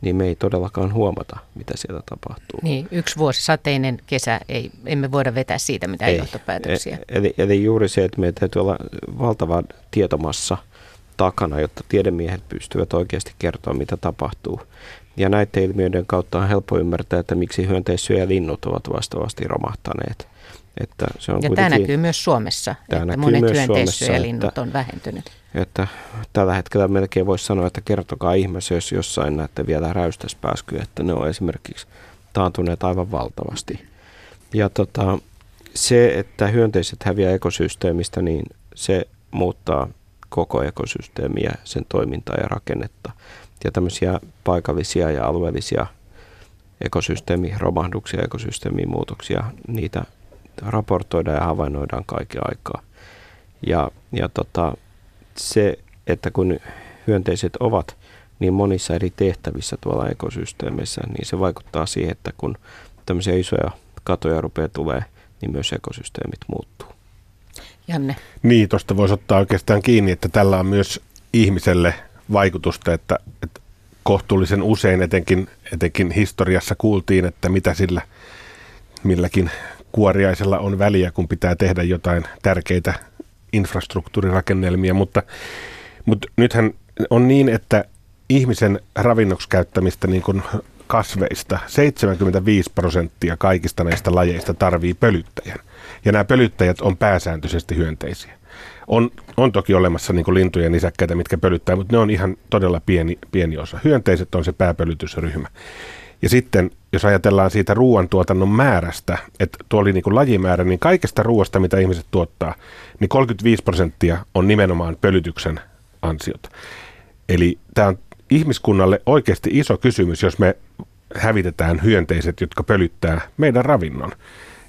D: niin me ei todellakaan huomata, mitä siellä tapahtuu.
B: Niin, yksi vuosi sateinen kesä, ei, emme voida vetää siitä mitään ei, johtopäätöksiä.
D: E, eli, eli juuri se, että meidän täytyy olla valtava tietomassa takana, jotta tiedemiehet pystyvät oikeasti kertoa, mitä tapahtuu. Ja näiden ilmiöiden kautta on helppo ymmärtää, että miksi hyönteissyöjälinnut ovat vastaavasti romahtaneet. Että se on
B: ja tämä näkyy myös Suomessa, tämä että monet hyönteissyöjälinnut on vähentynyt.
D: Että tällä hetkellä melkein voisi sanoa, että kertokaa ihmeessä, jos jossain näette vielä räystäspääskyjä, että ne on esimerkiksi taantuneet aivan valtavasti. Ja tota, se, että hyönteiset häviää ekosysteemistä, niin se muuttaa koko ekosysteemiä, sen toimintaa ja rakennetta. Ja tämmöisiä paikallisia ja alueellisia ekosysteemiromahduksia, ekosysteemimuutoksia, niitä raportoidaan ja havainnoidaan kaiken aikaa. Ja, ja tota, se, että kun hyönteiset ovat niin monissa eri tehtävissä tuolla ekosysteemissä, niin se vaikuttaa siihen, että kun tämmöisiä isoja katoja rupeaa tulee, niin myös ekosysteemit muuttuu.
B: Janne.
C: Niin, tuosta voisi ottaa oikeastaan kiinni, että tällä on myös ihmiselle vaikutusta, että, että kohtuullisen usein etenkin, etenkin historiassa kuultiin, että mitä sillä milläkin kuoriaisella on väliä, kun pitää tehdä jotain tärkeitä infrastruktuurirakennelmia, mutta, mutta nythän on niin, että ihmisen ravinnoksi käyttämistä niin kuin kasveista 75 prosenttia kaikista näistä lajeista tarvii pölyttäjän. Ja nämä pölyttäjät on pääsääntöisesti hyönteisiä. On, on toki olemassa niin kuin lintujen nisäkkäitä, mitkä pölyttää, mutta ne on ihan todella pieni, pieni osa. Hyönteiset on se pääpölytysryhmä. Ja sitten, jos ajatellaan siitä ruoantuotannon määrästä, että tuo oli niin kuin lajimäärä, niin kaikesta ruoasta, mitä ihmiset tuottaa, niin 35 prosenttia on nimenomaan pölytyksen ansiota. Eli tämä on ihmiskunnalle oikeasti iso kysymys, jos me hävitetään hyönteiset, jotka pölyttää meidän ravinnon.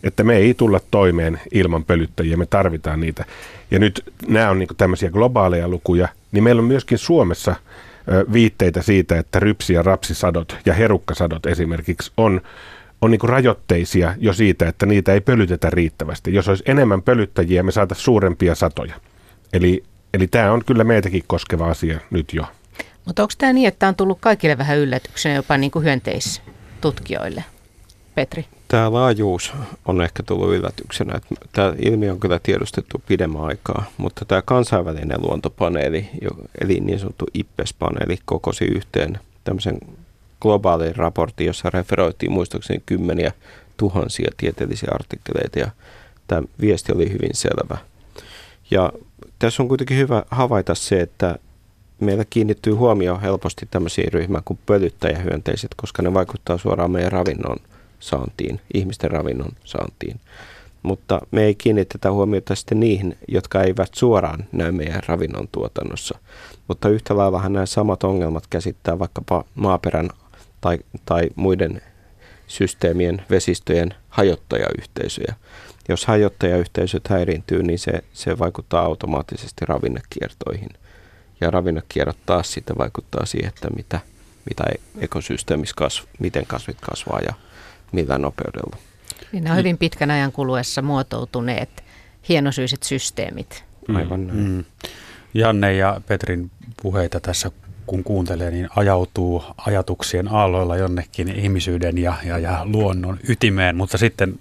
C: Että me ei tulla toimeen ilman pölyttäjiä, me tarvitaan niitä. Ja nyt nämä on niin tämmöisiä globaaleja lukuja, niin meillä on myöskin Suomessa viitteitä siitä, että rypsi- ja rapsisadot ja herukkasadot esimerkiksi on, on niin rajoitteisia jo siitä, että niitä ei pölytetä riittävästi. Jos olisi enemmän pölyttäjiä, me saataisiin suurempia satoja. Eli, eli tämä on kyllä meitäkin koskeva asia nyt jo.
B: Mutta onko tämä niin, että on tullut kaikille vähän yllätyksenä jopa niin kuin hyönteistutkijoille? Petri?
D: Tämä laajuus on ehkä tullut yllätyksenä. Tämä ilmiö on kyllä tiedostettu pidemmän aikaa, mutta tämä kansainvälinen luontopaneeli, eli niin sanottu IPPES-paneeli, kokosi yhteen tämmöisen globaalin raportin, jossa referoitiin muistaakseni kymmeniä tuhansia tieteellisiä artikkeleita, ja tämä viesti oli hyvin selvä. Ja tässä on kuitenkin hyvä havaita se, että meillä kiinnittyy huomio helposti tämmöisiin ryhmään kuin pölyttäjähyönteiset, koska ne vaikuttaa suoraan meidän ravinnon saantiin, ihmisten ravinnon saantiin. Mutta me ei kiinnitetä huomiota sitten niihin, jotka eivät suoraan näy meidän ravinnon tuotannossa. Mutta yhtä laillahan nämä samat ongelmat käsittää vaikkapa maaperän tai, tai muiden systeemien, vesistöjen hajottajayhteisöjä. Jos hajottajayhteisöt häiriintyy, niin se, se vaikuttaa automaattisesti ravinnekiertoihin – ja ravinnekierrot taas sitten vaikuttaa siihen, että mitä, mitä ekosysteemissä kasv, miten kasvit kasvaa ja millä nopeudella.
B: Niin nämä on hyvin pitkän ajan kuluessa muotoutuneet hienosyiset systeemit.
D: Mm. Aivan näin. Mm.
A: Janne ja Petrin puheita tässä kun kuuntelee, niin ajautuu ajatuksien aalloilla jonnekin ihmisyyden ja, ja, ja luonnon ytimeen, mutta sitten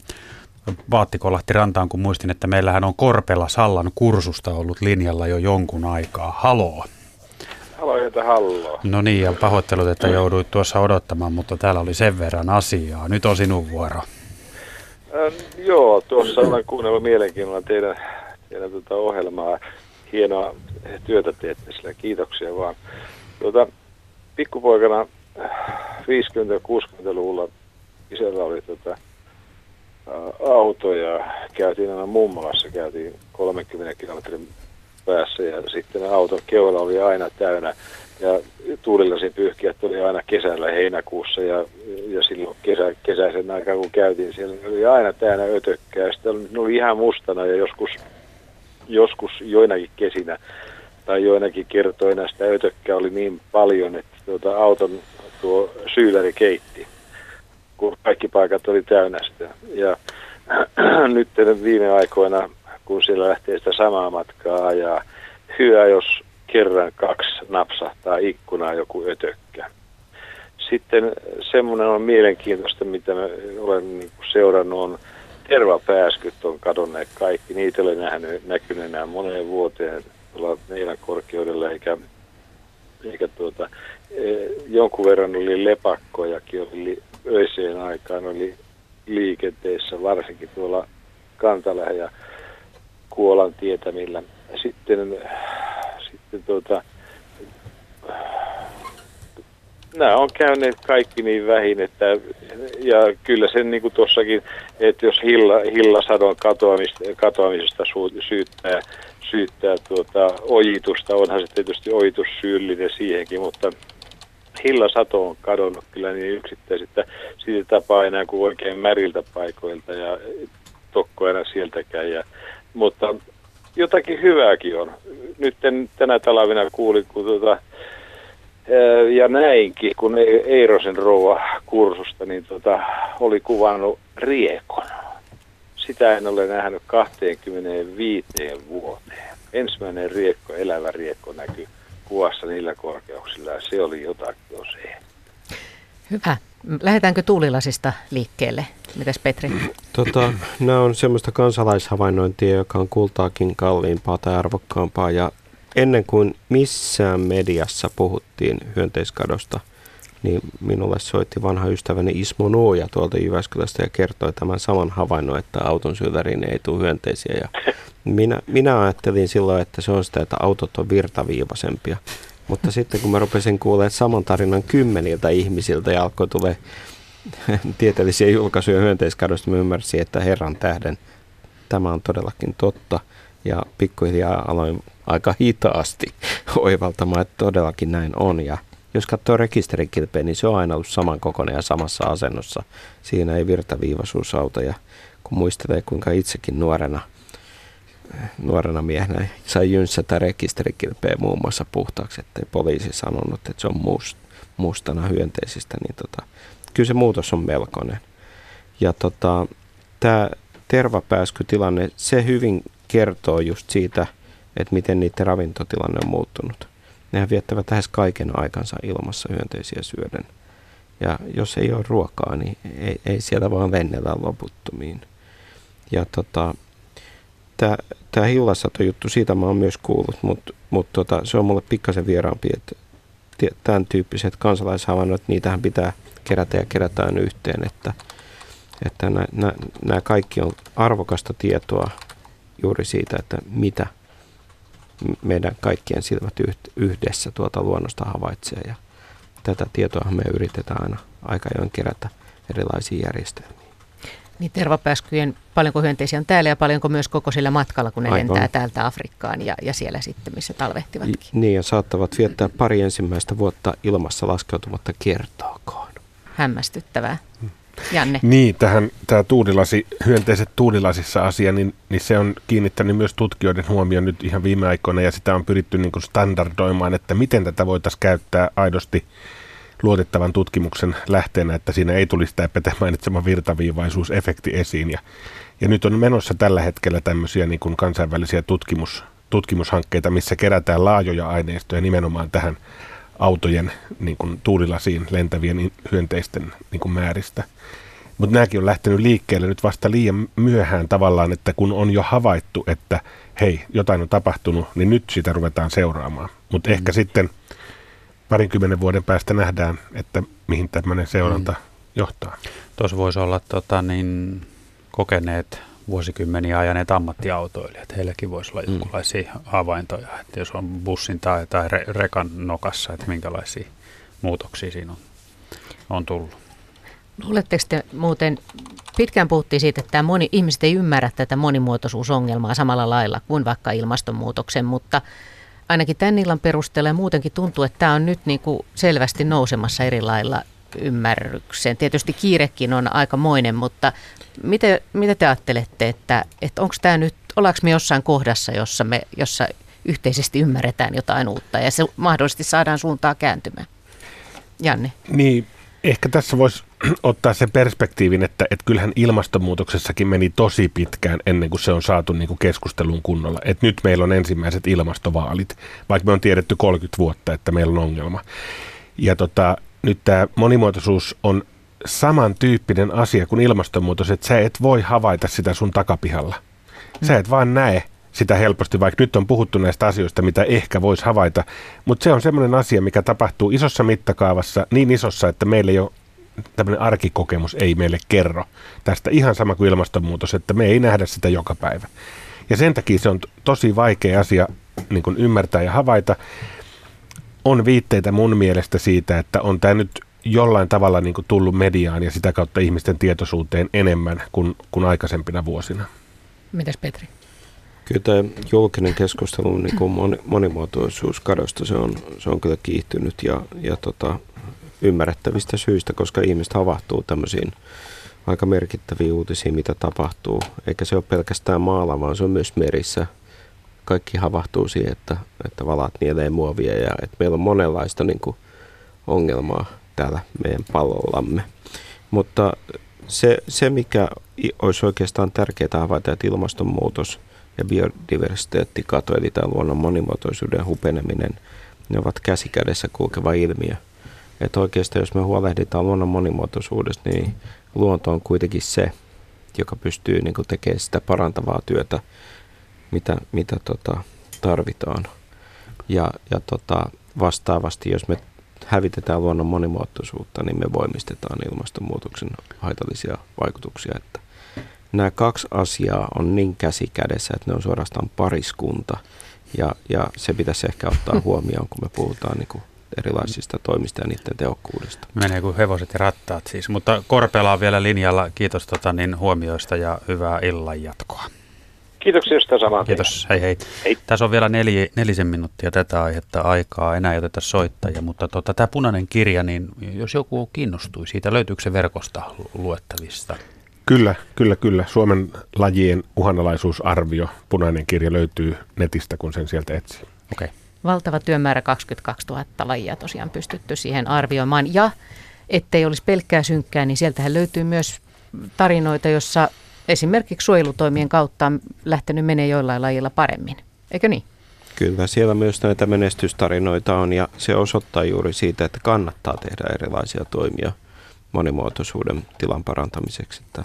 A: vaatti kolahti rantaan, kun muistin, että meillähän on Korpela Sallan kursusta ollut linjalla jo jonkun aikaa. Haloo.
K: Halo, että halloo.
A: No niin, ja pahoittelut, että jouduit tuossa odottamaan, mutta täällä oli sen verran asiaa. Nyt on sinun vuoro.
K: Ähm, joo, tuossa olen kuunnellut mielenkiinnolla teidän, teidän tuota ohjelmaa. Hienoa työtä teette sillä. Kiitoksia vaan. Tuota, pikkupoikana 50-60-luvulla isällä oli tuota, auto ja käytiin aina mummolassa, käytiin 30 kilometrin päässä ja sitten auton keula oli aina täynnä ja tuulilasin pyyhkiät tuli aina kesällä heinäkuussa ja, ja silloin kesä, kesäisen aikaan kun käytiin siellä oli aina täynnä ötökkää. Sitten ne oli ihan mustana ja joskus, joskus joinakin kesinä tai joinakin kertoina sitä ötökkää oli niin paljon, että tuota, auton tuo syyläri keitti kun kaikki paikat oli täynnä sitä. Ja (clears throat) nyt viime aikoina, kun siellä lähtee sitä samaa matkaa ja hyvä, jos kerran kaksi napsahtaa ikkunaa joku ötökkä. Sitten semmoinen on mielenkiintoista, mitä mä olen niin seurannut, on tervapääskyt on kadonneet kaikki. Niitä ei ole nähnyt, näkynyt enää moneen vuoteen meidän korkeudella, eikä, eikä tuota, e, jonkun verran oli lepakkojakin, oli öiseen aikaan oli liikenteessä, varsinkin tuolla Kantalä ja Kuolan tietämillä. Sitten, sitten tuota, nämä on käyneet kaikki niin vähin, että ja kyllä sen niin kuin tuossakin, että jos hilla, hillasadon katoamista, katoamisesta syyttää, syyttää tuota ojitusta. Onhan se tietysti ojitus syyllinen siihenkin, mutta hillasato on kadonnut kyllä niin yksittäiset, että siitä tapaa enää kuin oikein märiltä paikoilta ja tokko enää sieltäkään. Ja, mutta jotakin hyvääkin on. Nyt tänä talvena kuulin, kun tuota, ja näinkin, kun Eirosen rouva kursusta, niin tota, oli kuvannut riekon. Sitä en ole nähnyt 25 vuoteen. Ensimmäinen riekko, elävä riekko näkyy kuvassa niillä korkeuksilla ja se oli jotakin jo se.
B: Hyvä. Lähdetäänkö tuulilasista liikkeelle? Mitäs Petri?
D: Tota, nämä on semmoista kansalaishavainnointia, joka on kultaakin kalliimpaa tai arvokkaampaa. Ja ennen kuin missään mediassa puhuttiin hyönteiskadosta, niin minulle soitti vanha ystäväni Ismo Nuoja tuolta Jyväskylästä ja kertoi tämän saman havainnon, että auton syväriin ei tule hyönteisiä. Ja minä, minä ajattelin silloin, että se on sitä, että autot on virtaviivaisempia. Mutta sitten kun mä rupesin kuulemaan saman tarinan kymmeniltä ihmisiltä ja alkoi tulee (laughs) tieteellisiä julkaisuja hyönteiskadosta, mä ymmärsin, että herran tähden tämä on todellakin totta. Ja pikkuhiljaa aloin aika hitaasti (laughs) oivaltamaan, että todellakin näin on. Ja jos katsoo rekisterikilpeä, niin se on aina ollut samankokoinen ja samassa asennossa. Siinä ei virtaviivaisuus auta. Ja kun muistelee, kuinka itsekin nuorena – nuorena miehenä sai jynssätä rekisterikilpeä muun muassa puhtaaksi, ettei poliisi sanonut, että se on must, mustana hyönteisistä, niin tota, kyllä se muutos on melkoinen. Ja tota, tämä tervapääskytilanne, se hyvin kertoo just siitä, että miten niiden ravintotilanne on muuttunut. Nehän viettävät lähes kaiken aikansa ilmassa hyönteisiä syöden. Ja jos ei ole ruokaa, niin ei, ei sieltä vaan lennellä loputtomiin. Ja tota, tämä, tämä hillassato-juttu, siitä mä oon myös kuullut, mutta mut tota, se on mulle pikkasen vieraampi, että tämän tyyppiset kansalaishavainnot, niitähän pitää kerätä ja kerätään yhteen, että, että nämä kaikki on arvokasta tietoa juuri siitä, että mitä meidän kaikkien silmät yhdessä tuota luonnosta havaitsee ja tätä tietoa me yritetään aina aika ajoin kerätä erilaisiin järjestelmiin.
B: Niin tervapääskyjen, paljonko hyönteisiä on täällä ja paljonko myös koko sillä matkalla, kun ne Aivan. lentää täältä Afrikkaan ja, ja siellä sitten, missä talvehtivatkin.
D: Niin, ja saattavat viettää pari ensimmäistä vuotta ilmassa laskeutumatta kiertoakaan.
B: Hämmästyttävää. Janne.
C: Niin, tähän tämä tuudilasi, hyönteiset tuudilasissa asia, niin, niin se on kiinnittänyt myös tutkijoiden huomioon nyt ihan viime aikoina, ja sitä on pyritty niin kuin standardoimaan, että miten tätä voitaisiin käyttää aidosti luotettavan tutkimuksen lähteenä, että siinä ei tulisi tämä Pete mainitsema virtaviivaisuusefekti esiin. Ja, ja nyt on menossa tällä hetkellä tämmöisiä niin kuin kansainvälisiä tutkimus, tutkimushankkeita, missä kerätään laajoja aineistoja nimenomaan tähän autojen niin kuin tuulilasiin lentävien hyönteisten niin kuin määristä. Mutta nämäkin on lähtenyt liikkeelle nyt vasta liian myöhään tavallaan, että kun on jo havaittu, että hei, jotain on tapahtunut, niin nyt sitä ruvetaan seuraamaan. Mutta mm. ehkä sitten – parinkymmenen vuoden päästä nähdään, että mihin tämmöinen seuranta mm. johtaa.
A: Tuossa voisi olla tota, niin, kokeneet vuosikymmeniä ajaneet ammattiautoilijat. Heilläkin voisi olla mm. jonkinlaisia havaintoja, että jos on bussin tai, tai re, rekan nokassa, että minkälaisia muutoksia siinä on, on tullut.
B: Luuletteko te muuten, pitkään puhuttiin siitä, että moni, ihmiset ei ymmärrä tätä monimuotoisuusongelmaa samalla lailla kuin vaikka ilmastonmuutoksen, mutta ainakin tämän illan perusteella ja muutenkin tuntuu, että tämä on nyt niin kuin selvästi nousemassa eri lailla ymmärrykseen. Tietysti kiirekin on aikamoinen, mutta miten, mitä te ajattelette, että, että onko tämä nyt, ollaanko me jossain kohdassa, jossa, me, jossa yhteisesti ymmärretään jotain uutta ja se mahdollisesti saadaan suuntaa kääntymään? Janne.
C: Niin, ehkä tässä voisi (clears throat) ottaa sen perspektiivin, että, että kyllähän ilmastonmuutoksessakin meni tosi pitkään ennen kuin se on saatu niin kuin keskusteluun kunnolla. Et nyt meillä on ensimmäiset ilmastovaalit, vaikka me on tiedetty 30 vuotta, että meillä on ongelma. Ja tota, nyt tämä monimuotoisuus on samantyyppinen asia kuin ilmastonmuutos, että sä et voi havaita sitä sun takapihalla. Sä et vaan näe sitä helposti, vaikka nyt on puhuttu näistä asioista, mitä ehkä voisi havaita. Mutta se on semmoinen asia, mikä tapahtuu isossa mittakaavassa, niin isossa, että meillä ei ole tämmöinen arkikokemus ei meille kerro tästä ihan sama kuin ilmastonmuutos, että me ei nähdä sitä joka päivä. Ja sen takia se on tosi vaikea asia niin kuin ymmärtää ja havaita. On viitteitä mun mielestä siitä, että on tämä nyt jollain tavalla niin kuin tullut mediaan ja sitä kautta ihmisten tietoisuuteen enemmän kuin, kuin aikaisempina vuosina.
B: Mitäs Petri?
D: Kyllä tämä julkinen keskustelu niin kuin monimuotoisuuskadosta, se on, se on kyllä kiihtynyt ja, ja tota, ymmärrettävistä syistä, koska ihmiset havahtuu tämmöisiin aika merkittäviin uutisiin, mitä tapahtuu. Eikä se ole pelkästään maalla, vaan se on myös merissä. Kaikki havahtuu siihen, että, että valat nielee muovia ja että meillä on monenlaista niin kuin, ongelmaa täällä meidän pallollamme. Mutta se, se, mikä olisi oikeastaan tärkeää havaita, että ilmastonmuutos ja biodiversiteettikato, eli tämä luonnon monimuotoisuuden hupeneminen, ne ovat käsikädessä kulkeva ilmiö. Että oikeastaan jos me huolehditaan luonnon monimuotoisuudesta, niin luonto on kuitenkin se, joka pystyy niin kuin tekemään sitä parantavaa työtä, mitä, mitä tota, tarvitaan. Ja, ja tota, vastaavasti, jos me hävitetään luonnon monimuotoisuutta, niin me voimistetaan ilmastonmuutoksen haitallisia vaikutuksia. Että nämä kaksi asiaa on niin käsi kädessä, että ne on suorastaan pariskunta. Ja, ja se pitäisi ehkä ottaa (laughs) huomioon, kun me puhutaan niin kuin erilaisista toimista ja niiden tehokkuudesta.
A: Menee kuin hevoset ja rattaat siis. Mutta Korpela on vielä linjalla. Kiitos tota, niin, huomioista ja hyvää illan jatkoa.
K: Kiitoksia sitä samaa.
A: Kiitos, hei hei. hei. Tässä on vielä neli, nelisen minuuttia tätä aihetta aikaa, enää ei oteta soittajia, mutta tota, tämä punainen kirja, niin jos joku kiinnostui siitä, löytyykö se verkosta luettavista?
C: Kyllä, kyllä, kyllä. Suomen lajien uhanalaisuusarvio, punainen kirja löytyy netistä, kun sen sieltä etsii.
A: Okei. Okay.
B: Valtava työmäärä, 22 000 lajia tosiaan pystytty siihen arvioimaan. Ja ettei olisi pelkkää synkkää, niin sieltähän löytyy myös tarinoita, jossa esimerkiksi suojelutoimien kautta on lähtenyt menee joillain lajilla paremmin. Eikö niin?
D: Kyllä, siellä myös näitä menestystarinoita on ja se osoittaa juuri siitä, että kannattaa tehdä erilaisia toimia monimuotoisuuden tilan parantamiseksi. Että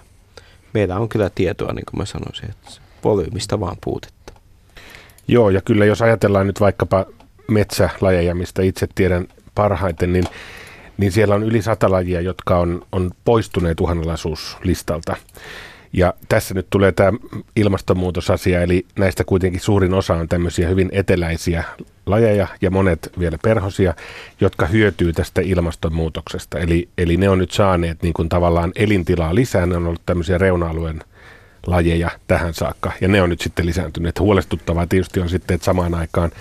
D: meillä on kyllä tietoa, niin kuin mä sanoisin, että volyymista vaan puutetta.
C: Joo, ja kyllä jos ajatellaan nyt vaikkapa metsälajeja, mistä itse tiedän parhaiten, niin, niin siellä on yli sata lajia, jotka on, on poistuneet uhanalaisuuslistalta. Ja tässä nyt tulee tämä ilmastonmuutosasia, eli näistä kuitenkin suurin osa on tämmöisiä hyvin eteläisiä lajeja ja monet vielä perhosia, jotka hyötyy tästä ilmastonmuutoksesta. Eli, eli ne on nyt saaneet niin kuin tavallaan elintilaa lisää, ne on ollut tämmöisiä reuna-alueen lajeja tähän saakka, ja ne on nyt sitten lisääntyneet. Huolestuttavaa tietysti on sitten, että samaan aikaan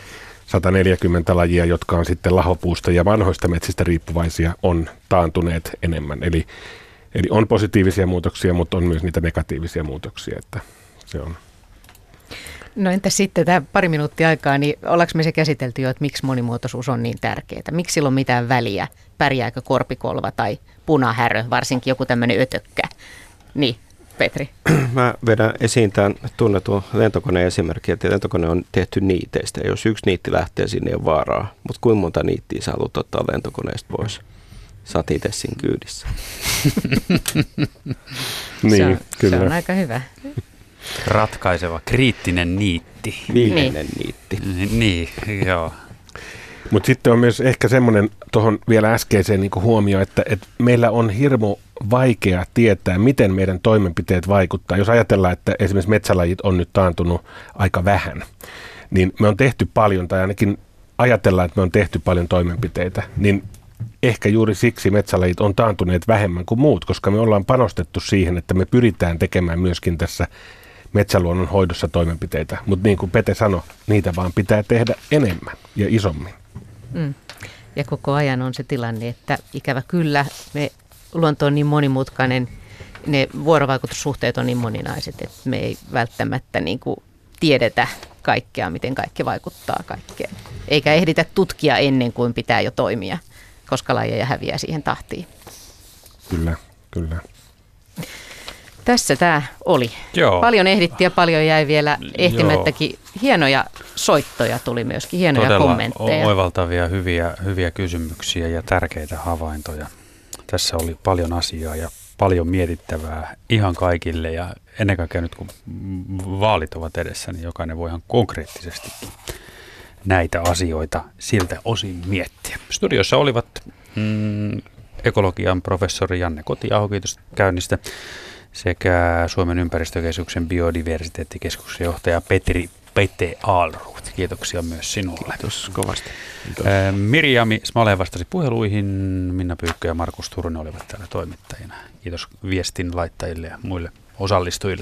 C: 140 lajia, jotka on sitten lahopuusta ja vanhoista metsistä riippuvaisia, on taantuneet enemmän. Eli Eli on positiivisia muutoksia, mutta on myös niitä negatiivisia muutoksia, että se on.
B: No entä sitten tämä pari minuuttia aikaa, niin ollaanko me se käsitelty jo, että miksi monimuotoisuus on niin tärkeää? Miksi sillä on mitään väliä, pärjääkö korpikolva tai punahärö, varsinkin joku tämmöinen ötökkä? Niin, Petri. (clears throat)
D: Mä vedän esiin tämän tunnetun lentokoneen esimerkki, että lentokone on tehty niiteistä. Jos yksi niitti lähtee, sinne ei vaaraa. Mutta kuinka monta niittiä sä haluat ottaa lentokoneesta pois? Sä oot itse siinä kyydissä. (laughs)
B: niin, se on, kyllä. Se on aika hyvä.
A: Ratkaiseva, kriittinen niitti.
D: Viimeinen niin. niitti.
A: Niin, joo.
C: Mutta sitten on myös ehkä semmoinen tuohon vielä äskeiseen niin huomio, että, että meillä on hirmu vaikea tietää, miten meidän toimenpiteet vaikuttaa. Jos ajatellaan, että esimerkiksi metsälajit on nyt taantunut aika vähän, niin me on tehty paljon, tai ainakin ajatellaan, että me on tehty paljon toimenpiteitä, niin ehkä juuri siksi metsälajit on taantuneet vähemmän kuin muut, koska me ollaan panostettu siihen, että me pyritään tekemään myöskin tässä metsäluonnon hoidossa toimenpiteitä. Mutta niin kuin Pete sanoi, niitä vaan pitää tehdä enemmän ja isommin.
B: Mm. Ja koko ajan on se tilanne, että ikävä kyllä me luonto on niin monimutkainen, ne vuorovaikutussuhteet on niin moninaiset, että me ei välttämättä niin kuin tiedetä kaikkea, miten kaikki vaikuttaa kaikkeen. Eikä ehditä tutkia ennen kuin pitää jo toimia koska lajeja häviää siihen tahtiin.
C: Kyllä, kyllä.
B: Tässä tämä oli. Joo. Paljon ehditti ja paljon jäi vielä ehtimättäkin. Joo. Hienoja soittoja tuli myöskin, hienoja Todella kommentteja.
A: oivaltavia, hyviä, hyviä kysymyksiä ja tärkeitä havaintoja. Tässä oli paljon asiaa ja paljon mietittävää ihan kaikille ja ennen kaikkea nyt kun vaalit ovat edessä, niin jokainen voi ihan konkreettisestikin näitä asioita siltä osin miettiä. Studiossa olivat mm, ekologian professori Janne Kotiaho, kiitos käynnistä, sekä Suomen ympäristökeskuksen biodiversiteettikeskuksen johtaja Petri Pete Aalruut. Kiitoksia myös sinulle.
D: Kiitos kovasti.
A: Kiitos. Mirjami Smale vastasi puheluihin, Minna Pyykkö ja Markus Turunen olivat täällä toimittajina. Kiitos viestin laittajille ja muille osallistujille.